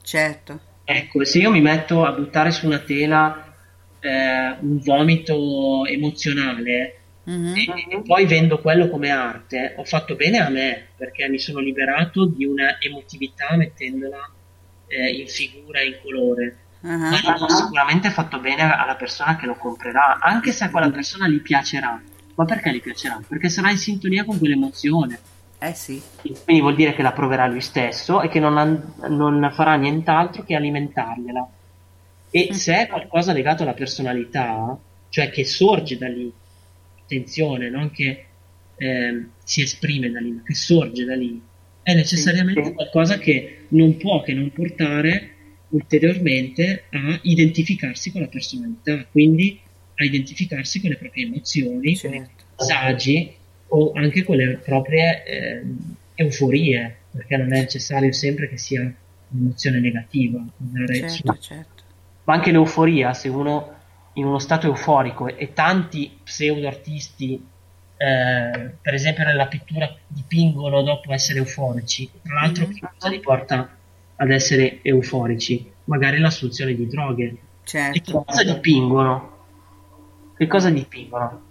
Certo. Ecco, se io mi metto a buttare su una tela eh, un vomito emozionale Mhm. e, e poi vendo quello come arte, ho fatto bene a me perché mi sono liberato di una emotività mettendola eh, in figura, in colore. Ah. Ma ho sicuramente fatto bene alla persona che lo comprerà, anche se a quella persona gli piacerà. Ma perché gli piacerà? Perché sarà in sintonia con quell'emozione. Eh sì. Quindi vuol dire che la proverà lui stesso e che non, han- non farà nient'altro che alimentargliela. E se è qualcosa legato alla personalità, cioè che sorge da lì, attenzione, non che ehm, si esprime da lì, ma che sorge da lì, è necessariamente qualcosa che non può che non portare ulteriormente a identificarsi con la personalità, quindi a identificarsi con le proprie emozioni, con i disagi o anche con le proprie ehm, euforie, perché non è necessario sempre che sia un'emozione negativa. andare su- Certo, certo. ma anche l'euforia, se uno in uno stato euforico e tanti pseudo artisti, eh, per esempio nella pittura, dipingono dopo essere euforici, tra l'altro che cosa li porta ad essere euforici? Magari l'assunzione di droghe. E Certo. cosa dipingono? Che cosa dipingono?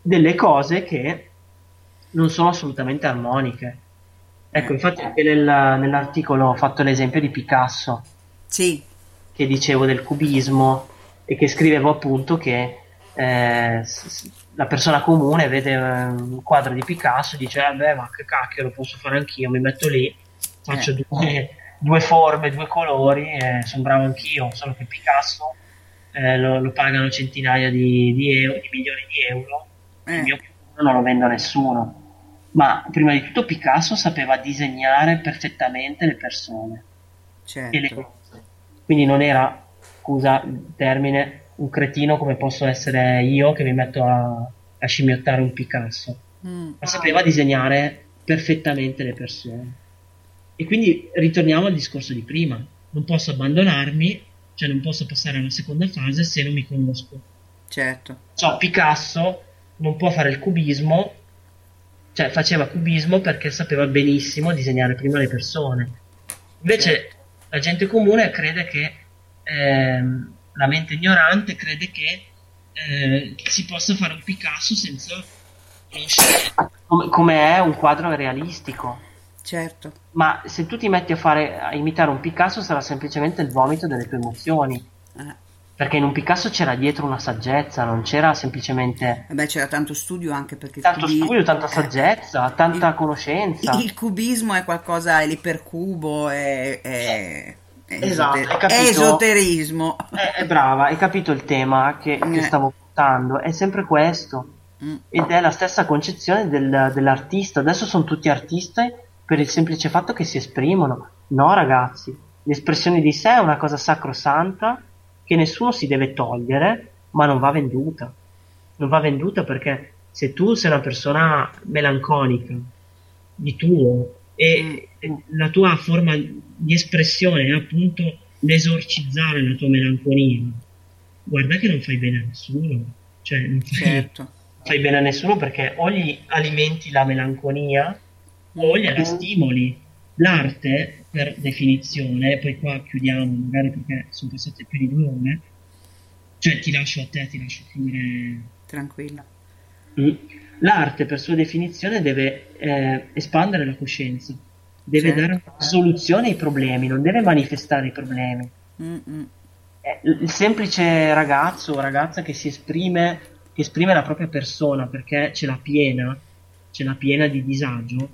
Delle cose che non sono assolutamente armoniche. Ecco, infatti anche nel- nell'articolo ho fatto l'esempio di Picasso. Sì. Che dicevo del cubismo e che scrivevo appunto che eh, la persona comune vede eh, un quadro di Picasso e dice vabbè ma che cacchio lo posso fare anch'io, mi metto lì, faccio Eh. due, due forme, due colori e sono bravo anch'io, solo che Picasso eh, lo, lo pagano centinaia di, di, euro, di milioni di euro, Eh. il mio quadro non lo vendo a nessuno. Ma prima di tutto Picasso sapeva disegnare perfettamente le persone Certo. e le cose. Quindi non era, scusa il termine, un cretino come posso essere io che mi metto a, a scimmiottare un Picasso, Mm. ma sapeva disegnare perfettamente le persone. E quindi ritorniamo al discorso di prima, non posso abbandonarmi, cioè non posso passare alla seconda fase se non mi conosco. Certo. So, Picasso non può fare il cubismo, cioè faceva cubismo perché sapeva benissimo disegnare prima le persone. Invece la gente comune crede che ehm, la mente ignorante crede che eh, si possa fare un Picasso senza conoscere come, come è un quadro realistico. Certo. Ma se tu ti metti a fare a imitare un Picasso sarà semplicemente il vomito delle tue emozioni. Eh. Perché in un Picasso c'era dietro una saggezza, non c'era semplicemente Vabbè, c'era tanto studio anche perché il tanto cubi- studio, tanta eh, saggezza, tanta conoscenza. Il cubismo è qualcosa, è l'ipercubo, è, è Esatto, esoter- capito? è esoterismo. Eh, è brava, hai capito il tema che, che Eh. stavo portando? È sempre questo. Mm. Ed è la stessa concezione del- dell'artista. Adesso sono tutti artisti per il semplice fatto che si esprimono. No, ragazzi, l'espressione di sé è una cosa sacrosanta che nessuno si deve togliere, ma non va venduta. Non va venduta perché se tu sei una persona melanconica di tuo e e la tua forma di espressione è appunto l'esorcizzare la tua melanconia, guarda che non fai bene a nessuno. Cioè, non fai, Certo. fai bene a nessuno perché o gli alimenti la melanconia o gliela stimoli. L'arte, per definizione, poi qua chiudiamo magari perché sono passate più di due ore, cioè ti lascio a te, ti lascio chiudere Tranquilla. Mm. L'arte, per sua definizione, deve eh, espandere la coscienza, deve Certo. dare una soluzione ai problemi, non deve manifestare i problemi. Eh, Il semplice ragazzo o ragazza che si esprime, che esprime la propria persona perché ce l'ha piena, ce l'ha piena di disagio,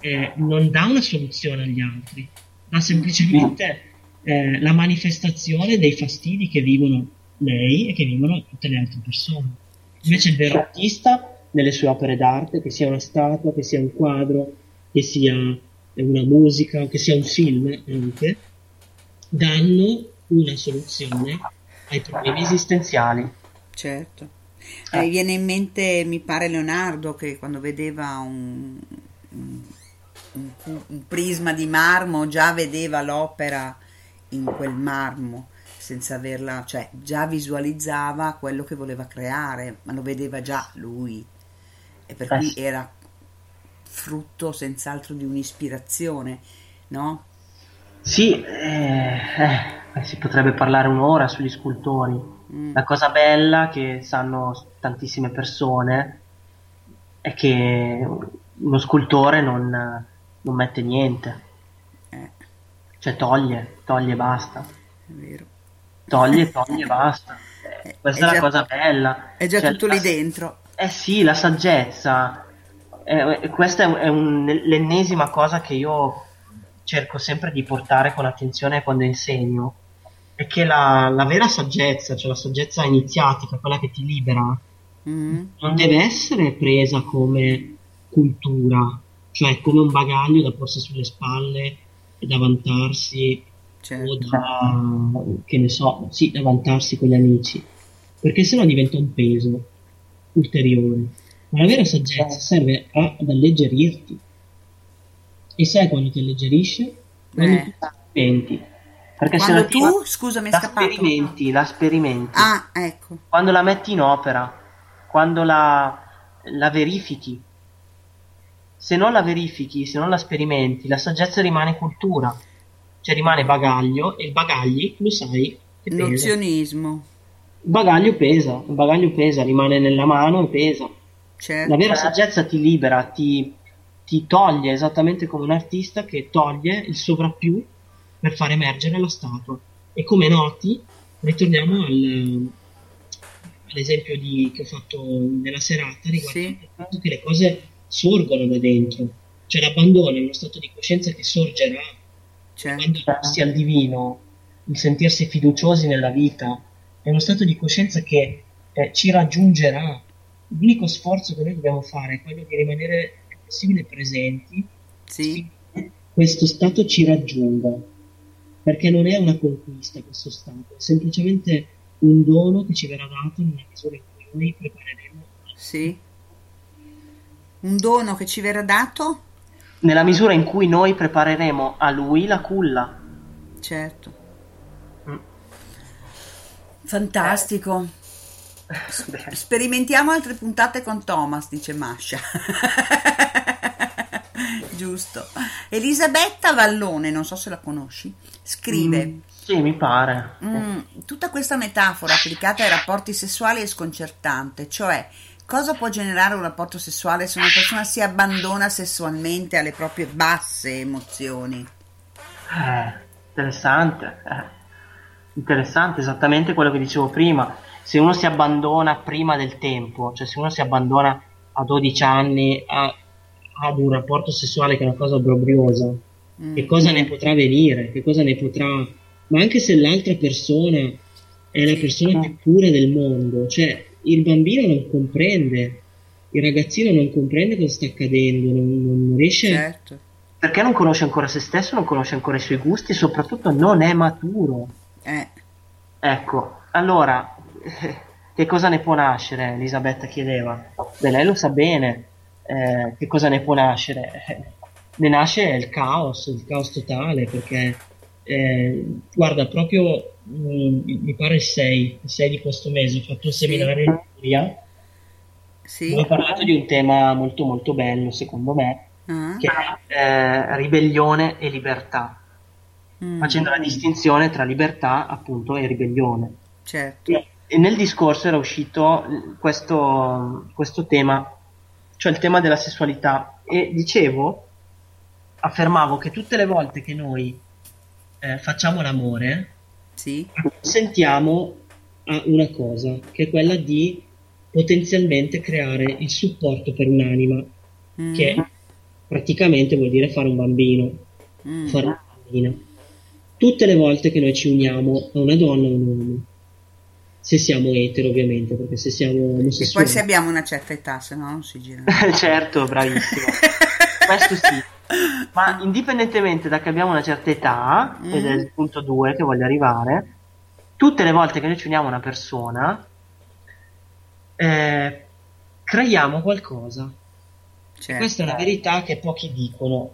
eh, non dà una soluzione agli altri, dà semplicemente eh, la manifestazione dei fastidi che vivono lei e che vivono tutte le altre persone. Invece il vero artista, nelle sue opere d'arte, che sia una statua, che sia un quadro, che sia una musica, che sia un film anche, danno una soluzione ai problemi esistenziali. Certo. Eh, Mi viene in mente, mi pare, Leonardo che quando vedeva un, un- un un prisma di marmo già vedeva l'opera in quel marmo, senza averla, cioè già visualizzava quello che voleva creare, ma lo vedeva già lui. E per cui era frutto senz'altro di un'ispirazione, no? Sì, eh, eh, si potrebbe parlare un'ora sugli scultori. Mm. La cosa bella che sanno tantissime persone è che uno scultore non, non mette niente, Eh, cioè toglie, toglie e basta. è vero. Toglie, toglie e basta. Eh, Questa è è, la già- cosa bella. È già Cioè, tutto lì dentro. Eh sì, la saggezza. Eh, eh, questa è, è un- l'ennesima cosa che io cerco sempre di portare con attenzione quando insegno. È che la, la vera saggezza, cioè la saggezza iniziatica, quella che ti libera, Mm. non deve essere presa come cultura, cioè come un bagaglio da porsi sulle spalle e da vantarsi Certo. o da, che ne so, sì, da vantarsi con gli amici, perché sennò diventa un peso ulteriore. Ma la vera saggezza serve a- ad alleggerirti. E sai quando ti alleggerisce? Quando Eh. la sperimenti. Perché se Quando ti- tu, scusa, mi è la scappato. sperimenti, la sperimenti Ah, ecco. quando la metti in opera, quando la, la verifichi. Se non la verifichi, se non la sperimenti, la saggezza rimane cultura, cioè rimane bagaglio e il bagaglio, lo sai, che pesa. Nozionismo. Il bagaglio pesa, il bagaglio pesa, rimane nella mano e pesa. Certo. La vera saggezza ti libera, ti, ti toglie esattamente come un artista che toglie il sovrappiù per far emergere la statua. E come noti, ritorniamo al, all'esempio di- che ho fatto nella serata riguardo Sì. il fatto che le cose sorgono da dentro, cioè l'abbandono è uno stato di coscienza che sorgerà Certo. quando si al divino, il sentirsi fiduciosi nella vita è uno stato di coscienza che eh, ci raggiungerà. L'unico sforzo che noi dobbiamo fare è quello di rimanere il più possibile presenti. Sì. Questo stato ci raggiunga, perché non è una conquista questo stato, è semplicemente un dono che ci verrà dato nella misura in cui noi prepareremo. Sì. Un dono che ci verrà dato? Nella misura in cui noi prepareremo a lui la culla. Certo. Fantastico. S- Sperimentiamo altre puntate con Thomas, dice Masha. Giusto. Elisabetta Vallone, non so se la conosci, scrive: Mm, sì, mi pare. "Mm, tutta questa metafora applicata ai rapporti sessuali è sconcertante, cioè cosa può generare un rapporto sessuale se una persona si abbandona sessualmente alle proprie basse emozioni? Eh, interessante. eh. Interessante, esattamente quello che dicevo prima. Se uno si abbandona prima del tempo, cioè se uno si abbandona a 12 anni a- ad un rapporto sessuale che è una cosa obbrobriosa, Mm. che cosa ne potrà venire? Che cosa ne potrà... Ma anche se l'altra persona è la persona più pura del mondo, cioè il bambino non comprende, il ragazzino non comprende cosa sta accadendo, non, non riesce... Certo. Perché non conosce ancora se stesso, non conosce ancora i suoi gusti e soprattutto non è maturo. Eh, Ecco, allora, che cosa ne può nascere? Elisabetta chiedeva. Beh, lei lo sa bene. eh, che cosa ne può nascere? Eh, ne nasce il caos, il caos totale, perché, eh, guarda, proprio mm, mi pare il 6, il 6 di questo mese, ho fatto un seminario in Liguria, sì. ho parlato di un tema molto molto bello, secondo me, Ah. che è eh, ribellione e libertà, Mm. facendo la distinzione tra libertà appunto e ribellione. Certo. E, e nel discorso era uscito eh, questo, questo tema, cioè il tema della sessualità, e dicevo, affermavo che tutte le volte che noi eh, facciamo l'amore, Sì. sentiamo a una cosa, che è quella di potenzialmente creare il supporto per un'anima, Mm. che praticamente vuol dire fare un bambino, Mm. fare una bambina. Tutte le volte che noi ci uniamo a una donna o a un uomo, se siamo etero ovviamente, perché se siamo E poi omosessuali... se abbiamo una certa età, se no non si gira. certo, bravissimo. Questo sì. Ma indipendentemente da che abbiamo una certa età, Mm. ed è il punto 2 che voglio arrivare, tutte le volte che noi ci uniamo a una persona, eh, creiamo qualcosa. Certo. Questa è una verità che pochi dicono,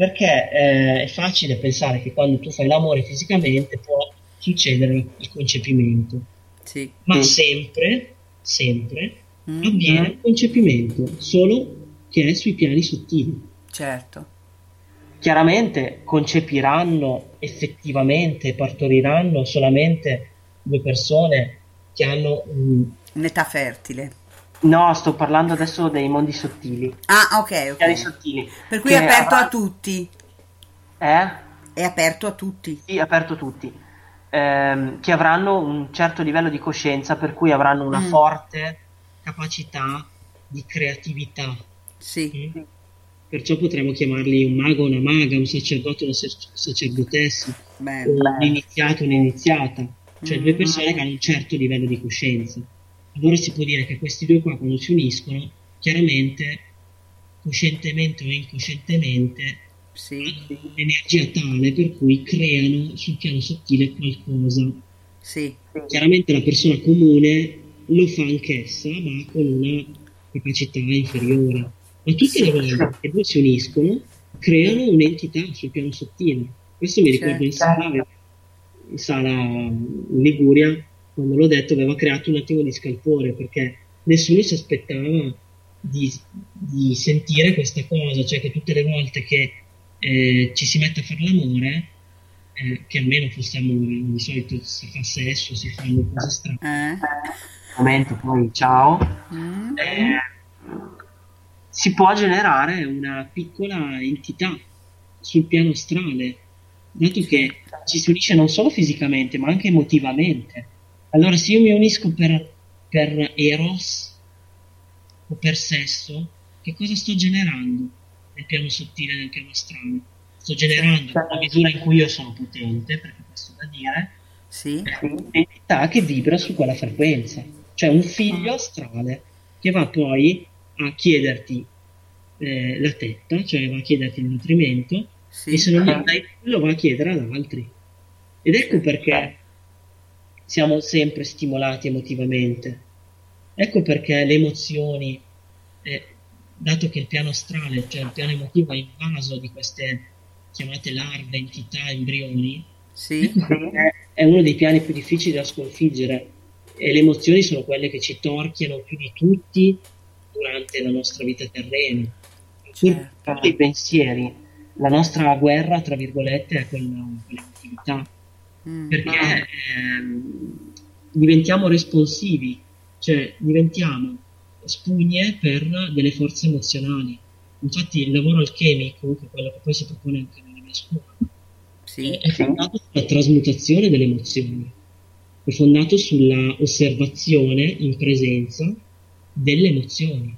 perché eh, è facile pensare che quando tu fai l'amore fisicamente può succedere il concepimento, Sì. ma sempre, sempre Mm. avviene il concepimento, solo che è sui piani sottili. Certo. Chiaramente concepiranno effettivamente e partoriranno solamente due persone che hanno un... Un'età fertile. No, sto parlando adesso dei mondi sottili. Ah, ok, Piani ok. sottili. Per cui è aperto avranno- a tutti. Eh? È aperto a tutti. Sì, aperto a tutti. Ehm, che avranno un certo livello di coscienza per cui avranno una Mm. forte capacità di creatività. Sì. Mm? Perciò potremmo chiamarli un mago, una maga, un sacerdote, una sac- sacerdotessa, Bello. un iniziato, un'iniziata. Cioè Mm. due persone che hanno un certo livello di coscienza. Allora si può dire che questi due qua quando si uniscono, chiaramente, coscientemente o incoscientemente, hanno un'energia tale per cui creano sul piano sottile qualcosa. Sì. Chiaramente la persona comune lo fa anch'essa, ma con una capacità inferiore. Ma tutte le volte che due si uniscono, creano un'entità sul piano sottile. Questo mi ricordo in Certo. sala, in sala in Liguria, quando l'ho detto, aveva creato un attimo di scalpore, perché nessuno si aspettava di, di sentire questa cosa, cioè che tutte le volte che eh, ci si mette a fare l'amore, eh, che almeno fosse amore, di solito si fa sesso, si fanno cose strane. Eh? momento poi ciao Mm. eh, si può generare una piccola entità sul piano astrale dato che ci si unisce non solo fisicamente ma anche emotivamente allora se io mi unisco per, per eros o per sesso che cosa sto generando nel piano sottile nel piano astrale sto generando nella misura in cui io sono potente perché questo da dire Sì. un'entità che vibra su quella frequenza, cioè un figlio astrale che va poi a chiederti eh, la tetta, cioè va a chiederti il nutrimento e se non gli dai lo va a chiedere ad altri. Ed ecco perché siamo sempre stimolati emotivamente. Ecco perché le emozioni, eh, dato che il piano astrale, cioè il piano emotivo è invaso di queste chiamate larve, entità, embrioni, Sì. è, è uno dei piani più difficili da sconfiggere e le emozioni sono quelle che ci torchiano più di tutti durante la nostra vita terrena. Pur i pensieri, la nostra guerra, tra virgolette, è quella, quell'emotività perché ehm, diventiamo responsivi, cioè diventiamo spugne per delle forze emozionali. Infatti il lavoro alchemico, che è quello che poi si propone anche nella mia scuola, è fondato sulla trasmutazione delle emozioni, è fondato sulla osservazione in presenza delle emozioni,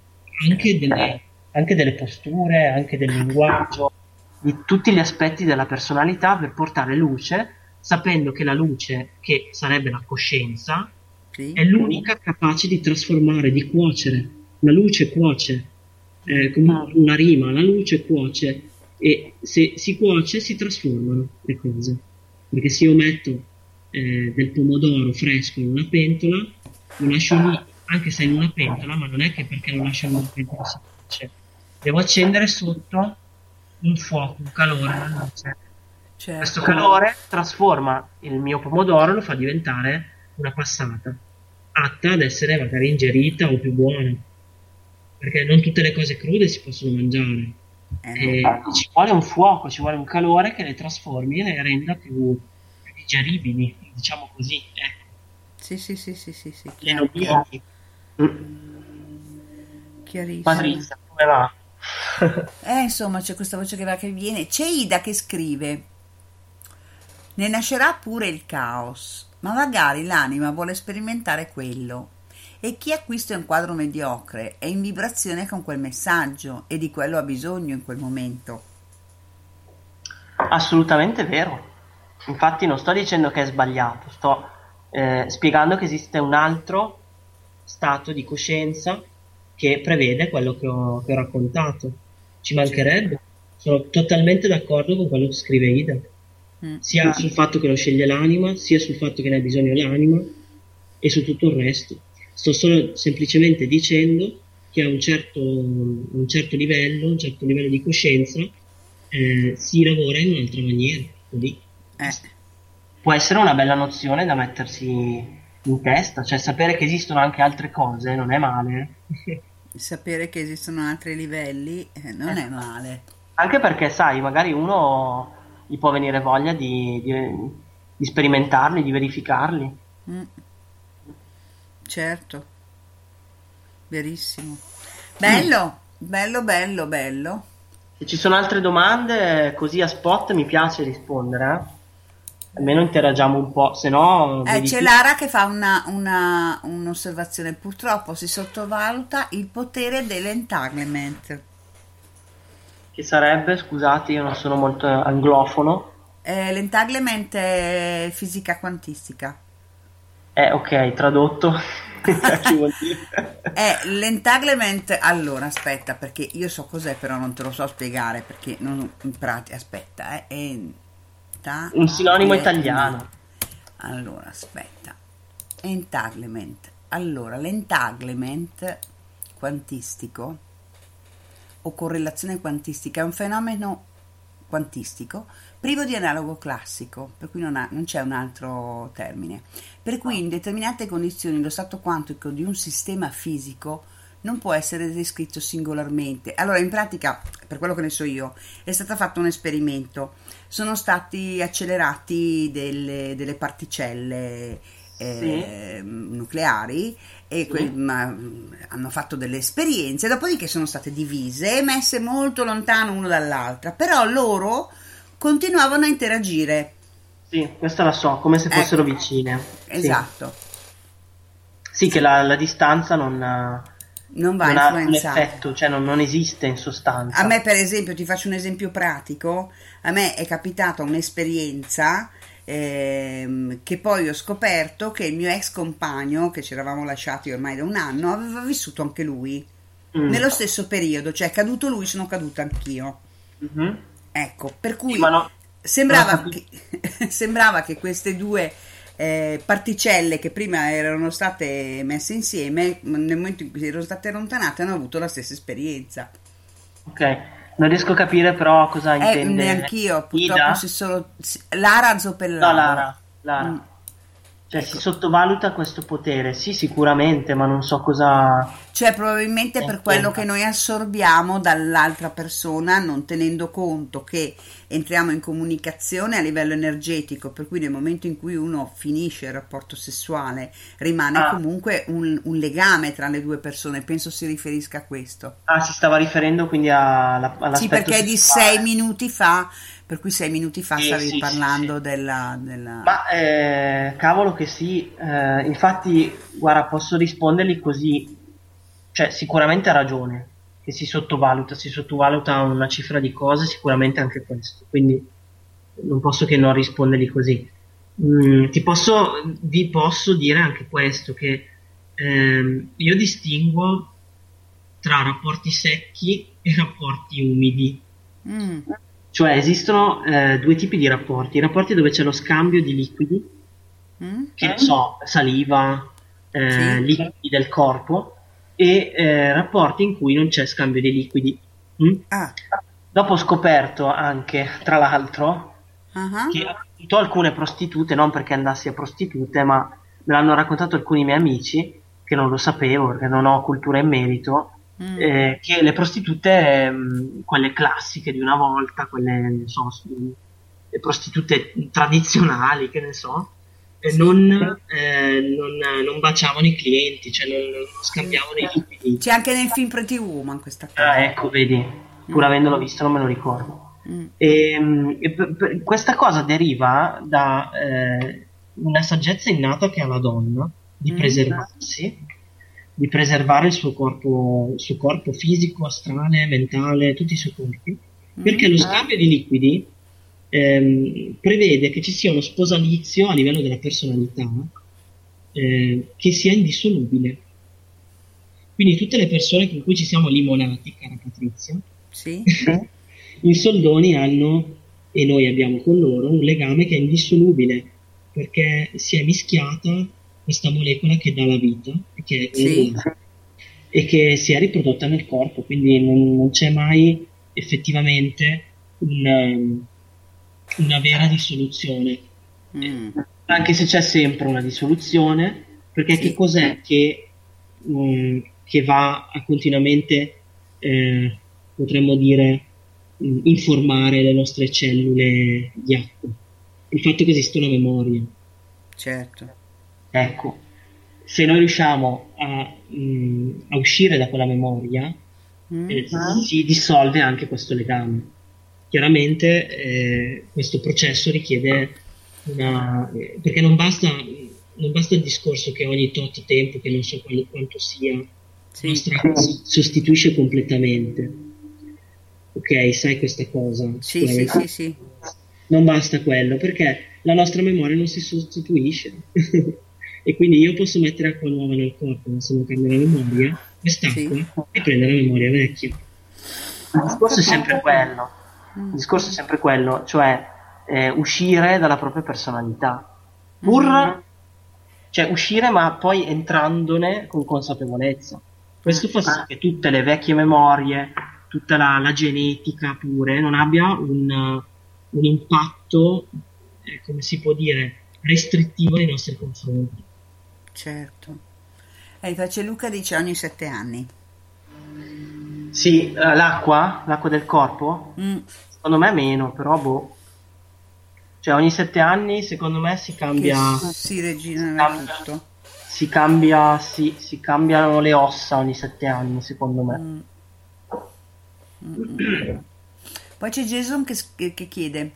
anche delle, anche delle posture, anche del linguaggio, di tutti gli aspetti della personalità per portare luce, sapendo che la luce, che sarebbe la coscienza, è l'unica capace di trasformare, di cuocere. La luce cuoce, eh, come una rima, la luce cuoce e se si cuoce si trasformano le cose. Perché se io metto eh, del pomodoro fresco in una pentola, lo lascio lì, anche se è in una pentola, ma non è che perché lo lascio in una pentola si cuoce. Devo accendere sotto un fuoco, un calore, una luce. Questo calore trasforma il mio pomodoro e lo fa diventare una passata, atta ad essere magari ingerita o più buona. Perché non tutte le cose crude si possono mangiare. E ci vuole un fuoco, ci vuole un calore che le trasformi e le renda più, più digeribili, diciamo così. Ecco. Sì, sì, sì, sì, sì, sì. Le chiaro, nobili. Chiarissimo. Patrizia, come va? Eh, insomma, c'è questa voce che va che viene. C'è Ida che scrive: Ne nascerà pure il caos, ma magari l'anima vuole sperimentare quello. E chi acquista un quadro mediocre è in vibrazione con quel messaggio e di quello ha bisogno in quel momento. Assolutamente vero. Infatti non sto dicendo che è sbagliato, sto eh, spiegando che esiste un altro stato di coscienza che prevede quello che ho, che ho raccontato. Ci mancherebbe. Sono totalmente d'accordo con quello che scrive Ida. Sia sul fatto che lo sceglie l'anima, sia sul fatto che ne ha bisogno l'anima e su tutto il resto. Sto solo semplicemente dicendo che a un certo, a un certo livello, un certo livello di coscienza, eh, si lavora in un'altra maniera. Così. Può essere una bella nozione da mettersi in testa, cioè sapere che esistono anche altre cose non è male. Sapere che esistono altri livelli eh, non è male. Anche perché, sai, magari uno gli può venire voglia di, di, di sperimentarli, di verificarli. Mm. Certo, verissimo. Bello, bello, bello, bello. Se ci sono altre domande, così a spot mi piace rispondere. eh. Almeno interagiamo un po', se no... Eh, c'è Lara che fa una, una- un'osservazione. Purtroppo si sottovaluta il potere dell'entanglement. Che sarebbe, scusate, io non sono molto anglofono. Eh, l'entanglement è fisica quantistica. Eh, ok, tradotto. È l'entanglement. Allora, aspetta, perché io so cos'è, però non te lo so spiegare perché non in pratica. Aspetta, eh. enta- Un sinonimo italiano. Allora, aspetta. Entanglement. Allora, l'entanglement quantistico o correlazione quantistica è un fenomeno quantistico privo di analogo classico, per cui non, ha- non c'è un altro termine. Per cui in determinate condizioni lo stato quantico di un sistema fisico non può essere descritto singolarmente. Allora, in pratica, per quello che ne so io, è stato fatto un esperimento. Sono stati accelerati delle, delle particelle eh, nucleari e que- ma, hanno fatto delle esperienze, dopodiché sono state divise e messe molto lontano l'una dall'altra, però loro continuavano a interagire. Sì, questa la so, come se fossero Ecco. vicine. Sì. Esatto. Sì, che la, la distanza non, Non va non ha un influenzare. effetto, cioè non, non esiste in sostanza. A me, per esempio, ti faccio un esempio pratico. A me è capitata un'esperienza ehm, che poi ho scoperto che il mio ex compagno, che ci eravamo lasciati ormai da un anno, aveva vissuto anche lui Mm. nello stesso periodo, cioè è caduto lui, sono caduta anch'io. Mhm. Ecco, per cui Sì, no- sembrava, che, sembrava che queste due eh, particelle che prima erano state messe insieme, nel momento in cui erano state allontanate, hanno avuto la stessa esperienza. Ok, non riesco a capire però cosa Eh, intende. neanch'io, purtroppo Ida? si solo Lara Zoppellaro. No, Lara. Lara. Mm. Cioè, si sottovaluta questo potere. Sì, sicuramente, ma non so cosa. Cioè, probabilmente per Intendo. quello che noi assorbiamo dall'altra persona, non tenendo conto che entriamo in comunicazione a livello energetico, per cui nel momento in cui uno finisce il rapporto sessuale rimane Ah. comunque un, un legame tra le due persone. Penso si riferisca a questo. Ah, si stava riferendo quindi alla, all'aspetto Sì, perché è di sessuale. sei minuti fa, per cui sei minuti fa Sì, stavi sì, sì, parlando della, della- Ma eh, cavolo che sì, eh, infatti, guarda, posso rispondergli così, cioè sicuramente ha ragione, che si sottovaluta, si sottovaluta una cifra di cose, sicuramente anche questo, quindi non posso che non rispondergli così. Mm, ti posso, vi posso dire anche questo, che ehm, io distingo tra rapporti secchi e rapporti umidi. Mm. Cioè esistono eh, due tipi di rapporti, i rapporti dove c'è lo scambio di liquidi, Mm? che ne so, saliva, eh, Sì. liquidi del corpo, e eh, rapporti in cui non c'è scambio di liquidi. Mm? Ah. Dopo ho scoperto anche, tra l'altro, Ah. che appunto alcune prostitute, non perché andassi a prostitute, ma me l'hanno raccontato alcuni miei amici, che non lo sapevo perché non ho cultura in merito, Mm. eh, che le prostitute, ehm, quelle classiche di una volta, quelle, so, su- le prostitute tradizionali, che ne so, eh, non, eh, non, non baciavano i clienti, cioè non, non scambiavano i liquidi. C'è anche nel film Pretty Woman questa cosa. Ah, ecco, vedi, pur avendolo visto non me lo ricordo. Mm. E, e per- per- questa cosa deriva da eh, una saggezza innata che ha la donna di Mm. preservarsi, di preservare il suo corpo, il suo corpo fisico, astrale, mentale, tutti i suoi corpi, perché lo scambio di liquidi ehm, prevede che ci sia uno sposalizio a livello della personalità eh, che sia indissolubile. Quindi tutte le persone con cui ci siamo limonati, cara Patrizia, Sì. in soldoni hanno, e noi abbiamo con loro, un legame che è indissolubile, perché si è mischiata questa molecola che dà la vita, che Sì. e che si è riprodotta nel corpo, quindi non, non c'è mai effettivamente un, um, una vera dissoluzione, Mm. anche se c'è sempre una dissoluzione, perché che cos'è che, mm, che va a continuamente, eh, potremmo dire, mm, informare le nostre cellule di acqua? Il fatto che esiste una memoria. Certo. Ecco, se noi riusciamo a, mm, a uscire da quella memoria, Mm. eh, si dissolve anche questo legame. Chiaramente eh, questo processo richiede una... eh, perché non basta, non basta il discorso che ogni tot tempo, che non so quali- quanto sia, Sì. nostra si sostituisce completamente. Ok, sai questa cosa? Sì, sì, sì, sì. Non basta quello, perché la nostra memoria non si sostituisce. e quindi io posso mettere acqua nuova nel corpo, ma se non cambia la memoria, quest'acqua riprende la memoria vecchia. Il discorso è sempre quello. Il discorso è sempre quello, cioè eh, uscire dalla propria personalità. Pur, cioè uscire ma poi entrandone con consapevolezza. Questo fa sì che tutte le vecchie memorie, tutta la, la genetica pure, non abbia un, un impatto, eh, come si può dire, restrittivo nei nostri confronti. Certo. E invece Luca dice ogni sette anni. Sì, eh, l'acqua, l'acqua del corpo, Mm. secondo me meno, però boh. Cioè ogni sette anni secondo me si cambia... Che si rigenera tutto. Si cambia, si, si cambiano le ossa ogni sette anni, secondo me. Mm. Mm. Poi c'è Jason che- che chiede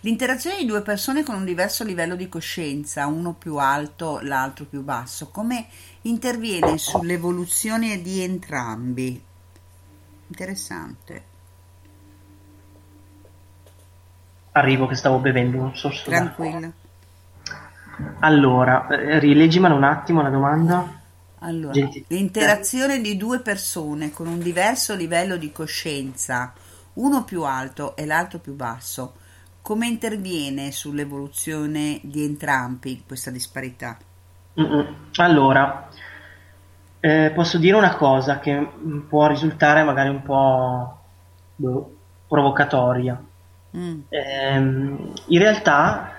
l'interazione di due persone con un diverso livello di coscienza, uno più alto, l'altro più basso, come interviene sull'evoluzione di entrambi? Interessante. Arrivo che stavo bevendo un sorso. Tranquillo. Allora, eh, rileggimela un attimo la domanda. Allora, Gentile. l'interazione di due persone con un diverso livello di coscienza, uno più alto e l'altro più basso, come interviene sull'evoluzione di entrambi questa disparità? Allora, eh, posso dire una cosa che mm, può risultare magari un po' boh, provocatoria. Mm. Ehm, in realtà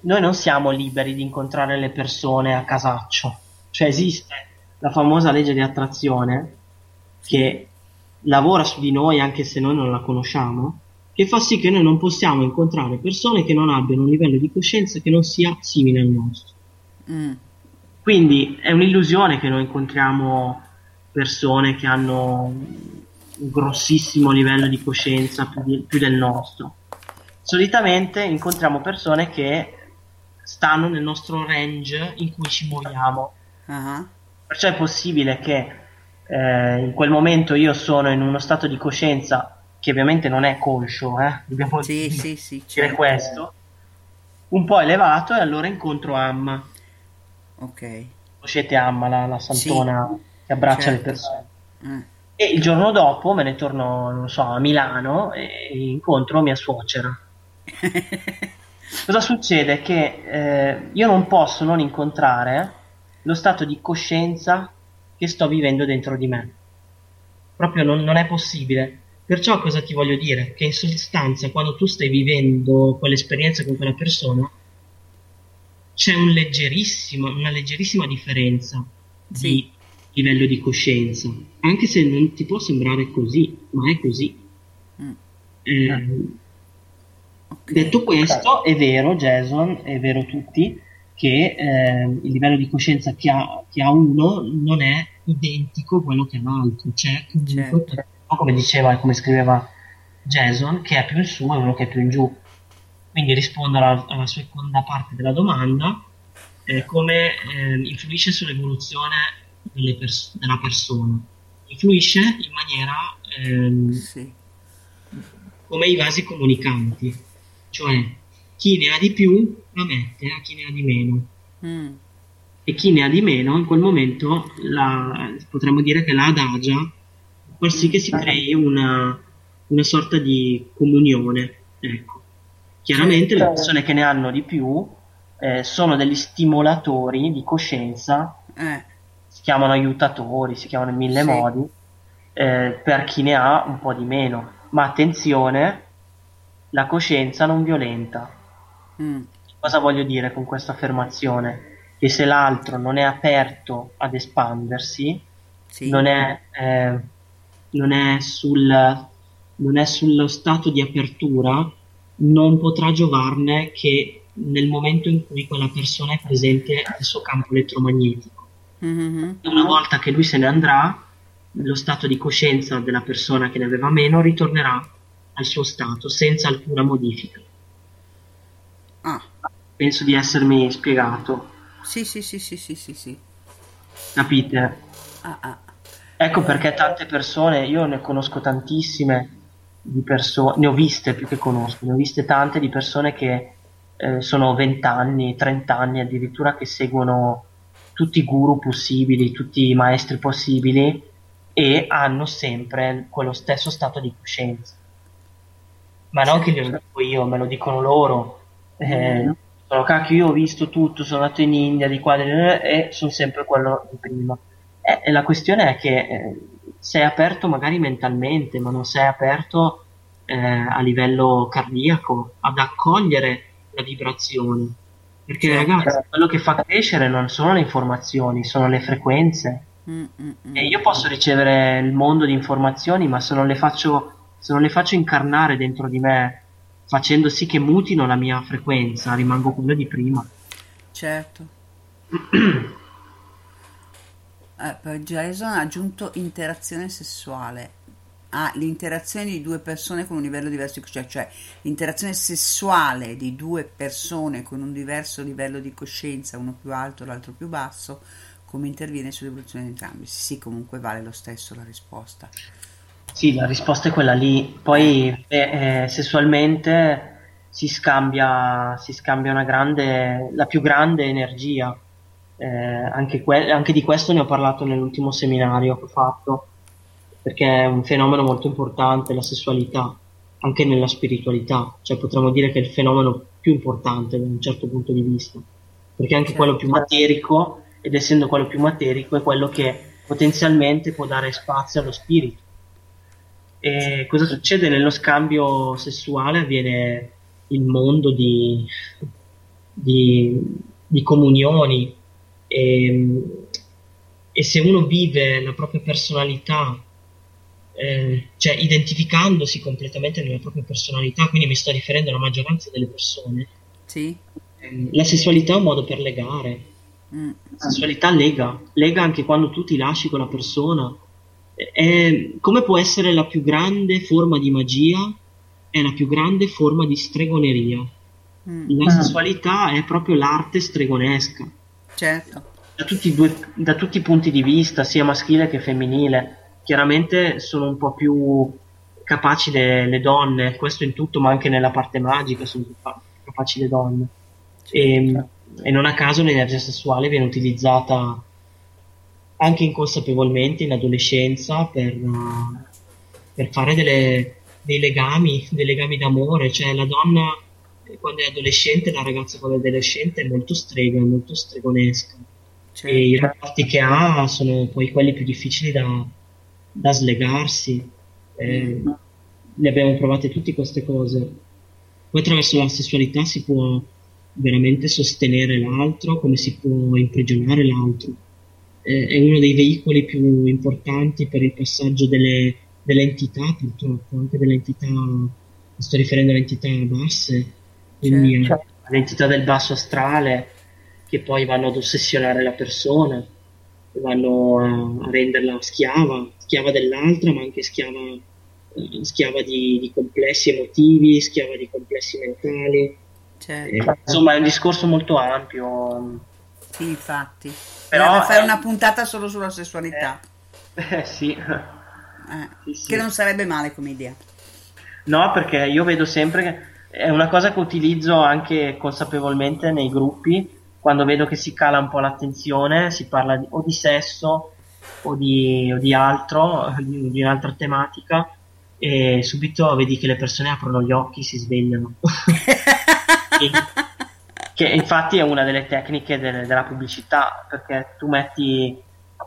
noi non siamo liberi di incontrare le persone a casaccio, cioè esiste la famosa legge di attrazione che lavora su di noi anche se noi non la conosciamo, che fa sì che noi non possiamo incontrare persone che non abbiano un livello di coscienza che non sia simile al nostro. Mm. Quindi è un'illusione che noi incontriamo persone che hanno un grossissimo livello di coscienza più, di- più del nostro. Solitamente incontriamo persone che stanno nel nostro range in cui ci muoviamo. Ah, Perciò è possibile che eh, in quel momento io sono in uno stato di coscienza che ovviamente non è conscio, eh? dobbiamo Sì, dire sì, sì, certo. questo, un po' elevato e allora incontro Amma. Ok. Conoscete Amma, la, la santona che abbraccia certo. le persone. Eh. E il giorno dopo me ne torno, non so, a Milano e incontro mia suocera. Cosa succede? Che eh, io non posso non incontrare lo stato di coscienza che sto vivendo dentro di me. Proprio non, non è possibile. Perciò cosa ti voglio dire? Che in sostanza quando tu stai vivendo quell'esperienza con quella persona c'è un leggerissimo, una leggerissima differenza di livello di coscienza, anche se non ti può sembrare così, ma è così. Mm. Eh, Detto questo, è vero, Jason, è vero tutti, che eh, il livello di coscienza che ha, che ha uno non è identico a quello che ha l'altro. C'è comunque, Certo. Come diceva e come scriveva Jason, che è più in su e uno che è più in giù. Quindi rispondo alla, alla seconda parte della domanda, eh, come eh, influisce sull'evoluzione pers- della persona. Influisce in maniera ehm, come i vasi comunicanti, cioè chi ne ha di più la mette a chi ne ha di meno Mm. e chi ne ha di meno in quel momento la, potremmo dire che la adagia far sì che si crei una, una sorta di comunione ecco. chiaramente le persone che ne hanno di più eh, sono degli stimolatori di coscienza Eh. si chiamano aiutatori si chiamano in mille Sì. modi eh, per chi ne ha un po' di meno ma attenzione la coscienza non violenta Mm. Cosa voglio dire con questa affermazione? Che se l'altro non è aperto ad espandersi, non, è, eh, non, è sul, non è sullo stato di apertura, non potrà giovarne che nel momento in cui quella persona è presente nel suo campo elettromagnetico. Mhm. Una volta che lui se ne andrà, lo stato di coscienza della persona che ne aveva meno ritornerà al suo stato senza alcuna modifica. Ah. Penso di essermi spiegato, Sì, sì, sì, sì, sì, sì, sì. capite? Ah, ah. Ecco perché tante persone, io ne conosco tantissime di persone, ne ho viste più che conosco, ne ho viste tante di persone che eh, sono 20 anni, 30 anni addirittura che seguono tutti i guru possibili, tutti i maestri possibili e hanno sempre quello stesso stato di coscienza. Ma non che glielo dico io, me lo dicono loro. Eh, sono cacchio, io ho visto tutto, sono andato in India di qua di là, e sono sempre quello di prima. Eh, e la questione è che eh, sei aperto magari mentalmente, ma non sei aperto eh, a livello cardiaco ad accogliere la vibrazione. Perché Certo. ragazzi, quello che fa crescere non sono le informazioni, sono le frequenze. Mm, mm, mm. E io posso ricevere il mondo di informazioni, ma se non le faccio, se non le faccio incarnare dentro di me, facendo sì che mutino la mia frequenza, rimango quello di prima. Certo. Eh, poi Jason ha aggiunto interazione sessuale. Ah, l'interazione di due persone con un livello diverso di coscienza, cioè l'interazione sessuale di due persone con un diverso livello di coscienza, uno più alto, l'altro più basso, come interviene sull'evoluzione di entrambi. Sì, sì, comunque vale lo stesso la risposta. Sì, la risposta è quella lì. Poi eh, eh, sessualmente si scambia, si scambia una grande, la più grande energia. Eh, anche, que- anche di questo ne ho parlato nell'ultimo seminario che ho fatto, perché è un fenomeno molto importante la sessualità, anche nella spiritualità. Cioè potremmo dire che è il fenomeno più importante da un certo punto di vista, perché anche quello più materico, ed essendo quello più materico, è quello che potenzialmente può dare spazio allo spirito. E cosa succede nello scambio sessuale? Avviene il mondo di, di, di comunioni e, e, se uno vive la propria personalità, eh, cioè identificandosi completamente nella propria personalità, quindi mi sto riferendo alla maggioranza delle persone, sì. eh, la sessualità è un modo per legare. Mm. La sessualità lega, lega anche quando tu ti lasci con la persona. È, come può essere la più grande forma di magia? È la più grande forma di stregoneria. Mm. La sessualità è proprio l'arte stregonesca. Certo. Da tutti, i due, da tutti i punti di vista, sia maschile che femminile. Chiaramente sono un po' più capaci le, le donne, questo in tutto, ma anche nella parte magica sono più capaci le donne. E, e non a caso l'energia sessuale viene utilizzata anche inconsapevolmente in adolescenza per, per fare delle, dei legami, dei legami d'amore, cioè la donna quando è adolescente, la ragazza quando è adolescente è molto strega, è molto stregonesca certo. e i rapporti che ha sono poi quelli più difficili da, da slegarsi. Eh, ne abbiamo provate tutte queste cose. Poi attraverso la sessualità si può veramente sostenere l'altro, come si può imprigionare l'altro. Eh, è uno dei veicoli più importanti per il passaggio delle, delle entità, purtroppo, anche delle entità, mi sto riferendo alle entità basse, quindi Certo. all'entità del basso astrale, che poi vanno ad ossessionare la persona, vanno a, renderla schiava, schiava dell'altra, ma anche schiava, eh, schiava di, di complessi emotivi, schiava di complessi mentali. Certo. Eh, insomma, è un discorso molto ampio. Sì, infatti. Però fare è- una puntata solo sulla sessualità. Eh, sì. Eh, sì. Che non sarebbe male come idea. No, perché io vedo sempre che è una cosa che utilizzo anche consapevolmente nei gruppi, quando vedo che si cala un po' l'attenzione, si parla di- o di sesso o di, o di altro, di, di un'altra tematica, e subito vedi che le persone aprono gli occhi, si svegliano. Che- che infatti è una delle tecniche del- della pubblicità, perché tu metti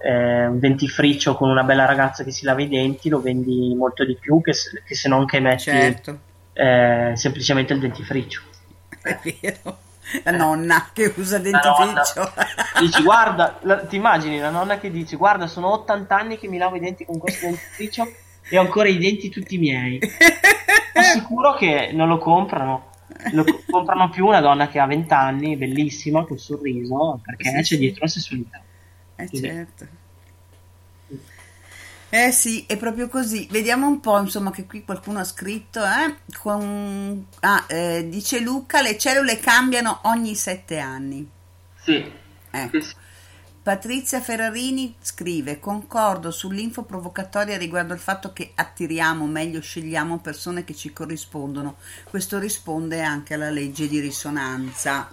eh, un dentifricio con una bella ragazza che si lava i denti, lo vendi molto di più che se, che se non che metti Certo. Eh, semplicemente il dentifricio. È vero. La nonna che usa nonna. dentifricio. Dici, guarda, la- ti immagini la nonna che dice, guarda, sono 80 anni che mi lavo i denti con questo dentifricio e ho ancora i denti tutti miei. Sono sicuro che non lo comprano. Lo co- comprano più una donna che ha 20 anni, bellissima, col sorriso, perché Sì, c'è sì. dietro la sessualità. Eh certo. Eh sì, è proprio così. Vediamo un po', insomma, che qui qualcuno ha scritto, eh? Con... Ah, eh, dice Luca, le cellule cambiano ogni sette anni. Sì. Ecco. Patrizia Ferrarini scrive: Concordo sull'info provocatoria riguardo al fatto che attiriamo, meglio scegliamo persone che ci corrispondono. Questo risponde anche alla legge di risonanza,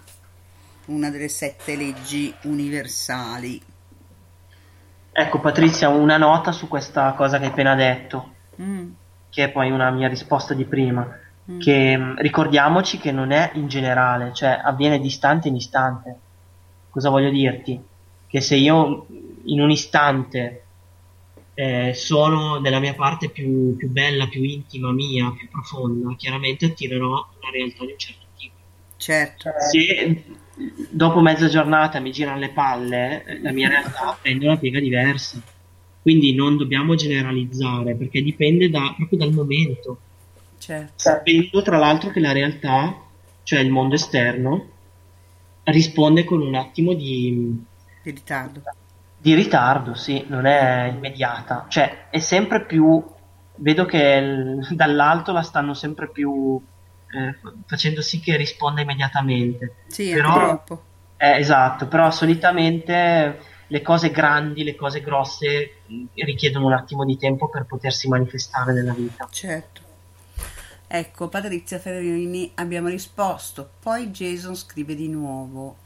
una delle sette leggi universali. Ecco, Patrizia, una nota su questa cosa che hai appena detto. Mm, che è poi una mia risposta di prima, Mm. che mh, ricordiamoci che non è in generale, cioè avviene di istante in istante. Cosa voglio dirti? Che se io in un istante eh, sono nella mia parte più, più bella, più intima mia, più profonda, chiaramente attirerò una realtà di un certo tipo. certo. Se dopo mezza giornata mi girano le palle, eh, la mia realtà prende una piega diversa. Quindi non dobbiamo generalizzare perché dipende da- proprio dal momento. certo. Sapendo tra l'altro che la realtà, cioè il mondo esterno, risponde con un attimo di, Di ritardo. di ritardo, sì, non è immediata. Cioè è sempre più. Vedo che il- dall'alto la stanno sempre più eh, facendo sì che risponda immediatamente. Sì, Però-. Eh, esatto, però solitamente le cose grandi, le cose grosse richiedono un attimo di tempo per potersi manifestare nella vita. Certo. Ecco, Patrizia Ferrini abbiamo risposto, poi Jason scrive di nuovo.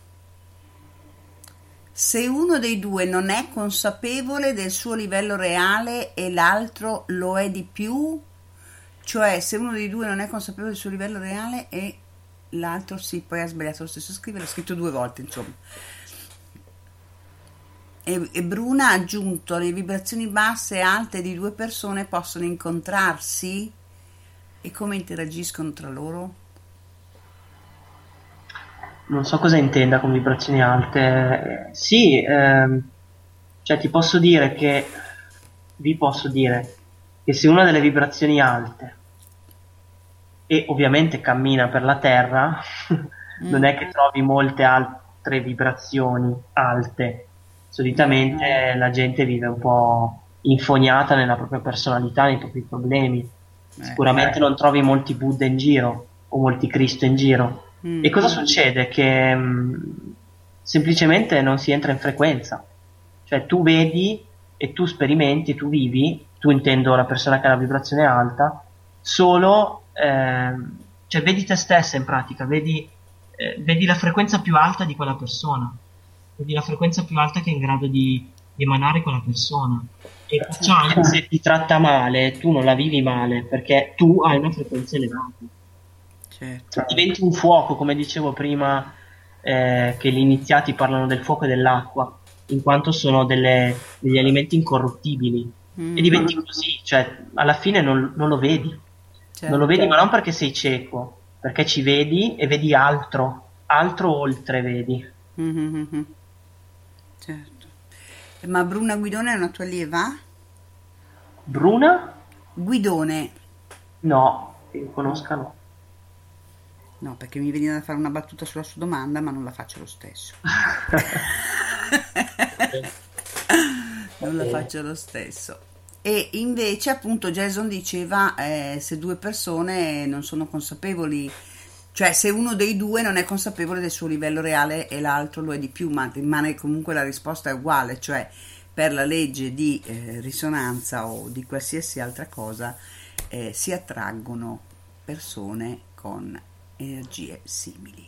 Se uno dei due non è consapevole del suo livello reale e l'altro lo è di più, cioè se uno dei due non è consapevole del suo livello reale e l'altro sì, poi ha sbagliato lo stesso scrivere, l'ha scritto due volte, insomma. E, e Bruna ha aggiunto le vibrazioni basse e alte di due persone possono incontrarsi e come interagiscono tra loro? Non so cosa intenda con vibrazioni alte. Sì, ehm, cioè ti posso dire che vi posso dire che se una delle vibrazioni alte e ovviamente cammina per la terra, non è che trovi molte altre vibrazioni alte. Solitamente la gente vive un po' infoniata nella propria personalità, nei propri problemi. Sicuramente non trovi molti Buddha in giro o molti Cristo in giro. Mm. E cosa succede? Che mh, semplicemente non si entra in frequenza. Cioè tu vedi e tu sperimenti, tu vivi, tu intendo la persona che ha la vibrazione alta, solo, ehm, cioè vedi te stessa in pratica, vedi, eh, vedi la frequenza più alta di quella persona, vedi la frequenza più alta che è in grado di, di emanare quella persona. E perciò anche se ti tratta male, tu non la vivi male, perché tu hai una frequenza elevata. Certo. Diventi un fuoco, come dicevo prima, eh, che gli iniziati parlano del fuoco e dell'acqua, in quanto sono delle- degli elementi incorruttibili. Mm. E diventi così, cioè alla fine non, non lo vedi. Certo. Non lo vedi, ma non perché sei cieco, perché ci vedi e vedi altro, altro oltre vedi. Mhm. Certo. Ma Bruna Guidone è una tua allieva? Bruna? Guidone. No, che io conosca no. No, perché mi veniva da fare una battuta sulla sua domanda, ma non la faccio lo stesso. non la faccio lo stesso. E invece, appunto, Jason diceva eh, se due persone non sono consapevoli, cioè se uno dei due non è consapevole del suo livello reale e l'altro lo è di più, ma rimane comunque la risposta è uguale, cioè per la legge di eh, risonanza o di qualsiasi altra cosa eh, si attraggono persone con energie simili.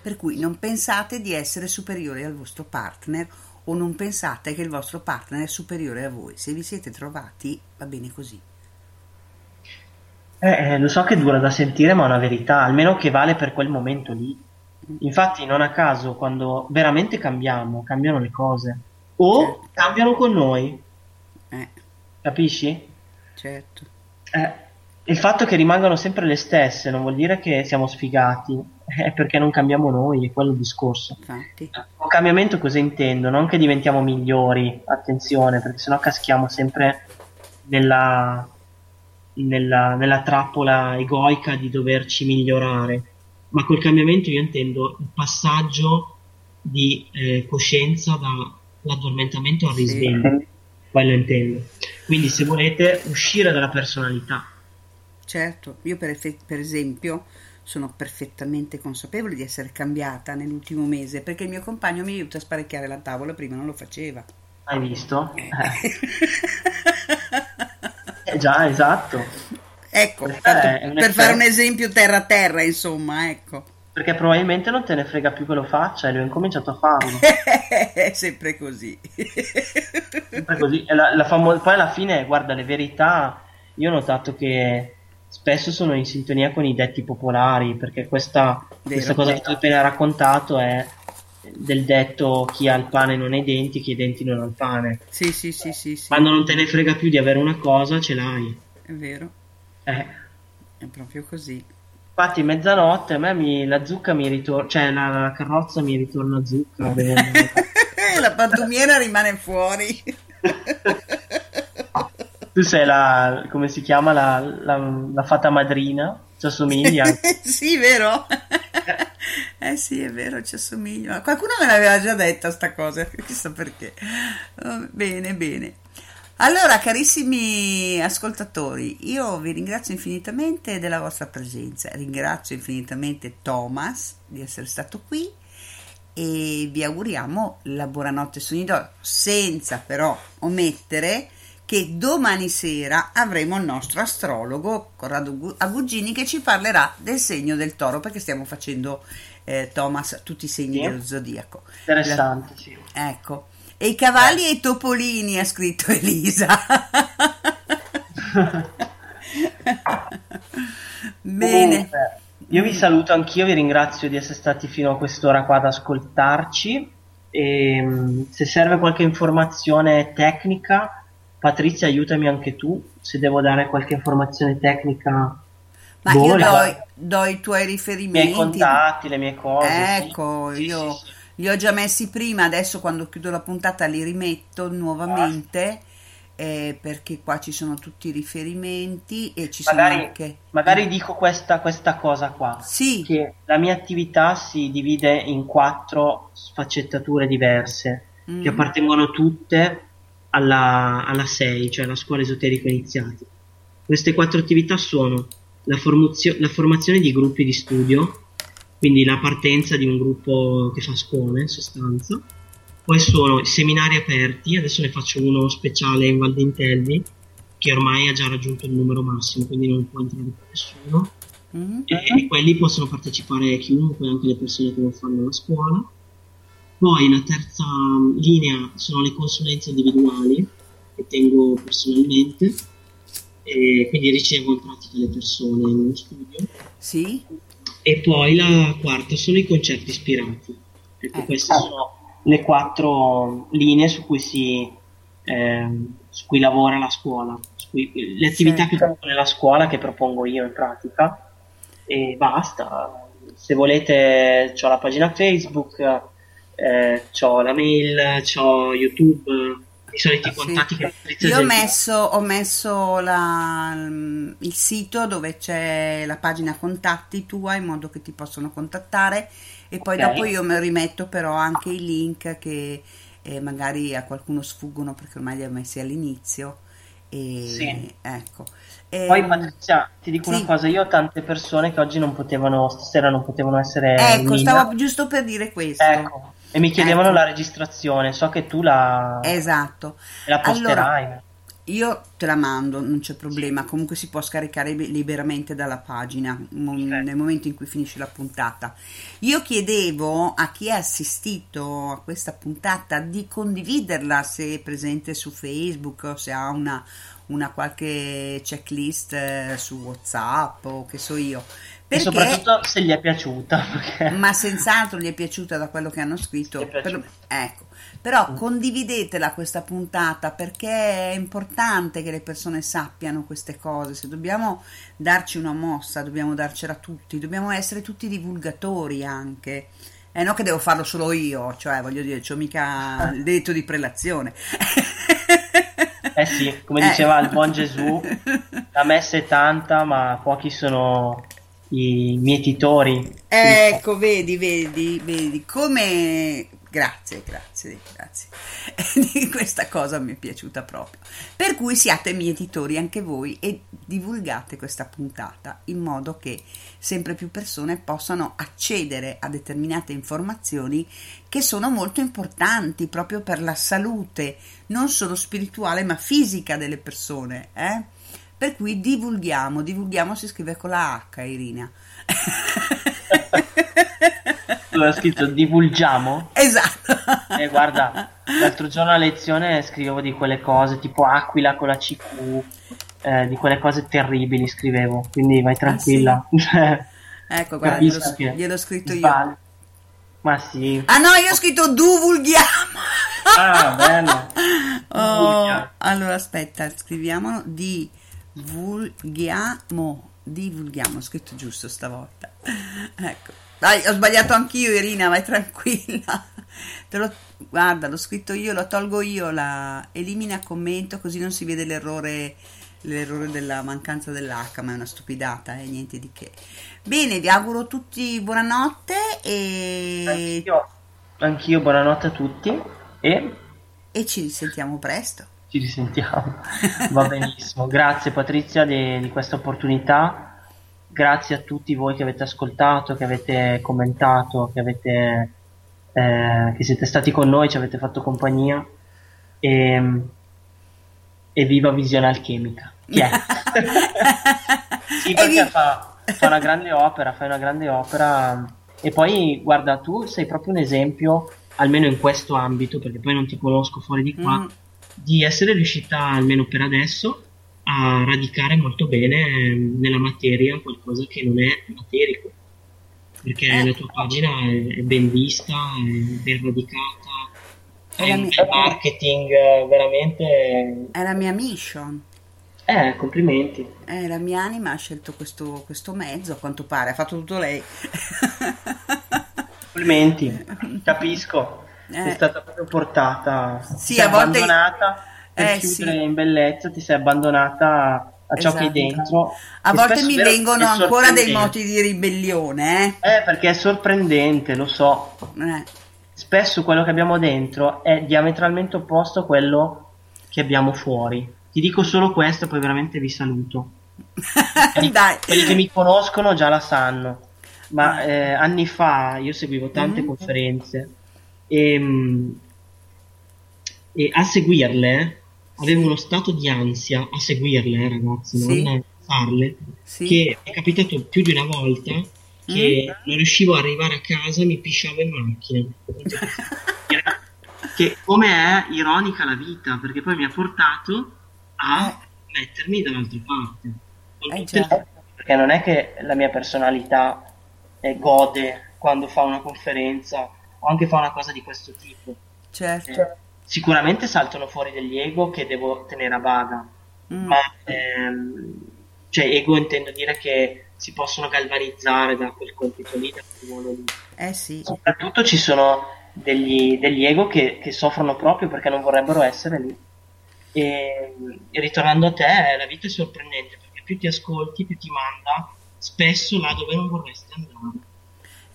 Per cui non pensate di essere superiori al vostro partner o non pensate che il vostro partner è superiore a voi. Se vi siete trovati va bene così. Eh, eh, lo so che dura da sentire, ma è una verità, almeno che vale per quel momento lì. Infatti, non a caso, quando veramente cambiamo, cambiano le cose. O cambiano con noi. Eh, Capisci? certo. Eh, il fatto che rimangano sempre le stesse non vuol dire che siamo sfigati, è perché non cambiamo noi, è quello il discorso. Infatti. Un cambiamento cosa intendo? Non che diventiamo migliori, attenzione, perché sennò caschiamo sempre nella, nella, nella trappola egoica di doverci migliorare. Ma col cambiamento io intendo il passaggio di eh, coscienza dall'addormentamento al risveglio. Quello intendo. Quindi se volete uscire dalla personalità. Certo, io per, efe- per esempio sono perfettamente consapevole di essere cambiata nell'ultimo mese perché il mio compagno mi aiuta a sparecchiare la tavola, prima non lo faceva. Hai visto? Eh. Eh, già, esatto. Ecco, un per fare un esempio terra a terra, insomma, ecco. Perché probabilmente non te ne frega più che lo faccia e lui ha incominciato a farlo. È sempre così. Sempre così. La- la famo- Poi alla fine, guarda, le verità, io ho notato che spesso sono in sintonia con i detti popolari, perché questa, questa cosa che tu hai appena raccontato è del detto chi ha il pane non ha i denti, chi ha i denti non ha il pane. Sì, sì, sì, sì, sì. Quando non te ne frega più di avere una cosa, ce l'hai. È vero, Eh. è proprio così. Infatti, mezzanotte a me mi- la zucca mi ritorna, cioè la, la carrozza mi ritorna zucca. la pattumiera rimane fuori. tu sei la, come si chiama, la, la, la fata madrina? Ci assomiglia? sì, vero? eh sì, è vero, ci assomiglia. Ma Qualcuno me l'aveva già detta sta cosa, chissà perché. Oh, Bene, bene. Allora, carissimi ascoltatori, io vi ringrazio infinitamente della vostra presenza, ringrazio infinitamente Thomas di essere stato qui e vi auguriamo la buonanotte sogni d'oro, senza però omettere che domani sera avremo il nostro astrologo Corrado Agugini che ci parlerà del segno del toro perché stiamo facendo eh, Thomas tutti i segni Sì. dello zodiaco. Interessante, La- sì. Ecco. E i cavalli e i topolini ha scritto Elisa. Bene. Comunque, io vi saluto anch'io, vi ringrazio di essere stati fino a quest'ora qua ad ascoltarci. E, mm, se serve qualche informazione tecnica, Patrizia, aiutami anche tu. Se devo dare qualche informazione tecnica, Ma boh, io la- do, do i tuoi i miei riferimenti. contatti, le mie cose. sì. Ecco, io li ho già messi prima, adesso quando chiudo la puntata li rimetto nuovamente eh, perché qua ci sono tutti i riferimenti e ci sono Magari, anche... magari dico questa, questa cosa qua. Sì. Che la mia attività si divide in quattro sfaccettature diverse, Mm. che appartengono tutte alla, alla 6, cioè alla scuola esoterica iniziatica. Queste quattro attività sono la, formuzio- la formazione di gruppi di studio, quindi la partenza di un gruppo che fa scuole in sostanza, poi sono i seminari aperti, adesso ne faccio uno speciale in Val d'Intelvi, che ormai ha già raggiunto il numero massimo, quindi non può entrare più nessuno. Mm. E quelli possono partecipare chiunque, anche le persone che non fanno la scuola. Poi la terza linea sono le consulenze individuali che tengo personalmente e quindi ricevo in pratica le persone nello studio. Sì. E poi la quarta sono i concerti ispirati. Ecco, queste sono le quattro linee su cui si ehm, su cui lavora la scuola, su cui- le attività che fanno nella scuola che propongo io in pratica e basta. Se volete ho la pagina Facebook, eh, ho la mail, ho YouTube, i soliti contatti che Patrizia Io ho messo, ho messo la- il sito dove c'è la pagina contatti tua in modo che ti possono contattare e poi Ok. dopo io mi rimetto però anche i link che eh, magari a qualcuno sfuggono perché ormai li ho messi all'inizio. E, Sì. Ecco. Poi Ehm, Patrizia, ti dico sì. una cosa, io ho tante persone che oggi non potevano, stasera non potevano essere Ecco, stavo giusto per dire questo. Ecco, e mi chiedevano Ecco. la registrazione, so che tu la, Esatto. la posterai. Allora, io te la mando, non c'è problema. Comunque si può scaricare liberamente dalla pagina mo- nel momento in cui finisce la puntata. Io chiedevo a chi ha assistito a questa puntata di condividerla se è presente su Facebook o se ha una, una qualche checklist eh, su WhatsApp o che so io. E Perché soprattutto se gli è piaciuta. perché- ma senz'altro gli è piaciuta da quello che hanno scritto. Per- ecco, però condividetela questa puntata perché è importante che le persone sappiano queste cose. Se dobbiamo darci una mossa, dobbiamo darcela tutti, dobbiamo essere tutti divulgatori anche. Eh, no che devo farlo solo io, cioè voglio dire, c'ho mica il diritto di prelazione. Eh sì, come Eh. diceva il buon Gesù, la messa è tanta, ma pochi sono i mietitori. Ecco, vedi, vedi, vedi come. Grazie, grazie, grazie. Questa cosa mi è piaciuta proprio. Per cui siate mietitori anche voi e divulgate questa puntata in modo che sempre più persone possano accedere a determinate informazioni che sono molto importanti proprio per la salute, non solo spirituale ma fisica delle persone. Eh? Per cui divulghiamo, divulghiamo si scrive con la H, Irina. L'ho scritto divulgiamo. Esatto. E guarda, l'altro giorno a lezione scrivevo di quelle cose tipo Aquila con la CQ, eh, di quelle cose terribili scrivevo, quindi vai tranquilla. Ecco, guarda, gliel'ho, gliel'ho scritto io. sbagli. Ma sì. Ah no, io ho scritto divulghiamo. Ah, bello. Oh, allora aspetta, scriviamolo divulghiamo. Divulghiamo, ho scritto giusto stavolta. Ecco. Dai, ho sbagliato anch'io, Irina, vai tranquilla. Te lo, guarda, l'ho scritto io, lo tolgo io, la elimina commento così non si vede l'errore l'errore della mancanza dell'H, ma è una stupidata, eh, niente di che. Bene, vi auguro tutti buonanotte e, Anch'io, anch'io buonanotte a tutti e e ci risentiamo presto. Ci risentiamo. Va benissimo. Grazie Patrizia di, di questa opportunità. Grazie a tutti voi che avete ascoltato, che avete commentato, che avete eh, che siete stati con noi, ci avete fatto compagnia e, e viva Visione Alchemica. È? sì, perché fa, fa una grande opera, fai una grande opera e poi guarda, tu sei proprio un esempio, almeno in questo ambito, perché poi non ti conosco fuori di qua, Mm. Di essere riuscita, almeno per adesso, a radicare molto bene eh, nella materia qualcosa che non è materico. Perché Eh. la tua pagina è, è ben vista, è ben radicata, È è un mia- marketing eh, veramente... È la mia mission. Eh, complimenti. Eh, la mia anima ha scelto questo, questo mezzo, a quanto pare, ha fatto tutto lei. Complimenti, capisco. Eh. stata proprio portata, Sì, a volte- abbandonata per Eh, chiudere sì. in bellezza, ti sei abbandonata a ciò che hai Esatto. dentro. A volte mi è vengono è ancora dei moti di ribellione, eh. Eh, perché è sorprendente, lo so. Eh. Spesso quello che abbiamo dentro è diametralmente opposto a quello che abbiamo fuori. Ti dico solo questo, poi veramente vi saluto. Quelli, Dai. quelli che mi conoscono già la sanno. Ma eh, anni fa io seguivo tante Mm. conferenze e, mm, e a seguirle avevo uno stato di ansia a seguirle, eh, ragazzi, Sì. non a farle, Sì. che è capitato più di una volta che Mm. non riuscivo a arrivare a casa e mi pisciavo in macchina. che come è ironica la vita, perché poi mi ha portato a mettermi dall'altra parte. Con Eh. Perché non è che la mia personalità eh, gode quando fa una conferenza o anche fa una cosa di questo tipo. Certo. Eh, sicuramente saltano fuori degli ego che devo tenere a bada, Mm. ma ehm, cioè ego intendo dire che si possono galvanizzare da quel compito lì, da quel ruolo lì. Eh sì. Soprattutto ci sono degli, degli ego che, che soffrono proprio perché non vorrebbero essere lì. E, e ritornando a te, la vita è sorprendente perché più ti ascolti, più ti manda spesso là dove non vorresti andare.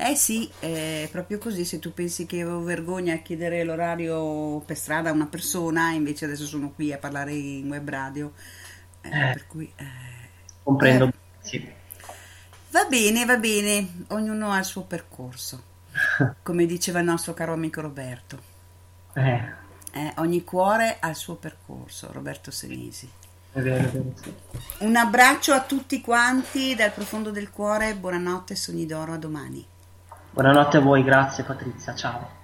Eh sì, è proprio così, se tu pensi che avevo vergogna a chiedere l'orario per strada a una persona, invece adesso sono qui a parlare in web radio, eh, Eh. per cui... eh, Comprendo. Eh. Sì. Va bene, va bene, ognuno ha il suo percorso, come diceva il nostro caro amico Roberto. Eh, Eh, ogni cuore ha il suo percorso, Roberto Senesi. è vero, è vero, sì. Un abbraccio a tutti quanti dal profondo del cuore, buonanotte, sogni d'oro, a domani. Buonanotte a voi, grazie Patrizia, ciao.